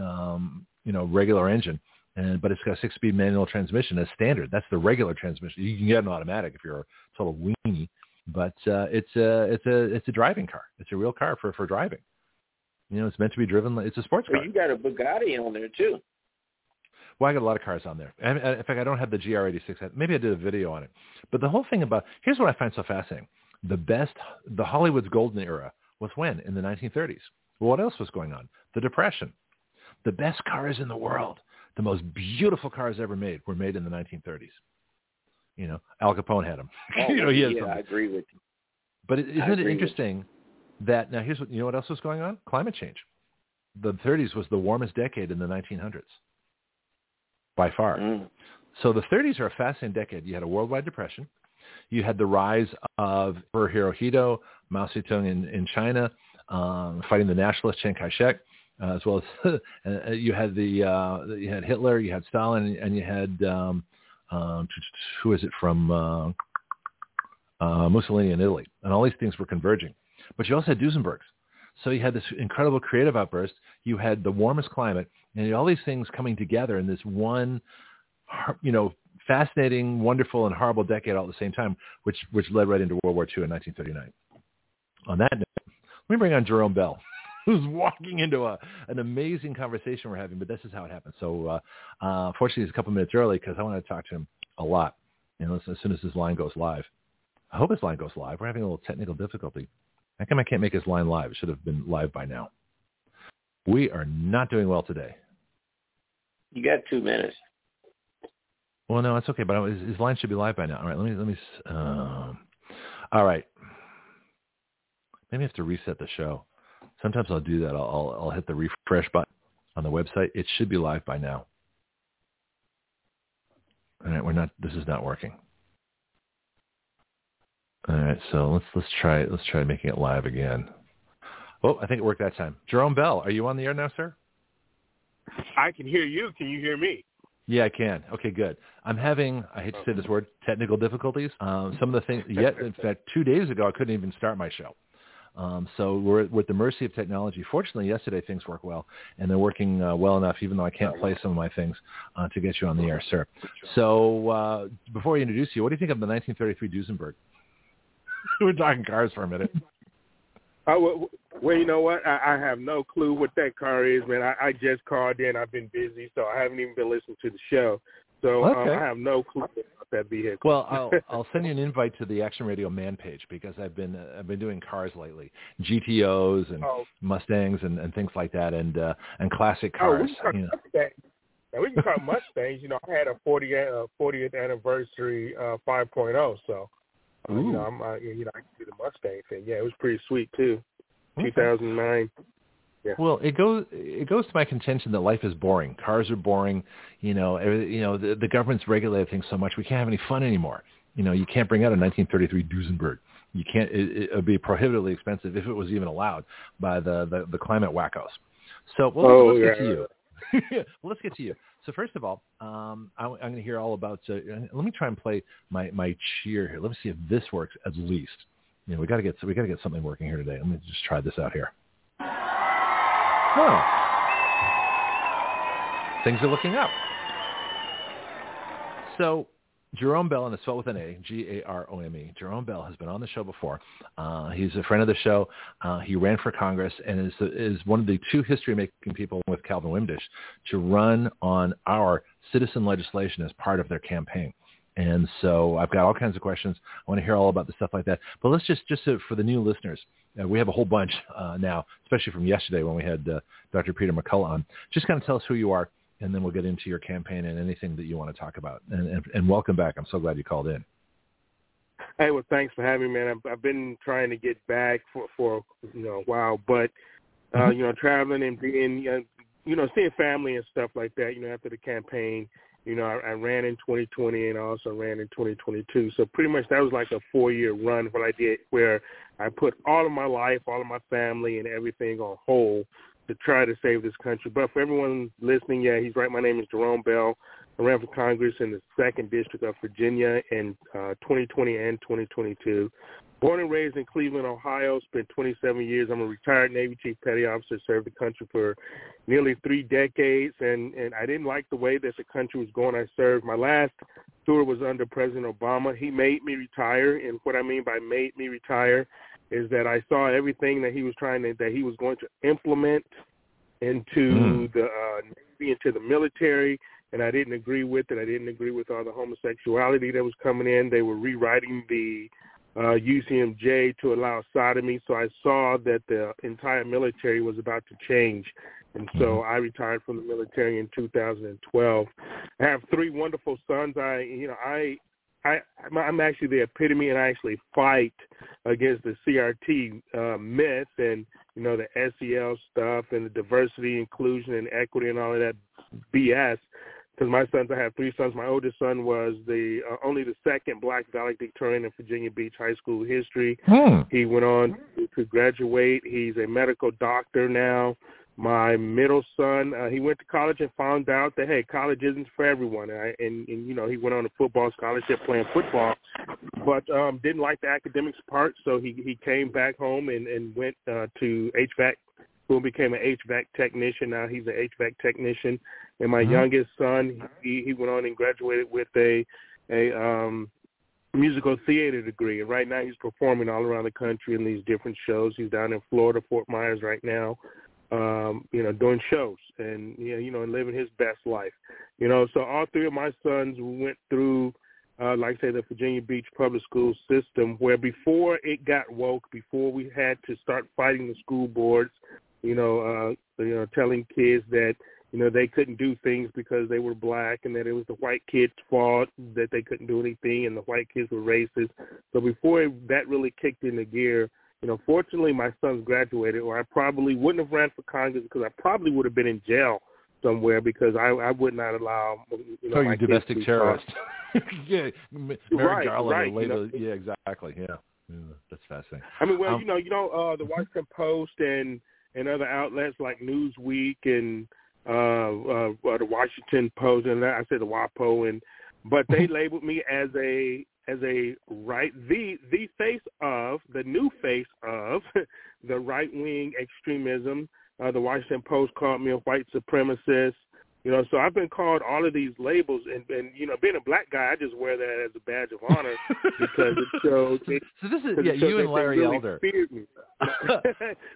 um, you know, regular engine. And, but it's got a six-speed manual transmission as standard. That's the regular transmission. You can get an automatic if you're a total weenie, but uh, it's a it's a it's a driving car. It's a real car for for driving. You know, it's meant to be driven. It's a sports car. Well, you got a Bugatti on there too. Well, I got a lot of cars on there. In fact, I don't have the GR86. Maybe I did a video on it. But the whole thing about here's what I find so fascinating: the best, the Hollywood's golden era was when in the 1930s. Well, what else was going on? The Depression. The best cars in the world, the most beautiful cars ever made, were made in the 1930s. You know, Al Capone had them. *laughs* Oh, you know, he yeah, I agree with you. But isn't it interesting that now here's what you know what else was going on? Climate change. The 30s was the warmest decade in the 1900s by far. Mm. So the 30s are a fascinating decade. You had a worldwide depression. You had the rise of Hirohito, Mao Zedong in, in China, um, fighting the nationalist Chiang Kai-shek, uh, as well as *laughs* uh, you had the uh, you had Hitler, you had Stalin, and you had um, um, *tsk* who is it from uh, uh, Mussolini in Italy, and all these things were converging. But you also had Duesenbergs. So you had this incredible creative outburst. You had the warmest climate, and all these things coming together in this one, you know, fascinating, wonderful, and horrible decade all at the same time, which which led right into World War II in 1939. On that note, let me bring on Jarome Bell, *laughs* who's walking into a an amazing conversation we're having. But this is how it happened. So, uh, uh, fortunately, it's a couple minutes early because I want to talk to him a lot. You know, as soon as his line goes live. I hope his line goes live. We're having a little technical difficulty. How come I can't make his line live? It should have been live by now. We are not doing well today. You got two minutes. Well, no, it's okay, but his, his line should be live by now. All right, let me let me. Um, all right, maybe I have to reset the show. Sometimes I'll do that. I'll, I'll I'll hit the refresh button on the website. It should be live by now. All right, we're not. This is not working. All right, so let's let's try let's try making it live again. Oh, I think it worked that time. Jarome Bell, are you on the air now, sir? I can hear you. Can you hear me? Yeah, I can. Okay, good. I'm having, I hate to say this word, technical difficulties. Um, some of the things, *laughs* yet, in fact, two days ago, I couldn't even start my show. Um, so we're, we're at the mercy of technology. Fortunately, yesterday things worked well, and they're working uh, well enough, even though I can't play some of my things, uh, to get you on the air, sir. So uh, before I introduce you, what do you think of the 1933 Duesenberg? *laughs* we're talking cars for a minute. Uh, well, well, you know what? I, I have no clue what that car is, man. I, I just called in. I've been busy, so I haven't even been listening to the show. So um, okay. um, I have no clue about that vehicle. Well, I'll *laughs* I'll send you an invite to the Action Radio man page because I've been uh, I've been doing cars lately, GTOs and oh. Mustangs and, and things like that, and uh, and classic cars. Oh, we can talk you know. Now we can talk Mustangs. You know, I had a 40, uh, 40th anniversary uh, 5.0, so uh, you know, I'm, uh, you know, I can do the Mustang thing. Yeah, it was pretty sweet too. Okay. 2009. Yeah. Well, it goes it goes to my contention that life is boring. Cars are boring. You know, you know the, the government's regulated things so much we can't have any fun anymore. You know, you can't bring out a 1933 Duesenberg. You can't. It, it would be prohibitively expensive if it was even allowed by the the, the climate wackos. So well, oh, let's, yeah. get to you. well, *laughs* let's get to you. So first of all, um, I, am going to hear all about. Uh, let me try and play my my cheer here. Let me see if this works at least. You know, we got to get we got to get something working here today. Let me just try this out here. Oh, things are looking up. So Jarome Bell, and it's spelled with an A, G-A-R-O-M-E. Jarome Bell has been on the show before. Uh, he's a friend of the show. Uh, he ran for Congress and is, is one of the two history-making people with Calvin Wimdish to run on our citizen legislation as part of their campaign. And so I've got all kinds of questions. I want to hear all about the stuff like that. But let's just, just for the new listeners, uh, we have a whole bunch uh, now, especially from yesterday when we had uh, Dr. Peter McCullough on. Just kind of tell us who you are, and then we'll get into your campaign and anything that you want to talk about. And, and, and welcome back. I'm so glad you called in. Hey, well, thanks for having me, man. I've, I've been trying to get back for for you know a while, but uh, mm-hmm. you know, traveling and being you know seeing family and stuff like that. You know, after the campaign, you know, I, I ran in 2020 and I also ran in 2022. So pretty much that was like a four-year run what I did where I put all of my life, all of my family, and everything on hold to try to save this country. But for everyone listening, yeah, he's right. My name is Jarome Bell. I ran for Congress in the second district of Virginia in uh, 2020 and 2022. Born and raised in Cleveland, Ohio, spent 27 years. I'm a retired Navy Chief Petty Officer, served the country for nearly three decades, and, and I didn't like the way that the country was going. I served. My last tour was under President Obama. He made me retire, and what I mean by made me retire is that I saw everything that he was trying to, that he was going to implement into mm. the uh, Navy, into the military, and I didn't agree with it. I didn't agree with all the homosexuality that was coming in. They were rewriting the uh, UCMJ to allow sodomy. So I saw that the entire military was about to change. And so mm-hmm. I retired from the military in 2012. I have three wonderful sons. I, you know, I, I, I'm actually the epitome, and I actually fight against the CRT uh, myth and you know the SEL stuff and the diversity, inclusion, and equity, and all of that BS because my sons, I have three sons. My oldest son was the uh, only the second black valedictorian in Virginia Beach High School history. Hmm. He went on to graduate. He's a medical doctor now. My middle son, uh, he went to college and found out that hey, college isn't for everyone. And, I, and and you know he went on a football scholarship playing football, but um, didn't like the academics part, so he he came back home and and went uh, to HVAC who became an HVAC technician. Now he's an HVAC technician. And my mm-hmm. youngest son, he, he went on and graduated with a a um musical theater degree. And right now he's performing all around the country in these different shows. He's down in Florida, Fort Myers right now, um, you know, doing shows and you know, and living his best life. You know, so all three of my sons went through uh, like I say the Virginia Beach public school system, where before it got woke, before we had to start fighting the school boards, you know, uh, you know, telling kids that you know they couldn't do things because they were black and that it was the white kids' fault that they couldn't do anything and the white kids were racist. So before that really kicked into gear, you know, fortunately my sons graduated, or I probably wouldn't have ran for Congress because I probably would have been in jail somewhere because I I would not allow you know oh, my domestic terrorist. *laughs* yeah, Merrick right, Garland right, label, you know, yeah, exactly, yeah. yeah. That's fascinating. I mean, well, um, you know, you know, uh, the Washington Post and and other outlets like Newsweek and uh, uh, uh, the Washington Post and I said the WAPO and but they *laughs* labeled me as a as a right the the face of the new face of *laughs* the right wing extremism. Uh, the Washington Post called me a white supremacist. You know, so I've been called all of these labels, and, and you know, being a black guy, I just wear that as a badge of honor because it shows. *laughs* It, so this is yeah, you and Larry really Elder. *laughs*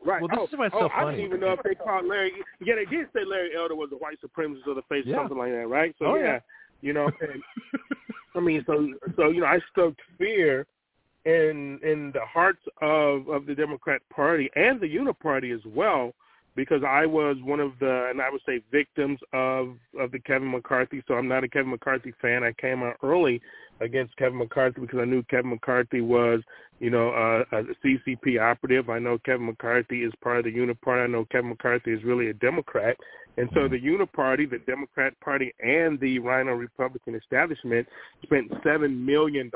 Right. Well, this oh, is what's oh, so I funny. don't even know if they called Larry. Yeah, they did say Larry Elder was a white supremacist or the face Yeah. something like that, right? So Oh, yeah, yeah. you know, and, I mean, so so you know, I stoked fear in in the hearts of of the Democrat Party and the Uniparty as well because I was one of the, and I would say victims of of the Kevin McCarthy. So I'm not a Kevin McCarthy fan. I came out early against Kevin McCarthy because I knew Kevin McCarthy was, you know, uh, a CCP operative. I know Kevin McCarthy is part of the Uniparty. I know Kevin McCarthy is really a Democrat, And so the Uniparty, the Democrat Party, and the RINO Republican establishment spent $7 million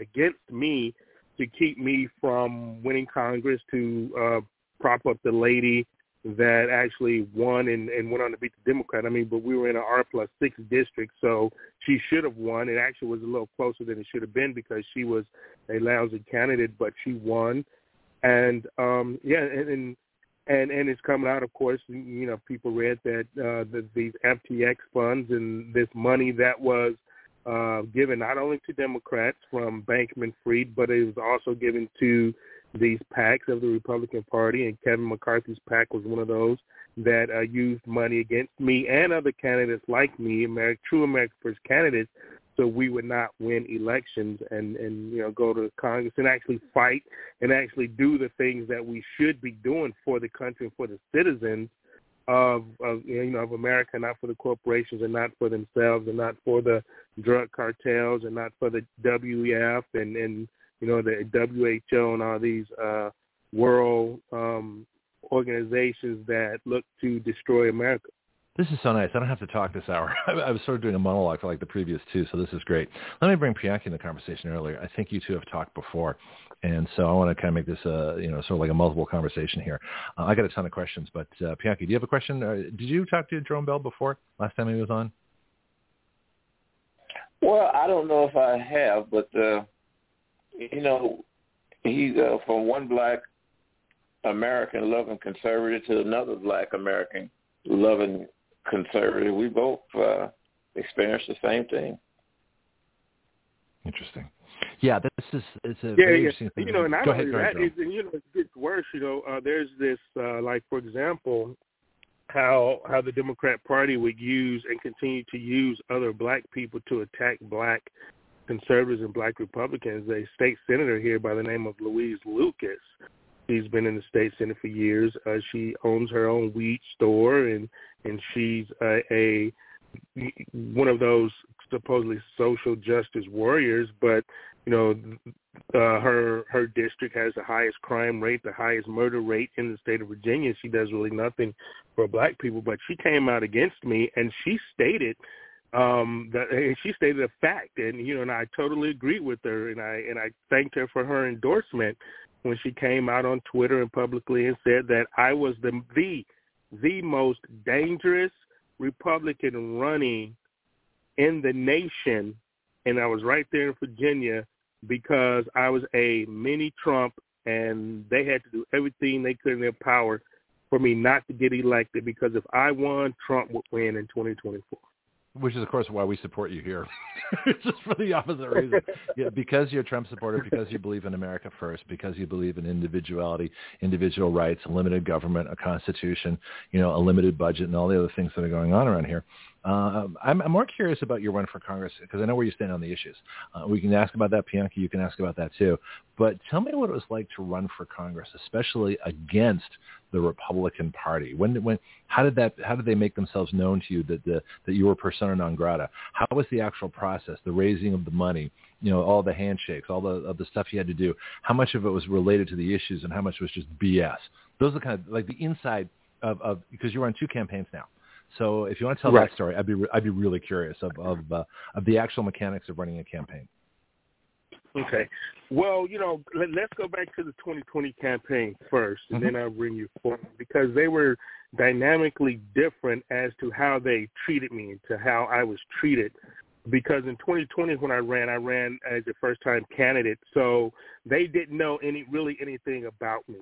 against me to keep me from winning Congress to uh, prop up the lady that actually won and, and went on to beat the Democrat. I mean, but we were in an R plus six district, so she should have won. It actually was a little closer than it should have been because she was a lousy candidate, but she won. And um yeah, and and and, and it's coming out, of course. You know, people read that uh, the, these FTX funds and this money that was uh, given not only to Democrats from Bankman-Fried, but it was also given to these PACs of the Republican Party, and Kevin McCarthy's PAC was one of those that uh, used money against me and other candidates like me, America, true America First candidates, so we would not win elections and and you know go to Congress and actually fight and actually do the things that we should be doing for the country and for the citizens of, of you know of America, not for the corporations and not for themselves and not for the drug cartels and not for the WEF and and you know, the WHO and all these uh, world um, organizations that look to destroy America. This is so nice. I don't have to talk this hour. *laughs* I was sort of doing a monologue for like the previous two, so this is great. Let me bring Pianki in the conversation earlier. I think you two have talked before, and so I want to kind of make this, uh, you know, sort of like a multiple conversation here. Uh, I got a ton of questions, but uh, do you have a question? Uh, did you talk to Jarome Bell before last time he was on? Well, I don't know if I have, but uh, you know, he's uh, from one black American loving conservative to another black American loving conservative. We both uh, experienced the same thing. Interesting. Yeah, this is it's a yeah, very yeah. interesting thing. You know, and not Go only ahead, that, is, and you know, it gets worse. You know, uh, there's this uh, like, for example, how how the Democrat Party would use and continue to use other black people to attack black conservatives and black Republicans. A state senator here by the name of Louise Lucas. She's been in the state senate for years. Uh, she owns her own weed store, and and she's uh, a one of those supposedly social justice warriors. But you know, uh, her her district has the highest crime rate, the highest murder rate in the state of Virginia. She does really nothing for black people, but she came out against me, and she stated um that and she stated a fact and you know and I totally agree with her and I and I thanked her for her endorsement when she came out on Twitter and publicly and said that I was the the the most dangerous Republican running in the nation. And I was right there in Virginia because I was a mini Trump and they had to do everything they could in their power for me not to get elected because if I won Trump would win in 2024 which is of course why we support you here. *laughs* Just for the opposite reason. Yeah, because you're a trump supporter because you believe in america first because you believe in individuality individual rights limited government a constitution you know a limited budget and all the other things that are going on around here uh, I'm, I'm more curious about your run for Congress because I know where you stand on the issues. Uh, we can ask about that, Pianki. You can ask about that too. But tell me what it was like to run for Congress, especially against the Republican Party. When, when, how did that? How did they make themselves known to you that the, that you were persona non grata? How was the actual process, the raising of the money? You know, all the handshakes, all the of the stuff you had to do. How much of it was related to the issues, and how much was just BS? Those are kind of like the inside of, because you were on two campaigns now. So if you want to tell right. that story, I'd be I'd be really curious of of uh, of the actual mechanics of running a campaign. Okay. Well, you know, let, us go back to the 2020 campaign 1st and mm-hmm. then I'll bring you forward because they were dynamically different as to how they treated me and to how I was treated. Because in 2020, when I ran, I ran as a first-time candidate, so they didn't know any really anything about me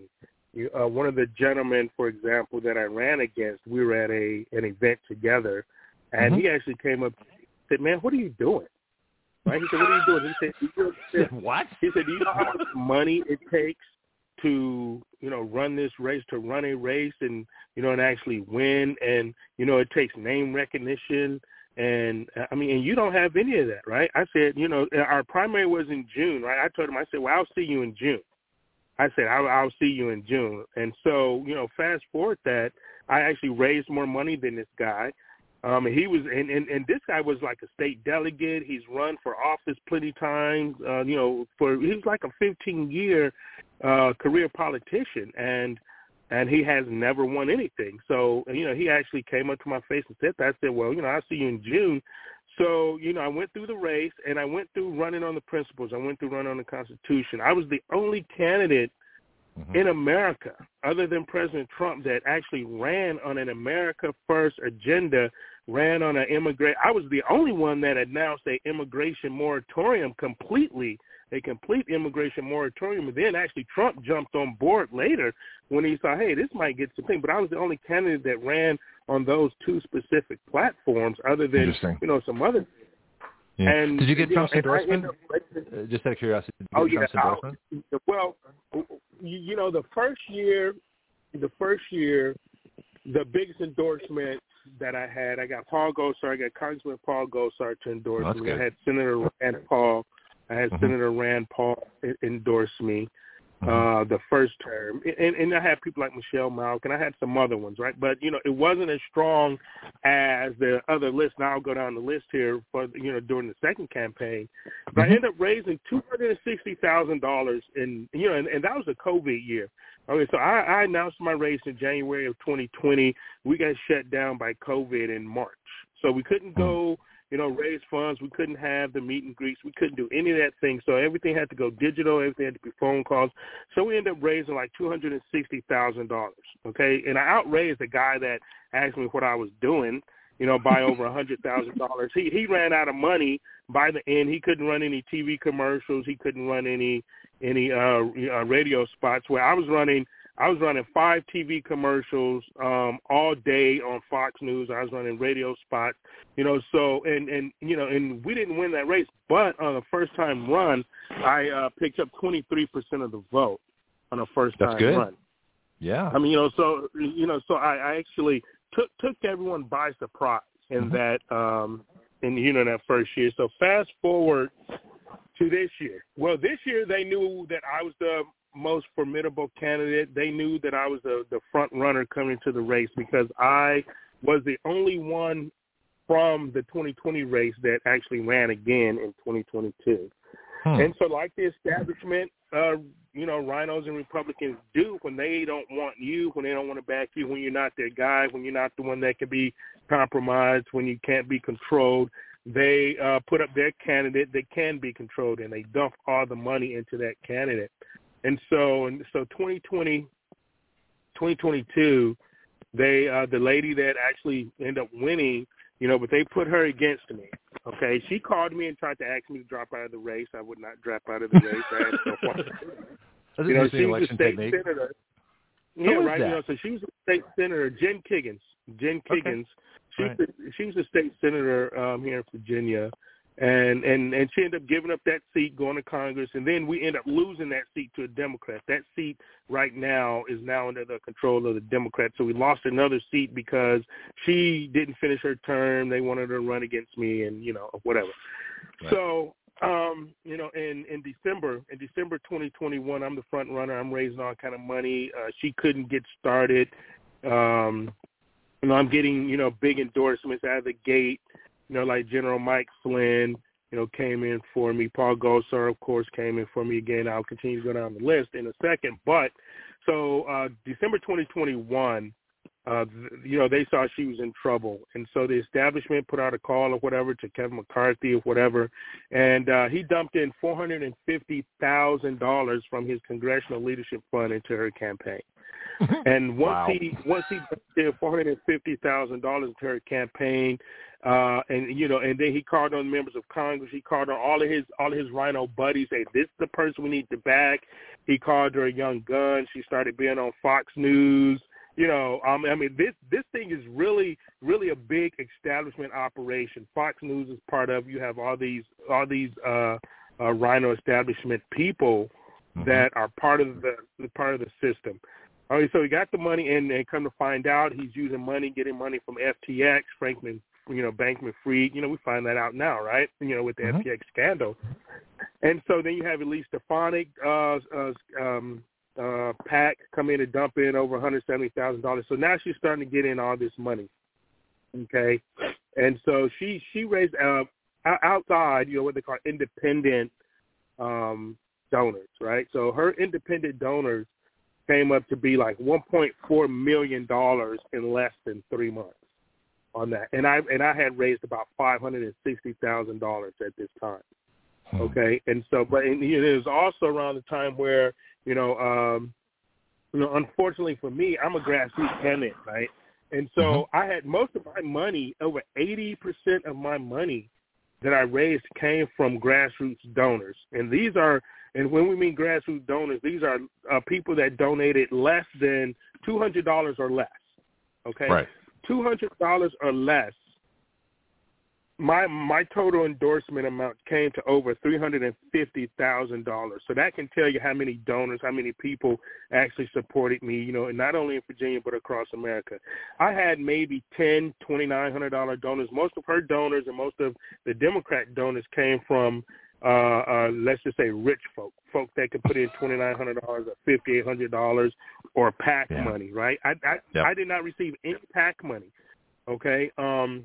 uh, one of the gentlemen, for example, that I ran against, we were at a an event together, and mm-hmm. he actually came up and said, "Man, what are you doing?" Right? He said, "What are you doing?" He said, he said *laughs* "What?" He said, "Do you know how much money it takes to you know run this race, to run a race, and you know, and actually win, and you know, it takes name recognition." And I mean, and you don't have any of that, right? I said, you know, our primary was in June, right? I told him, I said, well, I'll see you in June. I said I'll, I'll see you in June. And so, you know, fast forward that I actually raised more money than this guy. Um, he was, and, and, and this guy was like a state delegate. He's run for office plenty times. Uh, you know, for he was like a 15 year uh, career politician, and and he has never won anything. So, you know, he actually came up to my face and said that. I said, well, you know, I'll see you in June. So, you know, I went through the race and I went through running on the principles. I went through running on the Constitution. I was the only candidate mm-hmm. in America, other than President Trump, that actually ran on an America First agenda, ran on an immigrant. I was the only one that announced a immigration moratorium completely a complete immigration moratorium. And then actually Trump jumped on board later when he saw, hey, this might get some thing. But I was the only candidate that ran on those two specific platforms other than, you know, some other yeah. And, did you get Trump's know, endorsement? uh, just out of curiosity, did you oh, get yeah, Trump's endorsement? well, you know, the first year, the first year, the biggest endorsement that I had, I got Paul Gosar, I got Congressman Paul Gosar to endorse oh, me. Good. I had Senator Rand Paul I had mm-hmm. Senator Rand Paul endorse me. Uh the first term, and and I had people like Michelle Malk, and I had some other ones, right? But you know, it wasn't as strong as the other list. Now I'll go down the list here for you know during the second campaign. But mm-hmm. I ended up raising two hundred and sixty thousand dollars, in you know, and, and that was a COVID year. Okay, so I, I announced my race in January of 2020. We got shut down by COVID in March, so we couldn't mm-hmm. You know, raise funds. We couldn't have the meet and greets. We couldn't do any of that thing. So everything had to go digital. Everything had to be phone calls. So we ended up raising like two hundred and sixty thousand dollars. Okay, and I outraised the guy that asked me what I was doing. You know, by over a hundred thousand dollars. He he ran out of money by the end. He couldn't run any TV commercials. He couldn't run any any uh, uh radio spots. Where I was running I was running five TV commercials um, all day on Fox News. I was running radio spots, you know. So and and you know, and we didn't win that race, but on a first time run, I uh, picked up twenty three percent of the vote on a first time run. Yeah. I mean, you know, so you know, so I, I actually took took everyone by surprise in mm-hmm. that um in you know that first year. So fast forward to this year. Well, this year they knew that I was the most formidable candidate. They knew that I was the, the front runner coming to the race because I was the only one from the 2020 race that actually ran again in 2022. Hmm. And so like the establishment, uh, you know, RINOs and Republicans do when they don't want you, when they don't want to back you, when you're not their guy, when you're not the one that can be compromised, when you can't be controlled, they uh, put up their candidate that can be controlled and they dump all the money into that candidate. And so, and so 2020, 2022, they uh, the lady that actually ended up winning, you know, but they put her against me. Okay, she called me and tried to ask me to drop out of the race. I would not drop out of the race. I had so *laughs* far. *laughs* you know, she was a state technique. senator. Yeah, right. That? You know, so she was a state senator, Jen Kiggans. Jen Kiggans. Okay. She's right. the, she's a state senator um, here in Virginia, and and and she ended up giving up that seat, going to Congress, and then we end up losing that seat to a Democrat. That seat right now is now under the control of the Democrats. So we lost another seat because she didn't finish her term. They wanted her to run against me, and you know whatever. Right. So um, you know, in in December, in December 2021, I'm the front runner. I'm raising all kind of money. Uh, she couldn't get started. Um, you know, I'm getting you know big endorsements out of the gate you know, like General Mike Flynn, you know, came in for me. Paul Gosar, of course, came in for me again. I'll continue to go down the list in a second. But so uh, December 2021, uh, you know, they saw she was in trouble. And so the establishment put out a call or whatever to Kevin McCarthy or whatever. And uh, he dumped in $450,000 from his congressional leadership fund into her campaign. *laughs* and once wow. he once he did four hundred and fifty thousand dollars into her campaign, uh, and you know, and then he called on members of Congress. He called on all of his all of his RINO buddies. Say, this is the person we need to back. He called her a young gun. She started being on Fox News. You know, um, I mean, this this thing is really really a big establishment operation. Fox News is part of. You have all these all these uh, uh, RINO establishment people mm-hmm. that are part of the part of the system. All right, so he got the money, and, and come to find out, he's using money, getting money from FTX, Franklin you know, Bankman Fried. You know, we find that out now, right? You know, with the mm-hmm. FTX scandal. And so then you have Elise Stefanik, uh, uh, um, uh, PAC come in and dump in over $170,000. So now she's starting to get in all this money. Okay. And so she, she raised, uh, outside, you know, what they call independent, um, donors, right? So her independent donors came up to be like 1.4 million dollars in less than three months on that, and I and I had raised about five hundred and sixty thousand dollars at this time. Hmm. Okay, and so but and it was also around the time where you know, um, you know, unfortunately for me, I'm a grassroots candidate, right? And so mm-hmm. I had most of my money, over 80% of my money that I raised came from grassroots donors. And these are, and when we mean grassroots donors, these are uh, people that donated less than $200 or less. Okay? Right. $200 or less my my total endorsement amount came to over three hundred and fifty thousand dollars. So that can tell you how many donors, how many people actually supported me. You know, and not only in Virginia but across America. I had maybe ten, twenty nine hundred dollar donors. Most of her donors and most of the Democrat donors came from uh, uh, let's just say rich folk, folk that could put in twenty nine hundred dollars or fifty eight hundred dollars or PAC yeah. money, right? I I, yep. I did not receive any PAC money. Okay, um,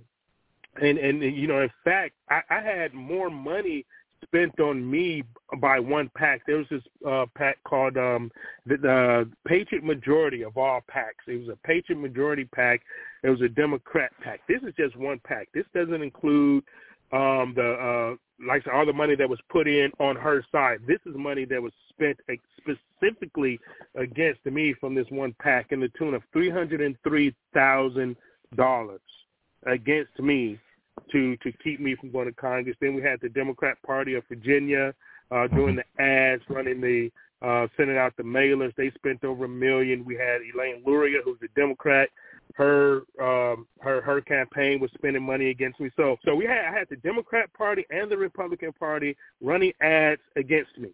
and and you know, in fact, I, I had more money spent on me by one pack. There was this uh, PAC called um, the, the Patriot Majority of all packs. It was a Patriot Majority pack. It was a Democrat pack. This is just one pack. This doesn't include um, the uh, like all the money that was put in on her side. This is money that was spent specifically against me from this one pack in the tune of three hundred and three thousand dollars against me to to keep me from going to Congress. Then we had the Democrat Party of Virginia uh, doing the ads, running the uh, sending out the mailers. They spent over a million. We had Elaine Luria, who's a Democrat. Her um, her her campaign was spending money against me. So so we had I had the Democrat Party and the Republican Party running ads against me.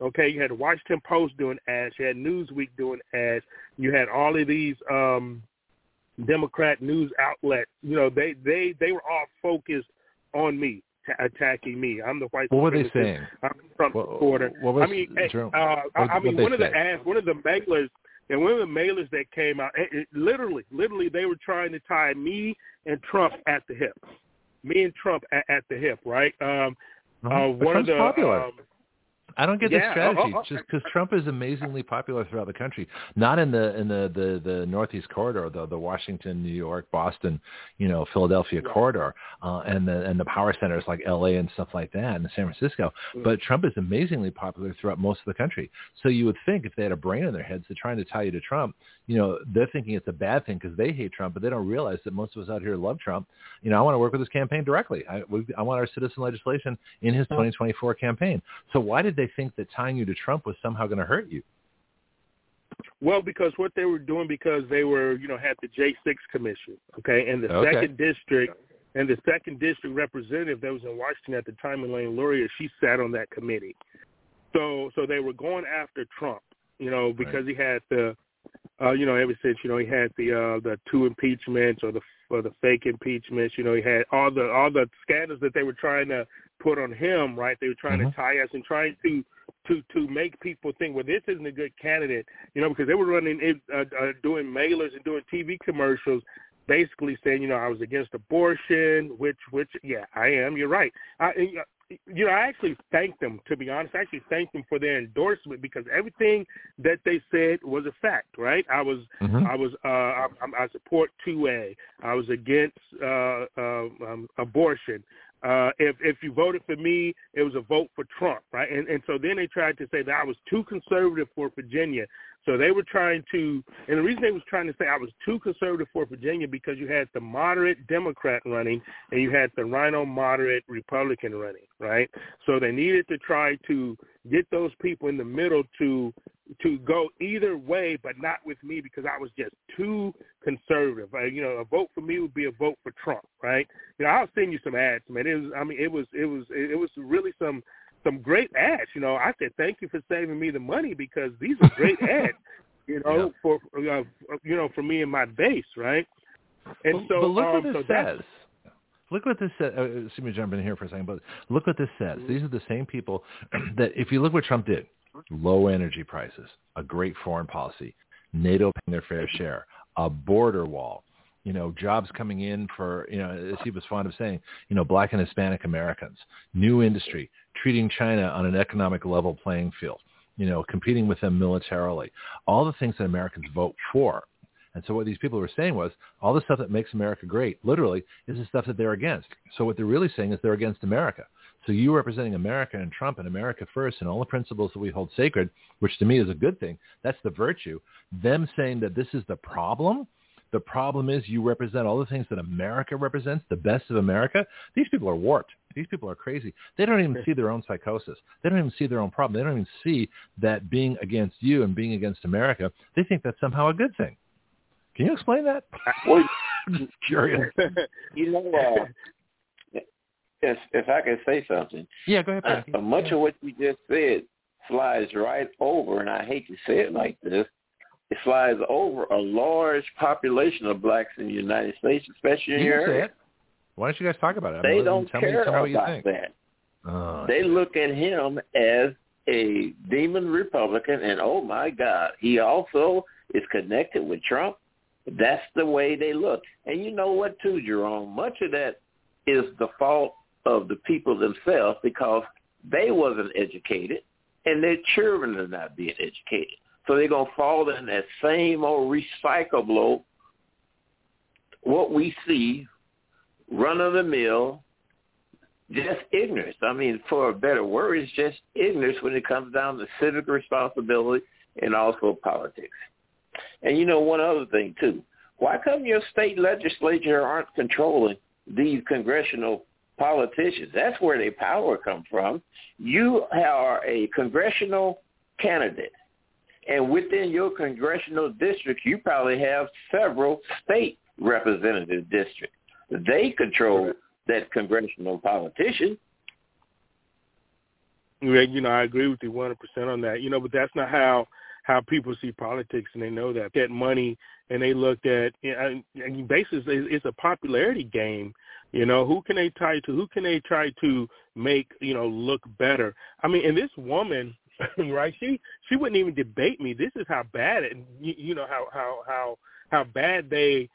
Okay, you had the Washington Post doing ads. You had Newsweek doing ads. You had all of these um, Democrat news outlets, you know, they they they were all focused on me, t- attacking me. I'm the white. What were they saying? I'm Trump what, supporter. What was, I mean, uh, I, I mean, one of the ads, one of the mailers, and one of the mailers that came out, it, it, literally, literally, they were trying to tie me and Trump at the hip. Me and Trump at, at the hip, right? Um, uh-huh. uh, one of the popular. Um, I don't get yeah. the strategy. Oh, oh, oh. Just because Trump is amazingly popular throughout the country, not in the in the the, the Northeast corridor, the the Washington, New York, Boston, you know, Philadelphia yeah. corridor, uh, and the and the power centers like L.A. and stuff like that, and San Francisco. Mm-hmm. But Trump is amazingly popular throughout most of the country. So you would think if they had a brain in their heads, they're trying to tie you to Trump. You know, they're thinking it's a bad thing because they hate Trump, but they don't realize that most of us out here love Trump. You know, I want to work with his campaign directly. I, we, I want our citizen legislation in his 2024 campaign. So why did they think that tying you to Trump was somehow going to hurt you? Well, because what they were doing, because they were, you know, had the J6 commission, okay, and the okay. second district, and the second district representative that was in Washington at the time, Elaine Luria, she sat on that committee. So, so they were going after Trump, you know, because right. he had the, uh, you know, ever since you know he had the uh, the two impeachments or the or the fake impeachments, you know, he had all the all the scandals that they were trying to put on him, right? They were trying mm-hmm. to tie us and trying to to to make people think, well, this isn't a good candidate, you know, because they were running uh, uh, doing mailers and doing TV commercials, basically saying, you know, I was against abortion, which which yeah, I am. You're right. I, you know, I actually thanked them. To be honest, I actually thanked them for their endorsement because everything that they said was a fact, right? I was, mm-hmm. I was, uh, I, I support two A. I was against uh, uh, um, abortion. Uh, if if you voted for me, it was a vote for Trump, right? And and so then they tried to say that I was too conservative for Virginia. So they were trying to, and the reason they was trying to say I was too conservative for Virginia because you had the moderate Democrat running and you had the RINO moderate Republican running, right? So they needed to try to get those people in the middle to to go either way, but not with me because I was just too conservative. Uh, you know, a vote for me would be a vote for Trump, right? You know, I'll send you some ads, man. It was, I mean, it was, it was, it was really some some great ads. You know, I said thank you for saving me the money because these are great *laughs* ads. You know, yeah. for uh, you know, for me and my base, right? And so, but look um, what this so says. Look what this says. Uh, excuse me, jump in here for a second, but look what this says. These are the same people *clears throat* that, if you look what Trump did, low energy prices, a great foreign policy, NATO paying their fair share, a border wall, you know, jobs coming in for, you know, as he was fond of saying, you know, black and Hispanic Americans, new industry, treating China on an economic level playing field. you know, competing with them militarily, all the things that Americans vote for. And so what these people were saying was all the stuff that makes America great, literally, is the stuff that they're against. So what they're really saying is they're against America. So you representing America and Trump and America first and all the principles that we hold sacred, which to me is a good thing, that's the virtue. Them saying that this is the problem, the problem is you represent all the things that America represents, the best of America. These people are warped. These people are crazy. They don't even see their own psychosis. They don't even see their own problem. They don't even see that being against you and being against America, they think that's somehow a good thing. Can you explain that? Well, *laughs* I'm just curious. *laughs* You know, uh, if, if I can say something. Yeah, go ahead. Uh, much of what you just said flies right over, and I hate to say it like this, it flies over a large population of blacks in the United States, especially in you your area. Why don't you guys talk about it? They don't tell care me, tell about you think. that. Oh, They look at him as a demon Republican, and oh my God, he also is connected with Trump. That's the way they look. And you know what, too, Jarome? Much of that is the fault of the people themselves because they wasn't educated, and their children are not being educated. So they're going to fall in that same old recyclable, what we see, run-of-the-mill, just ignorance. I mean, for a better word, it's just ignorance when it comes down to civic responsibility and also politics. And you know one other thing too. Why come your state legislature aren't controlling these congressional politicians? That's where their power comes from. You are a congressional candidate. And within your congressional district, you probably have several state representative districts. They control that congressional politician. Yeah, you know, I agree with you 100% on that. You know, but that's not how how people see politics, and they know that. Get money, and they looked at. You know, I mean, basically, it's a popularity game. You know, who can they try to? Who can they try to make you know look better? I mean, and this woman, *laughs* right? She she wouldn't even debate me. This is how bad it. You, you know how how how how bad they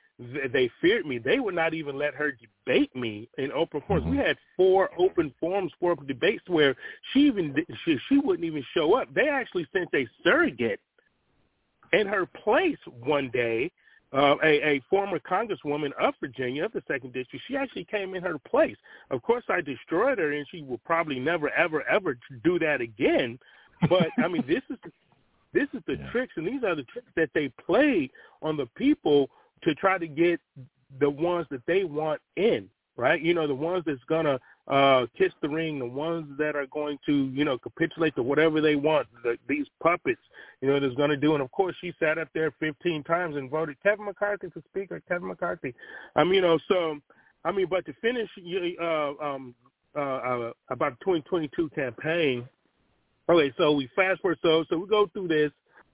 they feared me. They would not even let her debate me in open forums. Mm-hmm. We had four open forums, four open debates where she even she, she wouldn't even show up. They actually sent a surrogate in her place one day. Uh, a, a former congresswoman of Virginia, of the second district, she actually came in her place. Of course, I destroyed her, and she will probably never, ever, ever do that again. But I mean, this is this is the Yeah. tricks, and these are the tricks that they play on the people to try to get the ones that they want in, right? You know, the ones that's gonna uh kiss the ring, the ones that are going to, you know, capitulate to whatever they want. The, these puppets, you know, that's gonna do. And of course, she sat up there 15 times and voted Kevin McCarthy for Speaker. Kevin McCarthy. I mean, you know, so I mean, but to finish uh, um, uh, uh, about the 2022 campaign. Okay, so we fast forward. So so we go through this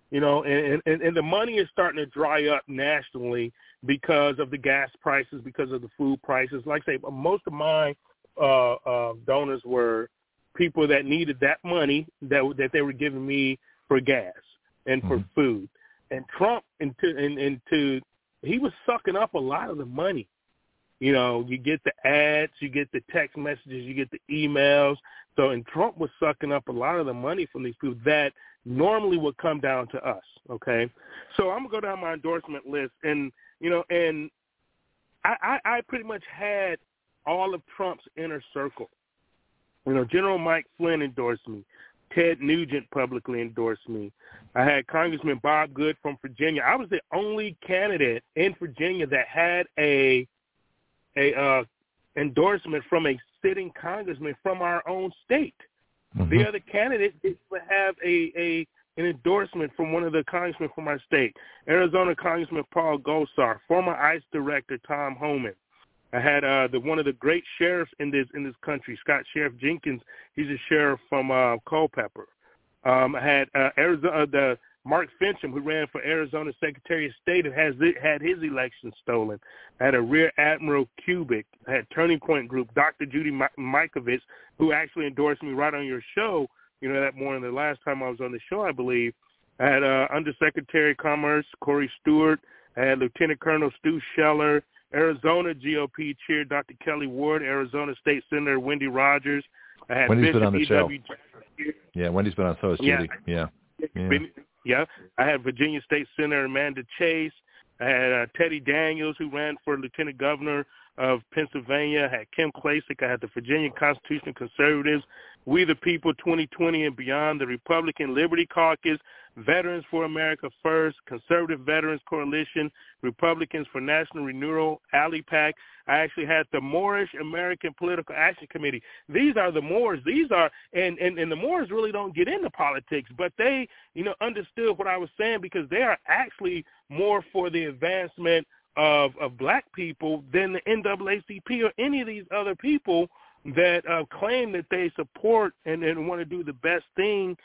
you know, and, and and the money is starting to dry up nationally because of the gas prices, because of the food prices. Like I say, most of my uh, uh, donors were people that needed that money that that they were giving me for gas and for Mhm. food. And Trump into and into he was sucking up a lot of the money. You know, you get the ads, you get the text messages, you get the emails. So, and Trump was sucking up a lot of the money from these people that normally would come down to us. Okay, so I'm gonna go down my endorsement list, and you know, and I, I, I pretty much had all of Trump's inner circle. You know, General Mike Flynn endorsed me. Ted Nugent publicly endorsed me. I had Congressman Bob Good from Virginia. I was the only candidate in Virginia that had a a uh, endorsement from a sitting congressman from our own state. Mhm. The other candidate didn't have a, a an endorsement from one of the congressmen from our state. Arizona Congressman Paul Gosar, former ICE Director Tom Homan. I had uh, the one of the great sheriffs in this in this country, Scott Sheriff Jenkins. He's a sheriff from uh, Culpeper. Um, I had uh, Arizona uh, the Mark Finchem, who ran for Arizona Secretary of State, and has had his election stolen. I had a Rear Admiral Kubik. I had Turning Point Group, Dr. Judy Mi- Mikovits, who actually endorsed me right on your show. You know that morning, the last time I was on the show, I believe. I had uh, Undersecretary of Commerce Corey Stewart. I had Lieutenant Colonel Stu Scheller, Arizona GOP Chair Dr. Kelly Ward, Arizona State Senator Wendy Rogers. I had Wendy's Bishop been on the show. Yeah, Wendy's been on. So has Judy. Yeah. Yeah. Yeah. I had Virginia State Senator Amanda Chase. I had uh, Teddy Daniels, who ran for lieutenant governor of Pennsylvania. I had Kim Klacik. I had the Virginia Constitutional Conservatives, We the People 2020 and Beyond, the Republican Liberty Caucus, Veterans for America First, Conservative Veterans Coalition, Republicans for National Renewal, Alley Pack. I actually had the Moorish American Political Action Committee. These are the Moors. These are, and, and, and the Moors really don't get into politics, but they, you know, understood what I was saying because they are actually more for the advancement of, of black people than the NAACP or any of these other people that uh, claim that they support and, and want to do the best thing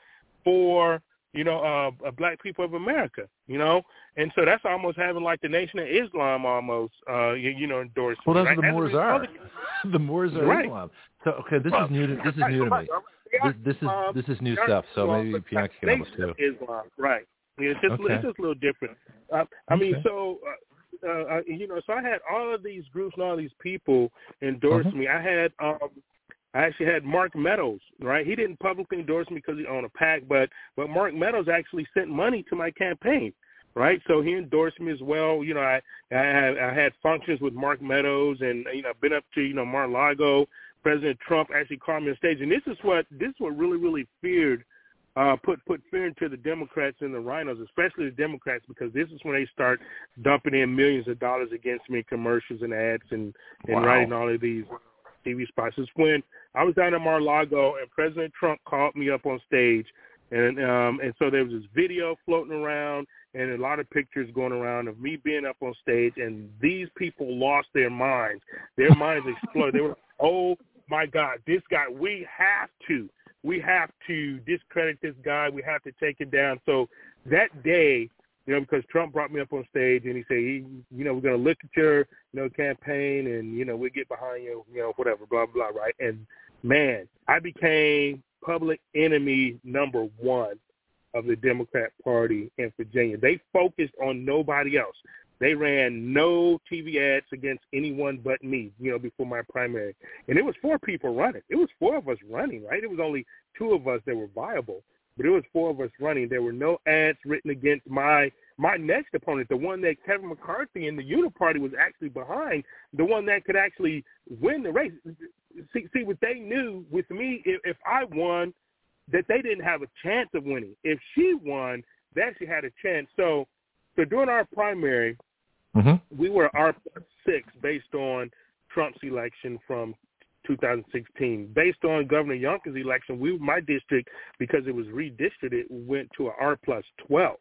for you know, uh, uh, black people of America, you know, and so that's almost having like the Nation of Islam almost, uh, you, you know, endorsed. Well, that's right? what the Moors are. *laughs* the Moors are right. Islam. So okay, this well, is new. To, this is new to me. *laughs* This, this is this is new stuff. So maybe Pianki can help us too. Islam, right? It's just okay. it's just a little different. Uh, I okay. mean, so. Uh, uh, you know, so I had all of these groups and all these people endorse uh-huh. me. I had um, I actually had Mark Meadows, right? He didn't publicly endorse me because he owned a PAC, but but Mark Meadows actually sent money to my campaign, right? So he endorsed me as well. You know, I I had, I had functions with Mark Meadows, and you know, I've been up to you know Mar-a-Lago. President Trump actually called me on stage, and this is what this is what really really feared. Uh, put put fear into the Democrats and the RINOs, especially the Democrats, because this is when they start dumping in millions of dollars against me, commercials and ads, and and wow. writing all of these TV spots. Is when I was down in Mar-a-Lago, and President Trump called me up on stage, and um, and so there was this video floating around, and a lot of pictures going around of me being up on stage, and these people lost their minds. Their minds exploded. They were, oh my God, this guy, we have to, we have to discredit this guy. We have to take him down. So that day, you know, because Trump brought me up on stage and he said, he, you know, we're going to look at your, you know, campaign and, you know, we'll get behind you, you know, whatever, blah, blah, right? And, man, I became public enemy number one of the Democrat Party in Virginia. They focused on nobody else. They ran no TV ads against anyone but me, you know, before my primary. And it was four people running. It was four of us running, right? It was only two of us that were viable but it was four of us running. There were no ads written against my my next opponent, the one that Kevin McCarthy and the Uniparty was actually behind, the one that could actually win the race. See, see what they knew with me, if, if I won, that they didn't have a chance of winning. If she won, they actually had a chance. So, so during our primary, mm-hmm. we were R six based on Trump's election from 2016. Based on Governor Youngkin's election, we my district because it was redistricted went to a R plus 12.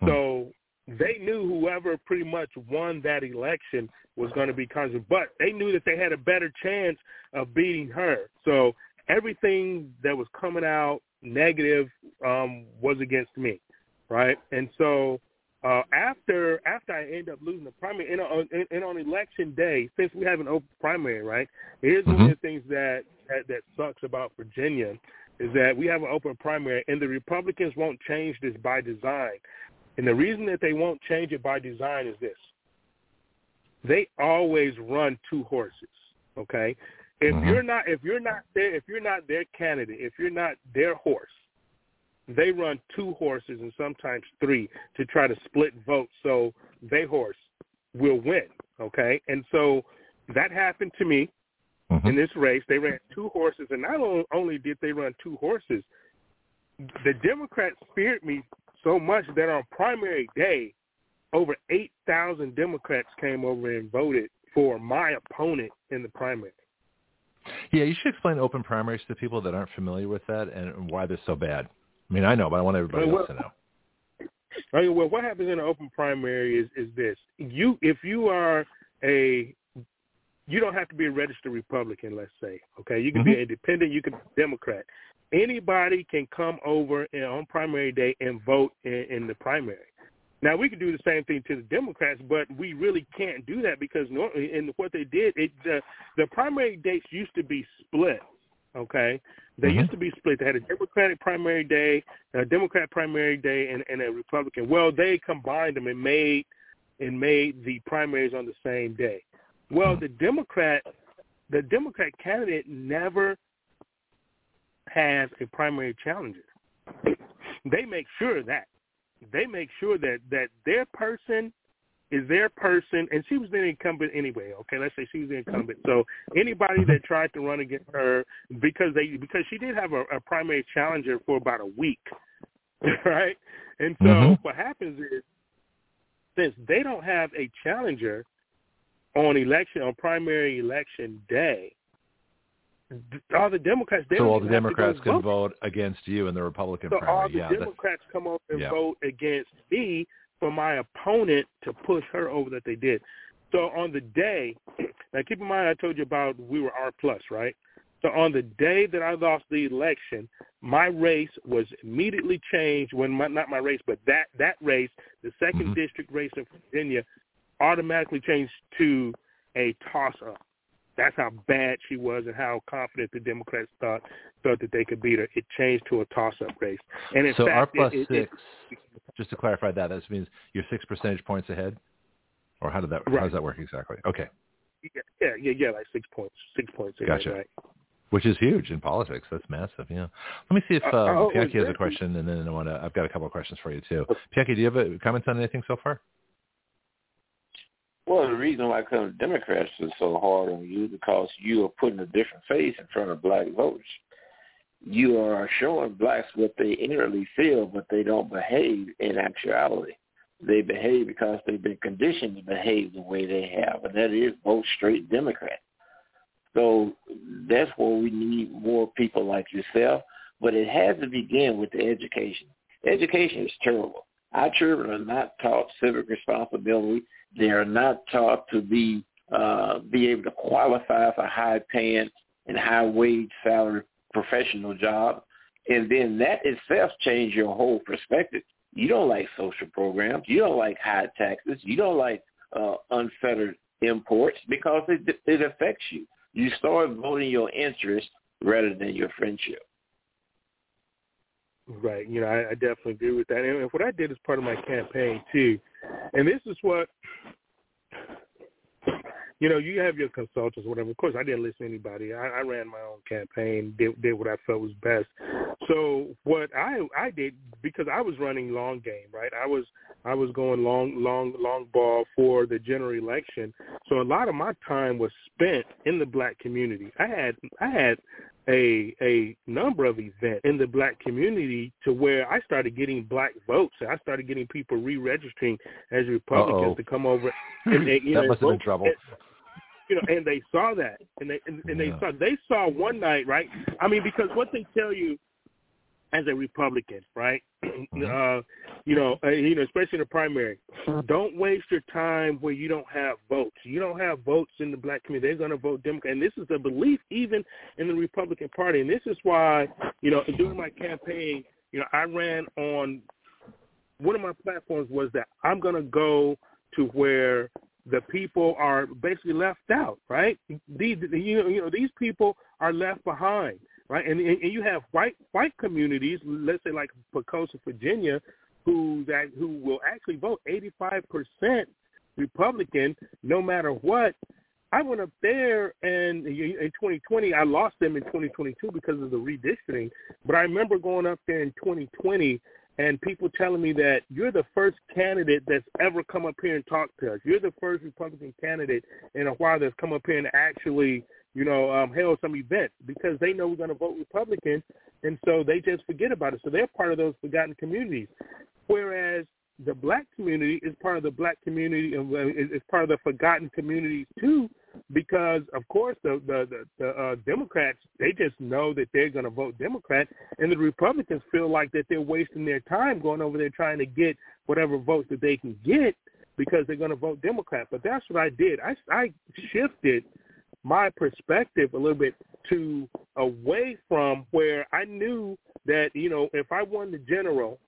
Hmm. So they knew whoever pretty much won that election was going to be Congress, but they knew that they had a better chance of beating her. So everything that was coming out negative um, was against me, right? And so uh, after after I end up losing the primary, and on, and, and on election day, since we have an open primary, right? Here's mm-hmm. one of the things that, that that sucks about Virginia is that we have an open primary, and the Republicans won't change this by design. And the reason that they won't change it by design is this: they always run two horses. Okay, if mm-hmm. you're not if you're not there if you're not their candidate, if you're not their horse, they run two horses and sometimes three to try to split votes so they horse will win. Okay, and so that happened to me mm-hmm. in this race. They ran two horses, and not only did they run two horses, the Democrats feared me so much that on primary day, over eight thousand Democrats came over and voted for my opponent in the primary. Yeah, you should explain open primaries to people that aren't familiar with that and why they're so bad. I mean, I know, but I want everybody else to know. Right, well, what happens in an open primary is is this: you, if you are a, you don't have to be a registered Republican. Let's say, okay, you can mm-hmm. be independent, you can be Democrat. Anybody can come over on primary day and vote in, in the primary. Now we could do the same thing to the Democrats, but we really can't do that because nor and what they did, it, the the primary dates used to be split. Okay, they mm-hmm. used to be split. They had a Democratic primary day, a Democrat primary day, and, and a Republican. Well, they combined them and made and made the primaries on the same day. Well, the Democrat, the Democrat candidate never has a primary challenger. they make sure that they make sure that that their person is their person, and she was the incumbent anyway. Okay, let's say she was the incumbent. So anybody that tried to run against her because they because she did have a, a primary challenger for about a week, *laughs* right? And so mm-hmm. what happens is since they don't have a challenger on election on primary election day, all the Democrats. so all the Democrats can vote. vote. against you in the Republican so primary. all the yeah, Democrats come up and yeah. vote against me for my opponent to push her over that they did. So on the day, now keep in mind I told you about we were R plus, right? So on the day that I lost the election, my race was immediately changed. When my, not my race, but that that race, the 2nd mm-hmm. district race in Virginia, automatically changed to a toss up. That's how bad she was and how confident the Democrats thought thought that they could beat her. It changed to a toss-up race. And in so fact, R plus it, six. It, just to clarify that, that means you're six percentage points ahead, or how did that? Right. How does that work exactly? Okay. Yeah, yeah, yeah, like six points, six points. Ahead, gotcha. Right. Which is huge in politics. That's massive. Yeah. Let me see if uh, uh, oh, Pianki has a question, and then I want to. I've got a couple of questions for you too. Pianki, do you have a comments on anything so far? Well, the reason why some Democrats are so hard on you because you are putting a different face in front of black voters. You are showing blacks what they inwardly feel, but they don't behave in actuality. They behave because they've been conditioned to behave the way they have, and that is vote straight Democrat. So that's where we need more people like yourself, but it has to begin with the education. Education is terrible. Our children are not taught civic responsibility. They are not taught to be uh, be able to qualify for high paying and high wage salary professional job. And then that itself changes your whole perspective. You don't like social programs. You don't like high taxes. You don't like uh, unfettered imports because it, it affects you. You start voting your interest rather than your friendship. Right. You know, I, I definitely agree with that. And what I did as part of my campaign too, and this is what you know, you have your consultants, whatever. Of course, I didn't listen to anybody. I, I ran my own campaign, did, did what I felt was best. So what I I did because I was running long game, right? I was I was going long long long ball for the general election. So a lot of my time was spent in the black community. I had I had a a number of events in the black community to where I started getting black votes. I started getting people re-registering as Republicans Uh-oh. to come over. *clears throat* And they, you that know, must have been trouble. And, you know, and they saw that, and they and, and yeah. they saw they saw one night, right? I mean, because what they tell you as a Republican, right? *clears throat* Mm-hmm. uh, you know, uh, you know, especially in the primary, don't waste your time where you don't have votes. You don't have votes in the black community. They're going to vote Democrat, and this is a belief even in the Republican Party. And this is why, you know, during my campaign, you know, I ran on one of my platforms was that I'm going to go to where the people are basically left out, right? These, you know, you know, these people are left behind right? And, and you have white white communities, let's say like Poquoson, Virginia, who that who will actually vote 85 percent Republican, no matter what. I went up there, and in 2020, I lost them in 2022 because of the redistricting. But I remember going up there in 2020 and people telling me that you're the first candidate that's ever come up here and talked to us. You're the first Republican candidate in a while that's come up here and actually you know, um, held some event because they know we're going to vote Republican, and so they just forget about it. So they're part of those forgotten communities. Whereas the black community is part of the black community, uh, is part of the forgotten communities too, because of course the the the, the uh, Democrats they just know that they're going to vote Democrat, and the Republicans feel like that they're wasting their time going over there trying to get whatever votes that they can get because they're going to vote Democrat. But that's what I did. I I shifted my perspective a little bit to away from where I knew that, you know, if I won the general,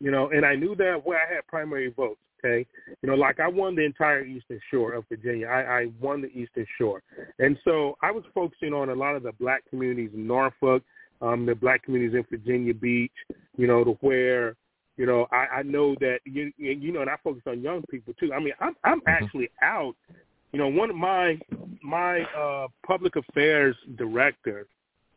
you know, and I knew that where I had primary votes, okay, you know, like I won the entire Eastern Shore of Virginia. I, I won the Eastern Shore. And so I was focusing on a lot of the black communities in Norfolk, um, the black communities in Virginia Beach, you know, to where, you know, I, I know that you you know, and I focus on young people too. I mean, I'm I'm mm-hmm. actually out you know, one of my my uh, public affairs director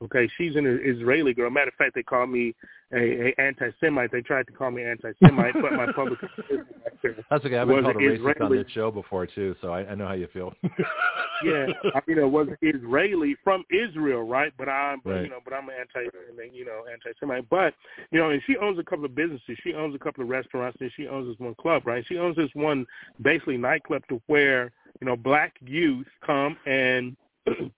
Okay, she's an Israeli girl. Matter of fact, they call me a, a anti-Semite. They tried to call me anti-Semite, but my public *laughs* that's okay. I've been called a racist Israeli. on this show before too, so I, I know how you feel. *laughs* yeah, I, you know, was Israeli from Israel, right? But I'm, right. you know, but I'm an anti, you know, anti-Semite. But you know, and she owns a couple of businesses. She owns a couple of restaurants, and she owns this one club, right? She owns this one basically nightclub to where you know black youth come and *clears throat*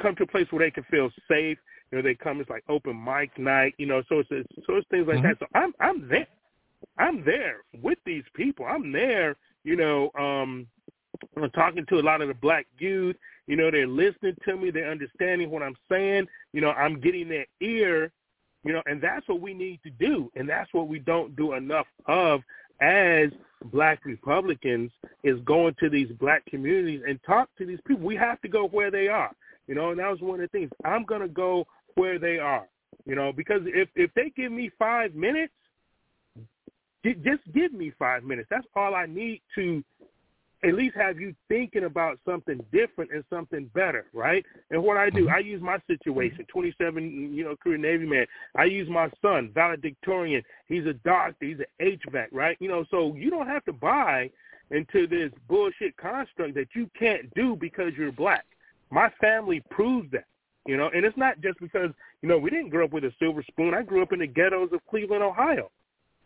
come to a place where they can feel safe. You know, they come. It's like open mic night. You know, so it's, it's so it's things like mm-hmm. that. So I'm I'm there. I'm there with these people. I'm there. You know, um, I'm talking to a lot of the black youth. You know, they're listening to me. They're understanding what I'm saying. You know, I'm getting their ear. You know, and that's what we need to do, and that's what we don't do enough of as black Republicans is going to these black communities and talk to these people. We have to go where they are. You know, and that was one of the things. I'm gonna go where they are. You know, because if if they give me five minutes, just give me five minutes. That's all I need to at least have you thinking about something different and something better, right? And what I do. I use my situation, 27, you know, career Navy man. I use my son, valedictorian. He's a doctor. He's an HVAC, right? You know, so you don't have to buy into this bullshit construct that you can't do because you're black. My family proves that, you know, and it's not just because, you know, we didn't grow up with a silver spoon. I grew up in the ghettos of Cleveland, Ohio.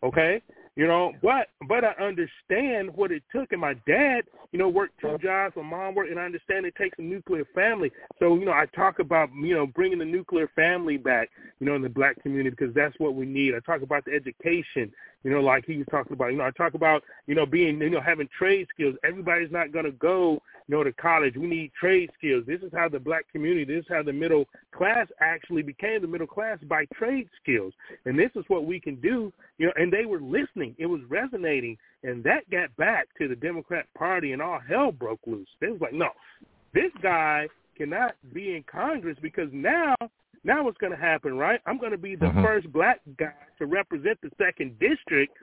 Okay? You know, but but I understand what it took, and my dad, you know, worked two jobs. My mom worked, and I understand it takes a nuclear family. So you know, I talk about you know bringing the nuclear family back, you know, in the black community because that's what we need. I talk about the education, you know, like he was talking about. You know, I talk about you know being you know having trade skills. Everybody's not going to go you know to college. We need trade skills. This is how the black community. This is how the middle class actually became the middle class by trade skills. And this is what we can do. You know, and they were listening. It was resonating, and that got back to the Democrat Party, and all hell broke loose. They was like, no, this guy cannot be in Congress because now now what's going to happen, right? I'm going to be the mm-hmm. first black guy to represent the second district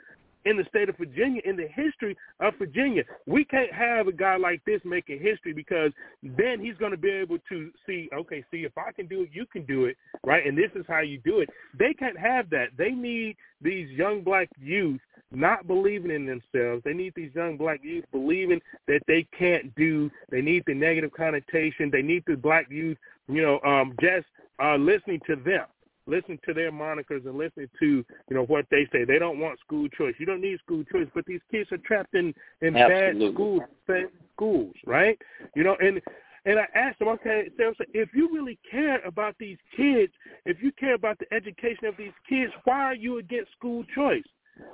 in the state of Virginia, in the history of Virginia. We can't have a guy like this making history because then he's going to be able to see, okay, see, if I can do it, you can do it, right? And this is how you do it. They can't have that. They need these young black youth not believing in themselves. They need these young black youth believing that they can't do. They need the negative connotation. They need the black youth, you know, um, just uh, listening to them, listening to their monikers and listening to, you know, what they say. They don't want school choice. You don't need school choice, but these kids are trapped in, in bad schools, bad schools, right? You know, and and I asked them, okay, so if you really care about these kids, if you care about the education of these kids, why are you against school choice?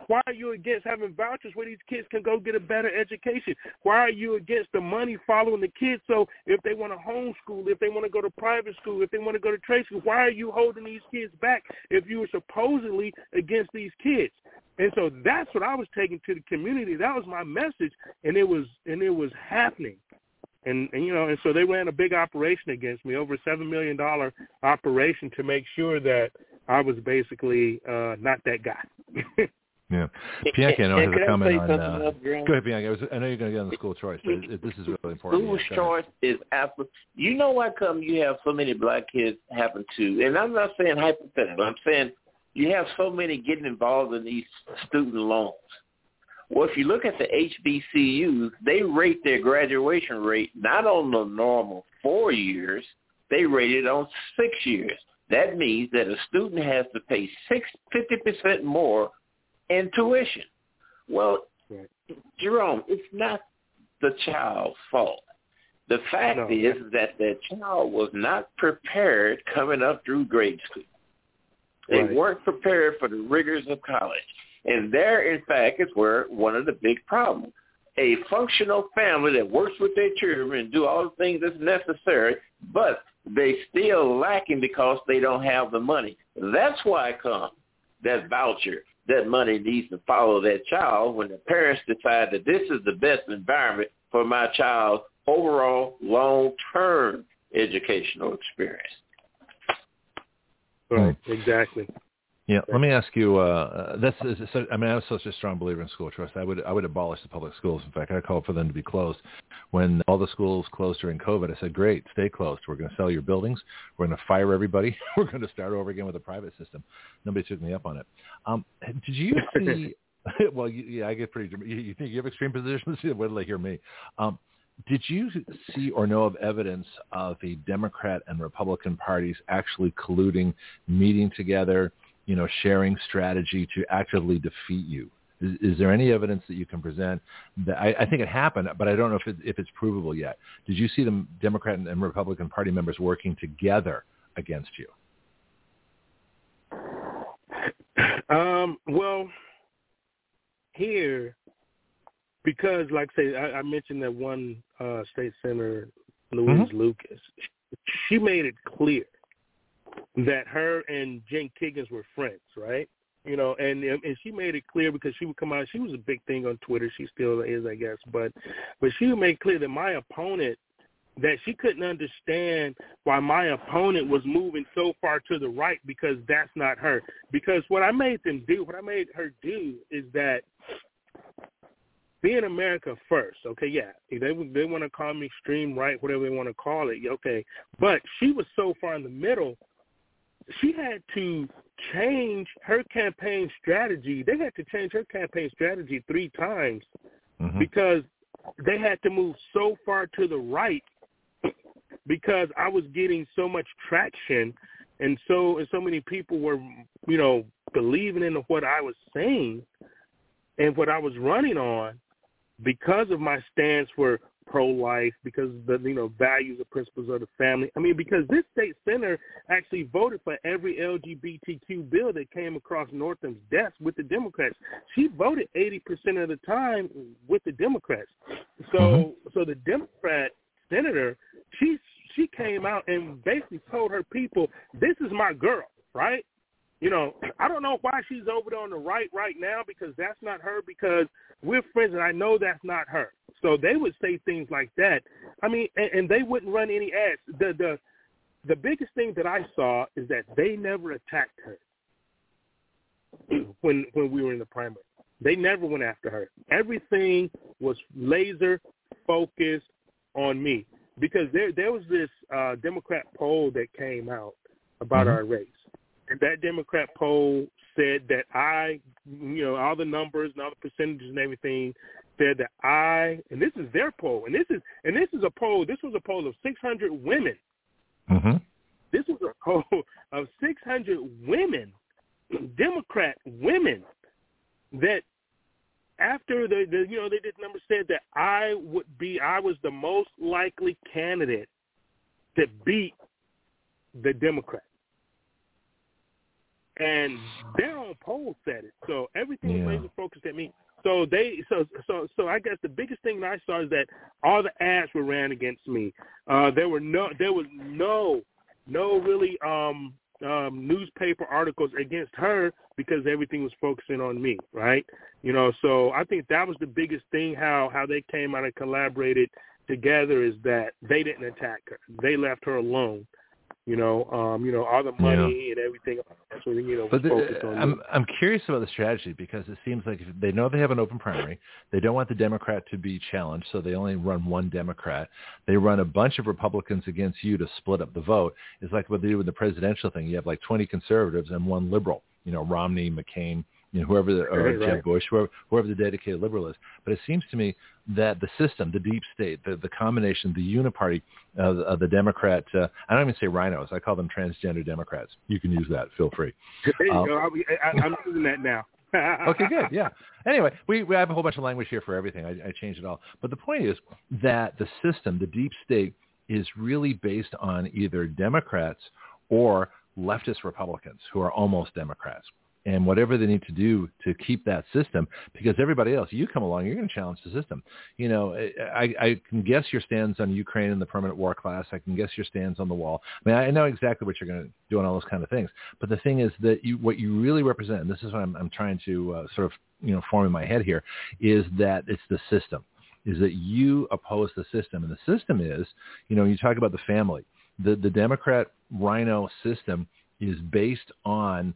Why are you against having vouchers where these kids can go get a better education? Why are you against the money following the kids? So if they want to homeschool, if they want to go to private school, if they want to go to trade school, why are you holding these kids back if you were supposedly against these kids? And so that's what I was taking to the community. That was my message, and it was and it was happening. And, and you know, and so they ran a big operation against me, over a seven million dollar operation to make sure that I was basically uh not that guy. *laughs* Yeah. Pianki, I know, has a comment on. Uh, go ahead, Pianki. I, was, I know you're going to get on the school choice, but it, this is really important. School yeah, choice is absolutely. You know why come you have so many black kids happen to, and I'm not saying hypothetical. I'm saying you have so many getting involved in these student loans. Well, if you look at the HBCUs, they rate their graduation rate not on the normal four years, they rate it on six years. That means that a student has to pay six fifty percent more intuition. Well, right. Jarome, it's not the child's fault. The fact no. is that the child was not prepared coming up through grade school. They right. weren't prepared for the rigors of college. And there, in fact, is where one of the big problems. A functional family that works with their children and do all the things that's necessary, but they still lacking because they don't have the money. That's why it comes that voucher that money needs to follow that child when the parents decide that this is the best environment for my child's overall long-term educational experience. Right, exactly. Yeah, let me ask you. Uh, that's I mean, I'm such a strong believer in school choice. I would I would abolish the public schools. In fact, I called for them to be closed. when all the schools closed during COVID, I said, great, stay closed. We're going to sell your buildings. We're going to fire everybody. *laughs* We're going to start over again with a private system. Nobody took me up on it. Um, did you *laughs* see? *laughs* well, you, yeah, I get pretty. You, you think you have extreme positions? Wait till they hear me. Um, did you see or know of evidence of the Democrat and Republican parties actually colluding, meeting together, you know, sharing strategy to actively defeat you? Is, is there any evidence that you can present that I, I think it happened, but I don't know if, it, if it's provable yet. Did you see the Democrat and Republican Party members working together against you? Um, well, here, because like I say, I, I mentioned that one uh, state senator, Louise mm-hmm. Lucas, she made it clear that her and Jen Kiggans were friends, right? You know, and and she made it clear because she would come out. She was a big thing on Twitter. She still is, I guess. But but she would make clear that my opponent that she couldn't understand why my opponent was moving so far to the right because that's not her. Because what I made them do, what I made her do, is that being America first. Okay, yeah, they they want to call me extreme right, whatever they want to call it. Okay, but she was so far in the middle she had to change her campaign strategy. They had to change her campaign strategy three times mm-hmm. because they had to move so far to the right because I was getting so much traction and so and so many people were you know believing in what I was saying and what I was running on because of my stance for pro-life, because the you know values and principles of the family. I mean, because this state senator actually voted for every LGBTQ bill that came across Northam's desk with the Democrats. She voted 80% of the time with the Democrats. So, mm-hmm. so the Democrat senator, she she came out and basically told her people, "This is my girl, right?" You know, I don't know why she's over there on the right right now because that's not her because we're friends and I know that's not her. So they would say things like that. I mean, and, and they wouldn't run any ads. The the the biggest thing that I saw is that they never attacked her when when we were in the primary. They never went after her. Everything was laser focused on me because there there was this uh, Democrat poll that came out about mm-hmm. our race, and that Democrat poll said that I, you know, all the numbers and all the percentages and everything said that I, and this is their poll, and this is and this is a poll. This was a poll of 600 women. Mm-hmm. This was a *laughs* poll of 600 women, *clears throat* Democrat women, that after the, the you know they did number said that I would be I was the most likely candidate to beat the Democrat and their own poll said it. So everything yeah. was laser focused at me. So they so so so I guess the biggest thing that I saw is that all the ads were ran against me. Uh there were no there was no no really um um newspaper articles against her because everything was focusing on me, right? You know, so I think that was the biggest thing how how they came out and collaborated together is that they didn't attack her. They left her alone you know, um, you know, all the money yeah. and everything. So you know, but the, on I'm I'm curious about the strategy because it seems like if they know they have an open primary, they don't want the Democrat to be challenged, so they only run one Democrat. They run a bunch of Republicans against you to split up the vote. It's like what they do with the presidential thing. You have like 20 conservatives and one liberal. You know, Romney, McCain, you know, whoever the, or right, Jeb Bush, whoever, whoever the dedicated liberal is. But it seems to me that the system, the deep state, the, the combination, the uniparty of, of the Democrat, uh, I don't even say RINOs, I call them transgender Democrats. You can use that. Feel free. There you um, go. I, I'm using that now. *laughs* okay, good. Yeah. Anyway, we, we have a whole bunch of language here for everything. I, I changed it all. But the point is that the system, the deep state, is really based on either Democrats or leftist Republicans who are almost Democrats and whatever they need to do to keep that system because everybody else you come along you're going to challenge the system. You know I, I can guess your stands on ukraine and the permanent war class. I can guess your stands on the wall. I mean i know exactly what you're going to do on all those kind of things. But the thing is that you what you really represent and this is what i'm, I'm trying to uh, sort of you know form in my head here is that it's the system is that you oppose the system. And the system is you know you talk about the family. The the democrat RINO system is based on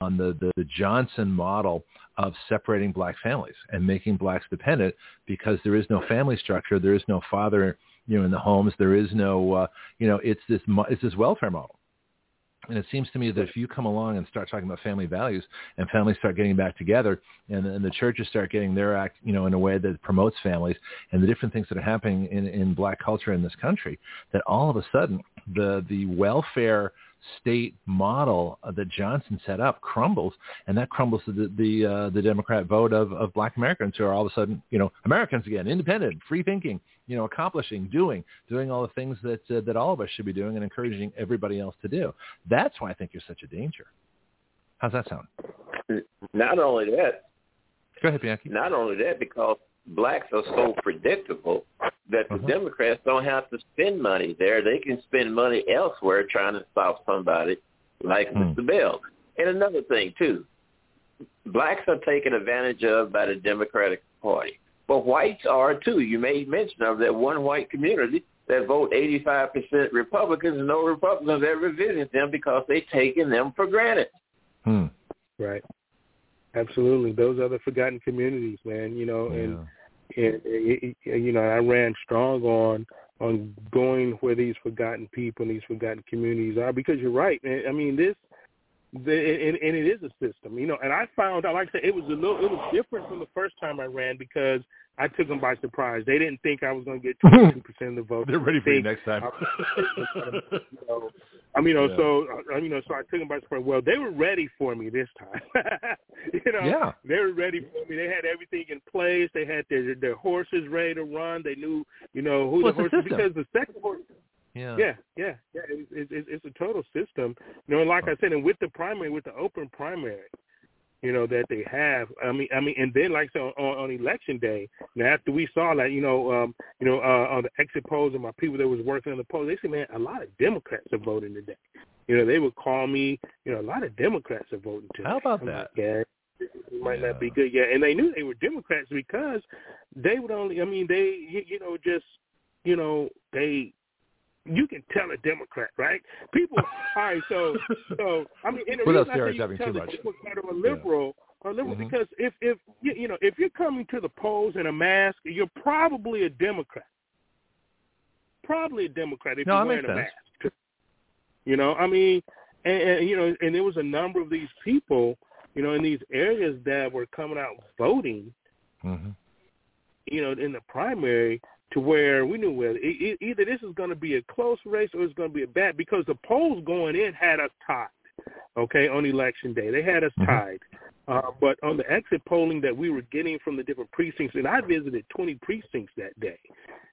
on the, the, the Johnson model of separating black families and making blacks dependent because there is no family structure, there is no father, you know, in the homes, there is no, uh, you know, it's this it's this welfare model. And it seems to me that if you come along and start talking about family values and families start getting back together and, and the churches start getting their act, you know, in a way that promotes families and the different things that are happening in, in black culture in this country, that all of a sudden the, the welfare state model that Johnson set up crumbles, and that crumbles the the, uh, the Democrat vote of, of Black Americans who are all of a sudden, you know, Americans again, independent, free thinking, you know, accomplishing, doing, doing all the things that uh, that all of us should be doing, and encouraging everybody else to do. That's why I think you're such a danger. How's that sound? Not only that. Go ahead, Pianki. Not only that, because blacks are so predictable that the uh-huh. Democrats don't have to spend money there. They can spend money elsewhere trying to stop somebody like mm. Mr. Bell. And another thing, too, blacks are taken advantage of by the Democratic Party. But whites are, too. You made mention of that one white community that vote 85% Republicans and no Republicans ever visit them because they've taken them for granted. Hmm. Right. Absolutely, those are the forgotten communities, man. You know, and yeah. and it, it, you know, I ran strong on on going where these forgotten people and these forgotten communities are because you're right, man. I mean, this the, and, and it is a system, you know. And I found out, like I said, it was a little, it was different from the first time I ran because I took them by surprise. They didn't think I was going to get *laughs* 22 percent of the vote. They're ready for you next time. *laughs* I mean, you know, yeah. so I mean, you know, so I took them by surprise. Well, they were ready for me this time. *laughs* you know, yeah. they were ready for me. They had everything in place. They had their their horses ready to run. They knew, you know, who well, the horses because the second horse yeah, yeah, yeah, yeah. It's, it's, it's a total system. You know, and like I said, and with the primary, with the open primary, you know that they have. I mean, I mean, and then like so on, on election day, now after we saw that, you know, um, you know, uh, on the exit polls and my people that was working on the polls, they said, man, a lot of Democrats are voting today. You know, they would call me, you know, a lot of Democrats are voting today. How about I'm that? Like, yeah, it might yeah. not be good. Yeah, and they knew they were Democrats because they would only. I mean, they, you know, just, you know, they you can tell a Democrat, right? People, all right. So, *laughs* so I mean, in the Without reason I say you can tell a Democrat or a liberal, yeah. or liberal, mm-hmm. because if if you, you know if you're coming to the polls in a mask, you're probably a Democrat. Probably a Democrat if no, you're wearing a mask. You know, I mean, and, and you know, and there was a number of these people, you know, in these areas that were coming out voting. Mm-hmm. You know, in the primary, to where we knew well either this is going to be a close race or it's going to be a bad because the polls going in had us tied. Okay, on election day they had us mm-hmm. tied. Uh, but on the exit polling that we were getting from the different precincts, and I visited 20 precincts that day.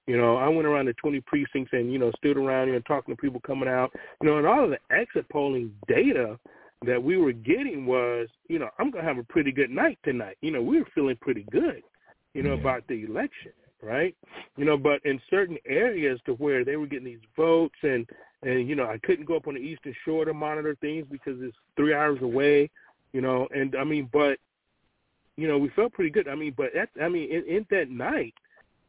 You know, I went around the 20 precincts and you know stood around here and talking to people coming out. You know, and all of the exit polling data that we were getting was, you know, I'm gonna have a pretty good night tonight. You know, we were feeling pretty good, you know, yeah. about the election right? You know, but in certain areas to where they were getting these votes and and you know, I couldn't go up on the eastern shore to monitor things because it's three hours away, you know, and I mean, but you know, we felt pretty good. I mean, but that I mean, in, in that night,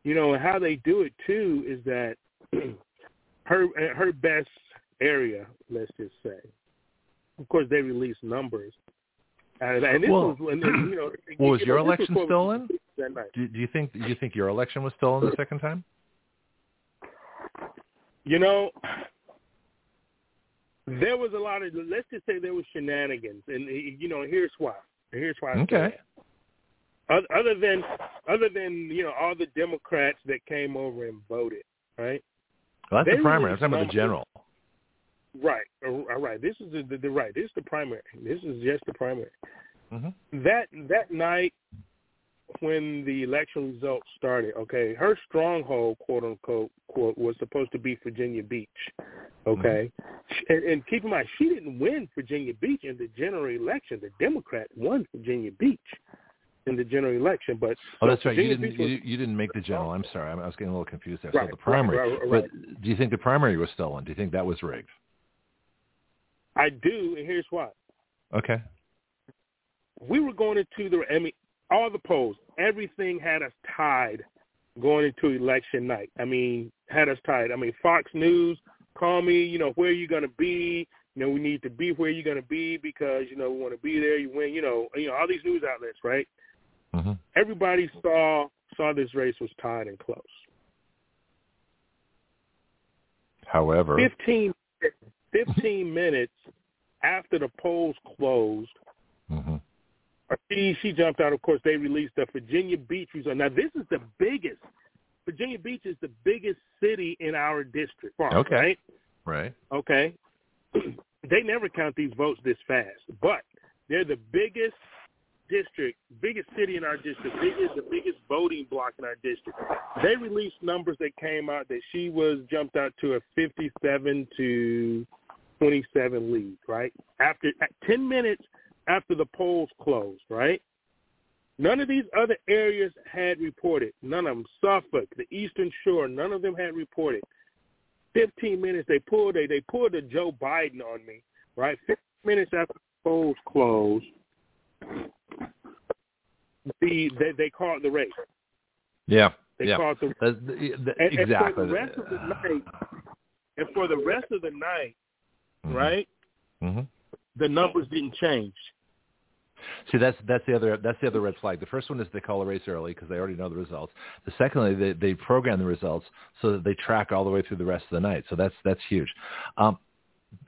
you know, how they do it too is that *clears throat* her her best area, let's just say. Of course, they release numbers, and, and this well, was when you know. *clears throat* Was you your know, election stolen? Do, do you think do you think your election was stolen the second time? You know, there was a lot of let's just say there was shenanigans, and you know, here's why. Here's why. Okay. Other than other than you know all the Democrats that came over and voted, right? Well, that's they the primary. I'm talking about the general. Right, all right. This is the, the, the right. This is the primary. This is just the primary. Mm-hmm. That that night, when the election results started, okay, her stronghold, quote unquote, quote, was supposed to be Virginia Beach, okay, mm-hmm. and, and keep in mind she didn't win Virginia Beach in the general election. The Democrat won Virginia Beach in the general election, but oh, that's right. Virginia you didn't was, you, you, didn't make the general. I'm sorry, I was getting a little confused there. Right, so the primary, right, right, right. but do you think the primary was stolen? Do you think that was rigged? I do, and here's why. Okay. We were going into the. I mean, all the polls, everything had us tied going into election night. I mean, had us tied. I mean, Fox News call me, you know, where are you going to be? You know, we need to be where you're going to be because you know we want to be there. You win. You know, you know all these news outlets, right? Mm-hmm. Everybody saw saw this race was tied and close. However, 15, 15 minutes after the polls closed, mm-hmm. she she jumped out. Of course, they released the Virginia Beach result. Now, this is the biggest. Virginia Beach is the biggest city in our district. Okay. Right. Right. Okay. *clears throat* they never count these votes this fast, but they're the biggest district, biggest city in our district, biggest the biggest voting block in our district. They released numbers that came out that she was jumped out to a 57 to 27 lead, right? After 10 minutes after the polls closed, right? None of these other areas had reported. None of them. Suffolk, the Eastern Shore, none of them had reported. 15 minutes they pulled they they pulled a Joe Biden on me, right? 15 minutes after the polls closed, the they, they called the race. Yeah. They yeah. called the, the, the, the and, exactly. And for the rest of the night, and for the rest of the night, mm-hmm. right? Mm-hmm. The numbers didn't change. See, that's that's the other that's the other red flag. The first one is they call a race early because they already know the results. The secondly, they they program the results so that they track all the way through the rest of the night. So that's that's huge. Um,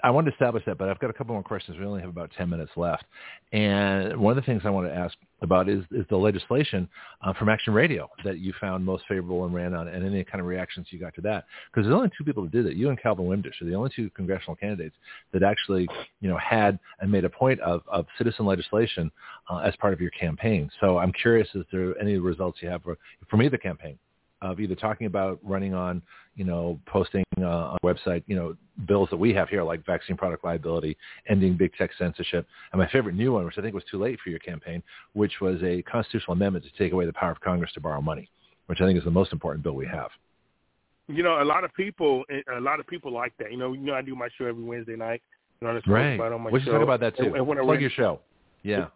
I want to establish that, but I've got a couple more questions. We only have about 10 minutes left. And one of the things I want to ask about is, is the legislation uh, from Action Radio that you found most favorable and ran on, and any kind of reactions you got to that. Because there's only two people that did it. You and Calvin Wimdish are the only two congressional candidates that actually, you know, had and made a point of, of citizen legislation uh, as part of your campaign. So I'm curious, is there any results you have for, from either campaign? Of either talking about running on, you know, posting uh, on a website, you know, bills that we have here like vaccine product liability, ending big tech censorship, and my favorite new one, which I think was too late for your campaign, which was a constitutional amendment to take away the power of Congress to borrow money, which I think is the most important bill we have. You know, a lot of people, a lot of people like that. You know, you know, I do my show every Wednesday night. You know, right. about on my we show. talk about that too. And, and when Plug your show. Yeah.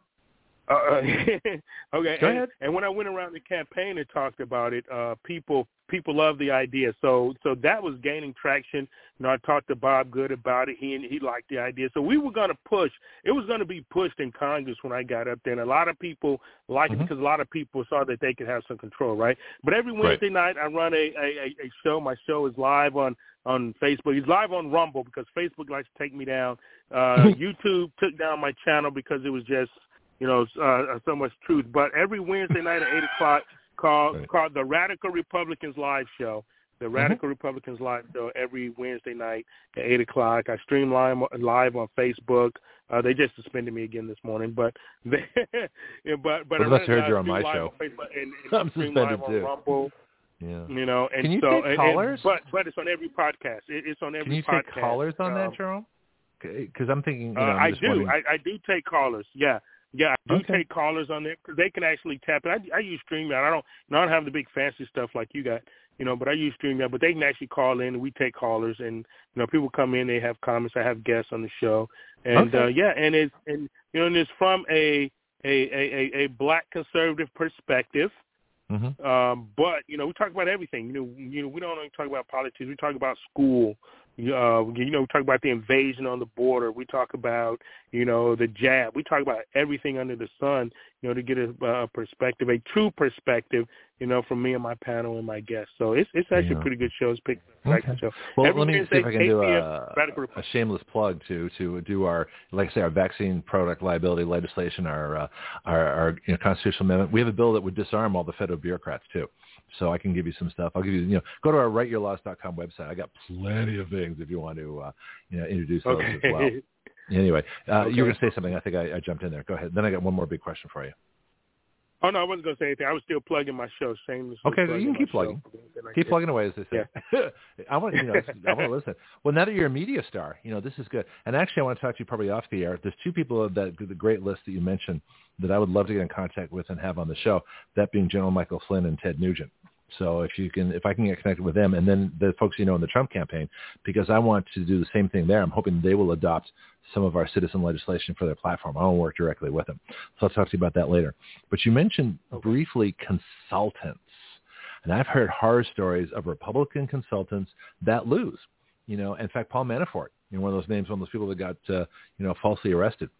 Uh, *laughs* okay. Go and. And when I went around the campaign and talked about it, uh, people people love the idea. So so that was gaining traction. You know, I talked to Bob Good about it. He and he liked the idea. So we were going to push. It was going to be pushed in Congress when I got up there, and a lot of people liked mm-hmm. it because a lot of people saw that they could have some control, right? But every Wednesday right. night, I run a, a a show. My show is live on on Facebook. It's live on Rumble because Facebook likes to take me down. Uh, *laughs* YouTube took down my channel because it was just you know, uh, so much truth. But every Wednesday night at eight *laughs* o'clock, called right. called the Radical Republicans Live Show. The Mm-hmm. Radical mm-hmm. Republicans Live Show every Wednesday night at eight o'clock. I stream live live on Facebook. Uh, they just suspended me again this morning, but *laughs* they, yeah, but but I've heard you're on my show. On Facebook and, and I'm suspended too. Rumble. Yeah. You know, and Can you so take and, callers? And, but but it's on every podcast. It, it's on every. Podcast. Can you podcast. take callers on um, that, Jarome? Because I'm thinking. You know, uh, I'm I do. I, I do take callers. Yeah. Yeah, I do Okay. take callers on there because they can actually tap it. I, I use StreamYard. I don't, I don't have the big fancy stuff like you got, you know, but I use StreamYard. But they can actually call in, and we take callers, and you know, people come in, they have comments. I have guests on the show, and Okay. uh, yeah, and it's and you know, and it's from a a a, a, a black conservative perspective. Mhm. Um, but you know, we talk about everything. You know, you know, we don't only talk about politics. We talk about school. Uh, you know, we talk about the invasion on the border. We talk about you know the jab. We talk about everything under the sun. You know, to get a uh, perspective, a true perspective. You know, from me and my panel and my guests. So it's it's actually Yeah. a pretty good show. It's picked Okay. show. Well, Every let me see if I can do a, a shameless plug to to do our, like I say, our vaccine product liability legislation, our uh, our, our you know, constitutional amendment. We have a bill that would disarm all the federal bureaucrats too. So I can give you some stuff. I'll give you, you know, go to our writeyourlaws.com website. I got plenty of things if you want to, uh, you know, introduce those Okay. as well. *laughs* Anyway, uh, you were going to say something. I think I, I jumped in there. Go ahead. Then I got one more big question for you. Oh no, I wasn't gonna say anything. I was still plugging my show. Shamelessly Okay, you can keep plugging. Keep plugging away, as they say. Yeah. *laughs* I want you know, I want to listen. Well, now that you're a media star, you know this is good. And actually, I want to talk to you probably off the air. There's two people that the great list that you mentioned that I would love to get in contact with and have on the show. That being General Michael Flynn and Ted Nugent. So if you can, if I can get connected with them, and then the folks you know in the Trump campaign, because I want to do the same thing there. I'm hoping they will adopt some of our citizen legislation for their platform. I don't work directly with them, so I'll talk to you about that later. But you mentioned briefly consultants, and I've heard horror stories of Republican consultants that lose. You know, in fact, Paul Manafort You know, one of those names, one of those people that got uh, you know falsely arrested.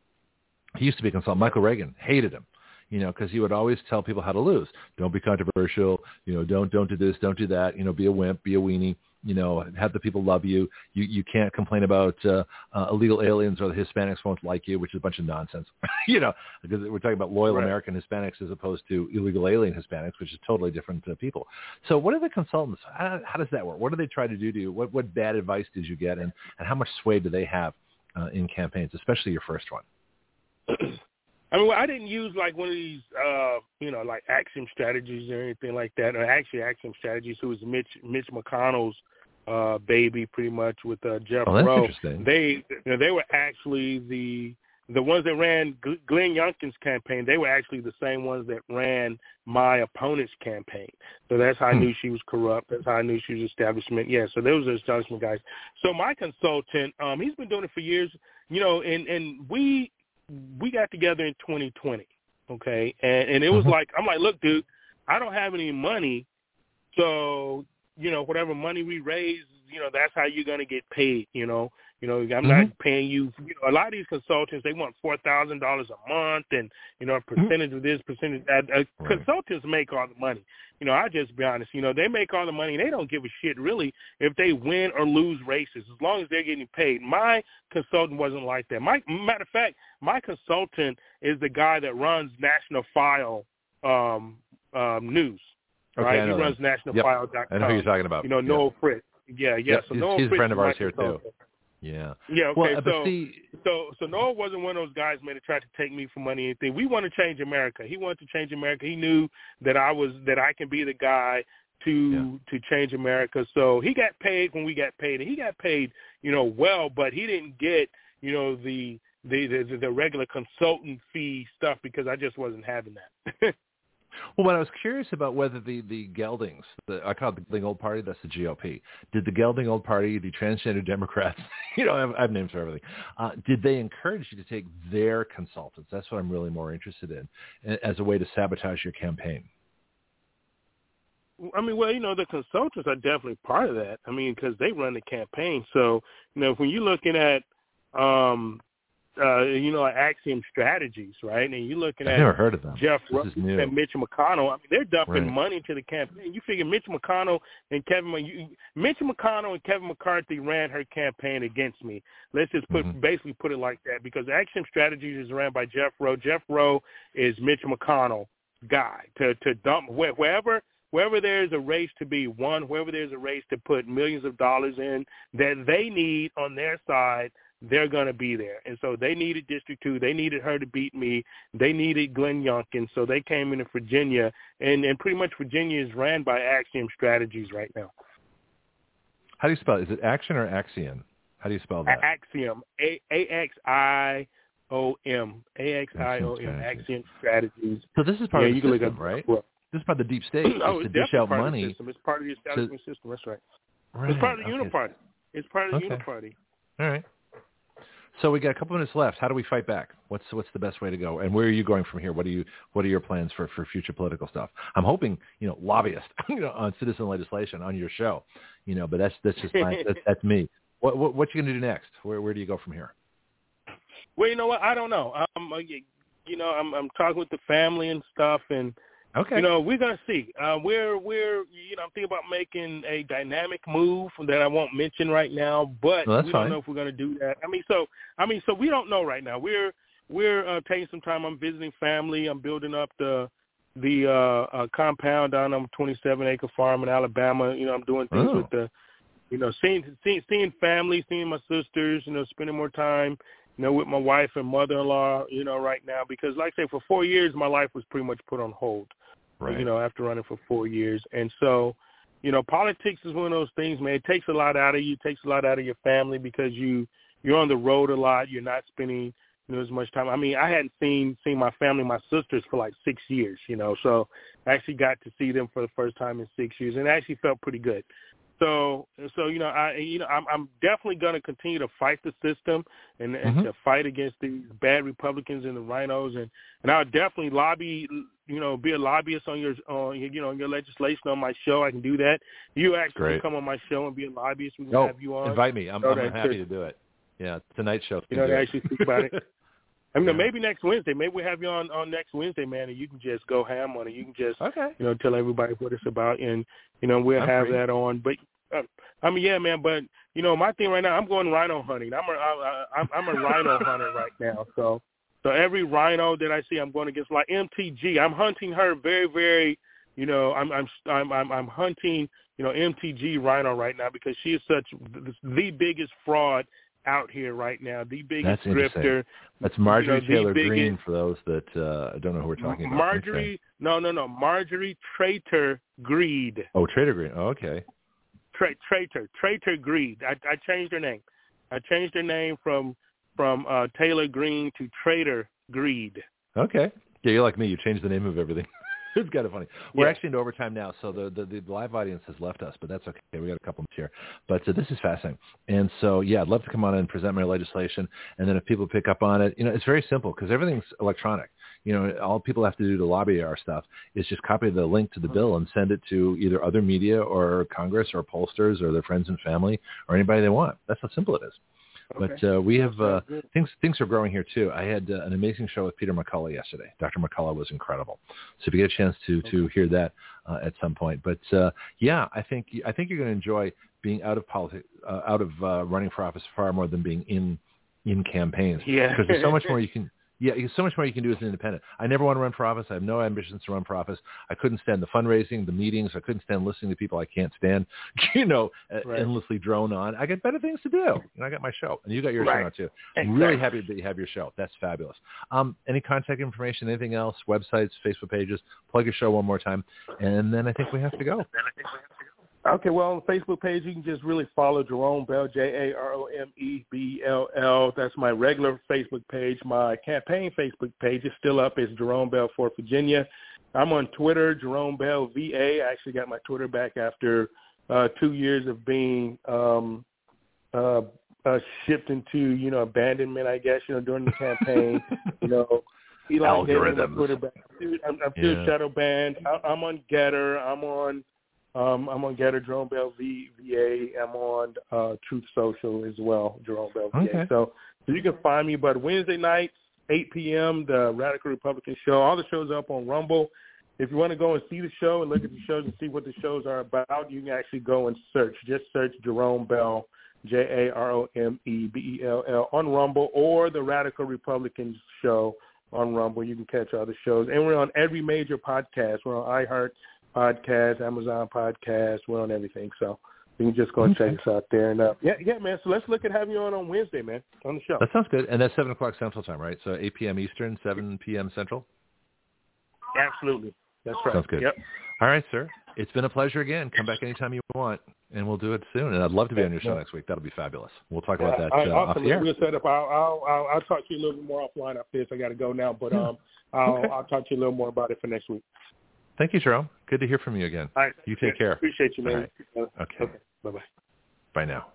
He used to be a consultant. Michael Reagan hated him you know, because he would always tell people how to lose. Don't be controversial. You know, don't don't do this, don't do that. You know, be a wimp, be a weenie you know, have the people love you. You you can't complain about uh, uh, illegal aliens or the Hispanics won't like you, which is a bunch of nonsense. *laughs* you know, because we're talking about loyal right. American Hispanics as opposed to illegal alien Hispanics, which is totally different uh, people. So, what are the consultants? How, how does that work? What do they try to do to you? What what bad advice did you get, and and how much sway do they have uh, in campaigns, especially your first one? *clears throat* I mean, well, I didn't use like one of these, uh, you know, like action strategies or anything like that. Or actually, action strategies. Who was Mitch Mitch McConnell's uh, baby, pretty much with uh, Jeff oh, Roe. They you know, they were actually the the ones that ran Glenn Youngkin's campaign. They were actually the same ones that ran my opponent's campaign. So that's how I hmm. knew she was corrupt. That's how I knew she was establishment. Yeah. So those are establishment guys. So my consultant, um, he's been doing it for years. You know, and and we we got together in 2020. Okay, and and it was mm-hmm. like I'm like, look, dude, I don't have any money, so you know, whatever money we raise, you know, that's how you're going to get paid, you know. You know, I'm mm-hmm. not paying you. You know, a lot of these consultants they want four thousand dollars a month, and you know, a mm-hmm. percentage mm-hmm. of this, percentage that. Uh, right. Consultants make all the money. You know, I just be honest. You know, they make all the money. They don't give a shit really if they win or lose races, as long as they're getting paid. My consultant wasn't like that. My matter of fact, my consultant is the guy that runs National File um, um, News. Okay, right? He runs nationalfile.com. Yep. I know who you're talking about. You know, Noel yeah. Fritsch. Yeah, yeah. So he's, Noel he's Fritsch a friend of ours here too. Yeah. Yeah. Okay. Uh, well, so, see, so, so Noel wasn't one of those guys, man, that tried to take me for money or anything. We want to change America. He wanted to change America. He knew that I was that I can be the guy to yeah. to change America. So he got paid when we got paid, and he got paid, you know, well, but he didn't get, you know, the the the, the regular consultant fee stuff because I just wasn't having that. *laughs* Well, what I was curious about whether the the Geldings, the, I call it the Gelding Old Party, that's the GOP. Did the Gelding Old Party, the transgender Democrats, *laughs* you know, I have, I have names for everything. Uh, did they encourage you to take their consultants? That's what I'm really more interested in, as a way to sabotage your campaign. I mean, well, you know, the consultants are definitely part of that. I mean, because they run the campaign. So, you know, when you're looking at um, uh, you know, Axiom Strategies, right? And you're looking I've at never heard of them. Jeff Rush and Mitch McConnell. I mean, they're dumping right. money to the campaign. You figure Mitch McConnell and Kevin, you, Mitch McConnell and Kevin McCarthy ran her campaign against me. Let's just put mm-hmm. basically put it like that because Axiom Strategies is ran by Jeff Roe. Jeff Roe is Mitch McConnell guy to to dump wherever wherever there's a race to be won, wherever there's a race to put millions of dollars in that they need on their side they're going to be there. And so they needed District 2. They needed her to beat me. They needed Glenn Youngkin. So they came into Virginia. And, and pretty much Virginia is ran by Axiom Strategies right now. How do you spell it? Is it Action or Axiom? How do you spell that? Axiom. A-X-I- O M A X I O M Axiom Strategies. So this is part yeah, of the system, right? Well, this is part of the deep *clears throat* state. oh, to it's dish out part money. Of the system. It's part of the establishment to, system. That's right. right. It's part of the okay. Uniparty. It's part of the okay. Uniparty. All right. So we got a couple minutes left. How do we fight back? What's what's the best way to go? And where are you going from here? What are you what are your plans for, for future political stuff? I'm hoping you know lobbyist *laughs* you know, on citizen legislation on your show, you know. But that's that's just my, *laughs* that's, that's me. What what what you gonna do next? Where where do you go from here? Well, you know what? I don't know. Um, you know, I'm I'm talking with the family and stuff, and Okay. You know, we're gonna see. Uh, we're we're you know I'm thinking about making a dynamic move that I won't mention right now, but well, we don't know if we're gonna do that. I mean, so I mean, so we don't know right now. We're we're uh, taking some time. I'm visiting family. I'm building up the the uh, uh, compound down on a 27 acre farm in Alabama. You know, I'm doing things oh. with the, you know, seeing seeing seeing family, seeing my sisters. You know, spending more time you know, with my wife and mother-in-law, you know, right now because, like I say, for four years my life was pretty much put on hold right. you know, after running for four years. And so, you know, politics is one of those things, man. It takes a lot out of you. It takes a lot out of your family because you you're on the road a lot. You're not spending you know as much time. I mean, I hadn't seen seen my family, my sisters, for like six years. You know, so I actually got to see them for the first time in six years, and it actually felt pretty good. So, so you know, I you know, I'm I'm definitely going to continue to fight the system and, mm-hmm. and to fight against these bad Republicans and the RINOs, and and I'll definitely lobby, you know, be a lobbyist on your on you know your legislation on my show. I can do that. You actually Great. come on my show and be a lobbyist. We can oh, have you on. invite me. I'm, so I'm happy to do it. Yeah, Tonight Show. You know, actually speak about it. *laughs* I mean, yeah. maybe next Wednesday. Maybe we have you on on next Wednesday, man, and you can just go ham on it. You can just, okay. you know, tell everybody what it's about, and you know, we'll I'm have free. that on. But uh, I mean, yeah, man. But you know, my thing right now, I'm going RINO hunting. I'm a I, I'm, I'm a RINO *laughs* hunter right now. So so every RINO that I see, I'm going against. Like MTG, I'm hunting her very very. You know, I'm I'm I'm I'm, I'm hunting. You know, MTG RINO right now because she is such the biggest fraud out here right now. The biggest That's grifter. That's Marjorie you know, Taylor biggest, Greene for those that uh, don't know who we're talking about. Marjorie, no, no, no. Marjorie Traitor Greed. Oh, Traitor Greene. Oh, okay. Tra- traitor, Traitor Greed. I, I changed her name. I changed her name from from uh, Taylor Greene to Traitor Greed. Okay. Yeah, you're like me. You change the name of everything. *laughs* *laughs* it's kind of funny. We're Yeah. actually in overtime now, so the, the the live audience has left us, but that's okay. We got a couple minutes here, but uh, this is fascinating. And so, yeah, I'd love to come on and present my legislation, and then if people pick up on it, you know, it's very simple because everything's electronic. You know, all people have to do to lobby our stuff is just copy the link to the bill and send it to either other media or Congress or pollsters or their friends and family or anybody they want. That's how simple it is. But uh, we have uh, things things are growing here too. I had uh, an amazing show with Peter McCullough yesterday. Dr. McCullough was incredible. So if you get a chance to to hear that uh, at some point, but uh, yeah, I think I think you're going to enjoy being out of politics, uh, out of uh, running for office far more than being in in campaigns. Yeah. because there's so much more you can. Yeah, so much more you can do as an independent. I never want to run for office. I have no ambitions to run for office. I couldn't stand the fundraising, the meetings. I couldn't stand listening to people I can't stand, *laughs* you know, Right. endlessly drone on. I got better things to do. And I got my show, and you got your show Right. now too. I'm really happy that you have your show. That's fabulous. Um, any contact information, anything else, websites, Facebook pages? Plug your show one more time, and then I think we have to go. Okay, well, on the Facebook page, you can just really follow Jarome Bell, J-A-R-O-M-E-B-L-L. That's my regular Facebook page. My campaign Facebook page is still up. It's Jarome Bell for Virginia. I'm on Twitter, Jarome Bell VA. I actually got my Twitter back after uh, two years of being um, uh, uh, shipped into, you know, abandonment, I guess, you know, during the campaign. *laughs* you know, me Algorithms. Twitter back. I'm still, I'm, I'm still Yeah. shadow banned. I, I'm on Gettr. I'm on um, I'm on Gettr, Jarome Bell v, VA. I'm on uh, Truth Social as well, Jarome Bell VA. Okay. So, so you can find me. But Wednesday nights, 8 p.m., the Radical Republican Show. All the shows are up on Rumble. If you want to go and see the show and look at the shows and see what the shows are about, you can actually go and search. Just search Jarome Bell, J-A-R-O-M-E-B-E-L-L, on Rumble or the Radical Republican Show on Rumble. You can catch all the shows. And we're on every major podcast. We're on iHeart Podcast, Amazon Podcast. We're on everything. So you can just go and check us out there. And uh, yeah, yeah, man. So let's look at having you on on Wednesday, man, on the show. That sounds good. And that's seven o'clock Central Time, right? So eight p.m. Eastern, seven p.m. Central. Absolutely. That's right. Sounds good. Yep. All right, sir. It's been a pleasure again. Come back anytime you want, and we'll do it soon. And I'd love to be on your show Yeah. next week. That'll be fabulous. We'll talk about that right, uh, off awesome. the air. We'll set up. I'll, I'll, I'll, I'll talk to you a little bit more offline after this. I got to go now, but um, *laughs* I'll, Okay. I'll talk to you a little more about it for next week. Thank you, Jarome. Good to hear from you again. All right. You take care. Appreciate you, man. Right. Okay. Okay. Bye bye. Bye now.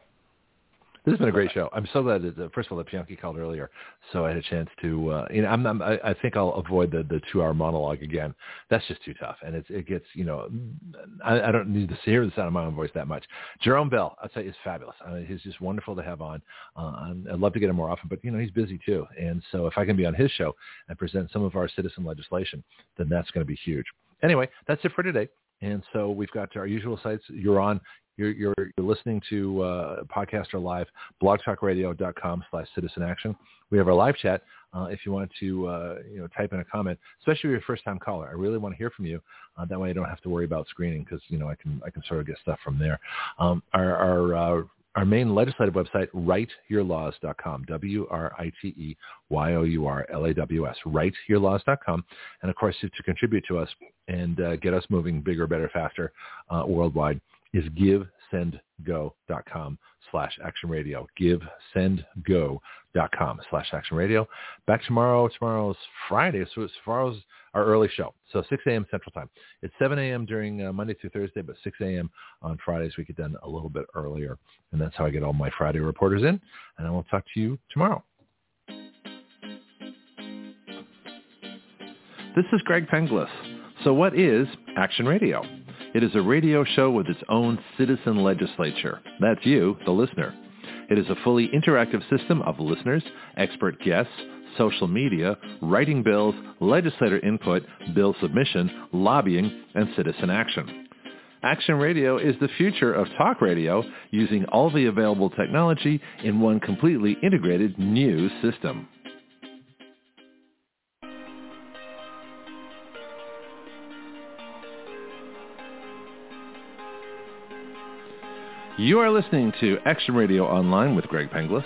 This has been a great show. I'm so glad that uh, first of all that Pianki called earlier, so I had a chance to. Uh, you know, I'm, I'm, I I think I'll avoid the the two hour monologue again. That's just too tough, and it's it gets you know. I, I don't need to hear the sound of my own voice that much. Jarome Bell, I'd say, is fabulous. I mean, he's just wonderful to have on. Uh, I'd love to get him more often, but you know he's busy too, and so if I can be on his show and present some of our citizen legislation, then that's going to be huge. Anyway, that's it for today. And so we've got our usual sites. You're on. You're, you're, you're listening to uh, Podcaster Live, blogtalkradio.com slash citizen action. We have our live chat. Uh, if you want to, uh, you know, type in a comment, especially if you're a first-time caller, I really want to hear from you. Uh, that way, I don't have to worry about screening because you know I can I can sort of get stuff from there. Um, our our uh, our main legislative website, writeyourlaws.com, W-R-I-T-E-Y-O-U-R-L-A-W-S, writeyourlaws.com. And of course, to, contribute to us and uh, get us moving bigger, better, faster uh, worldwide is givesendgo.com slash action radio. Givesendgo.com slash action radio. Back tomorrow. Tomorrow's Friday, so it's tomorrow's our early show. So 6 a.m. Central Time. It's 7 a.m. during uh, Monday through Thursday, but 6 a.m. on Fridays. We get done a little bit earlier. And that's how I get all my Friday reporters in. And I will talk to you tomorrow. This is Greg Penglis. So what is Action Radio? It is a radio show with its own citizen legislature. That's you, the listener. It is a fully interactive system of listeners, expert guests, social media, writing bills, legislator input, bill submission, lobbying, and citizen action. Action Radio is the future of talk radio using all the available technology in one completely integrated new system. You are listening to Action Radio Online with Greg Penglis.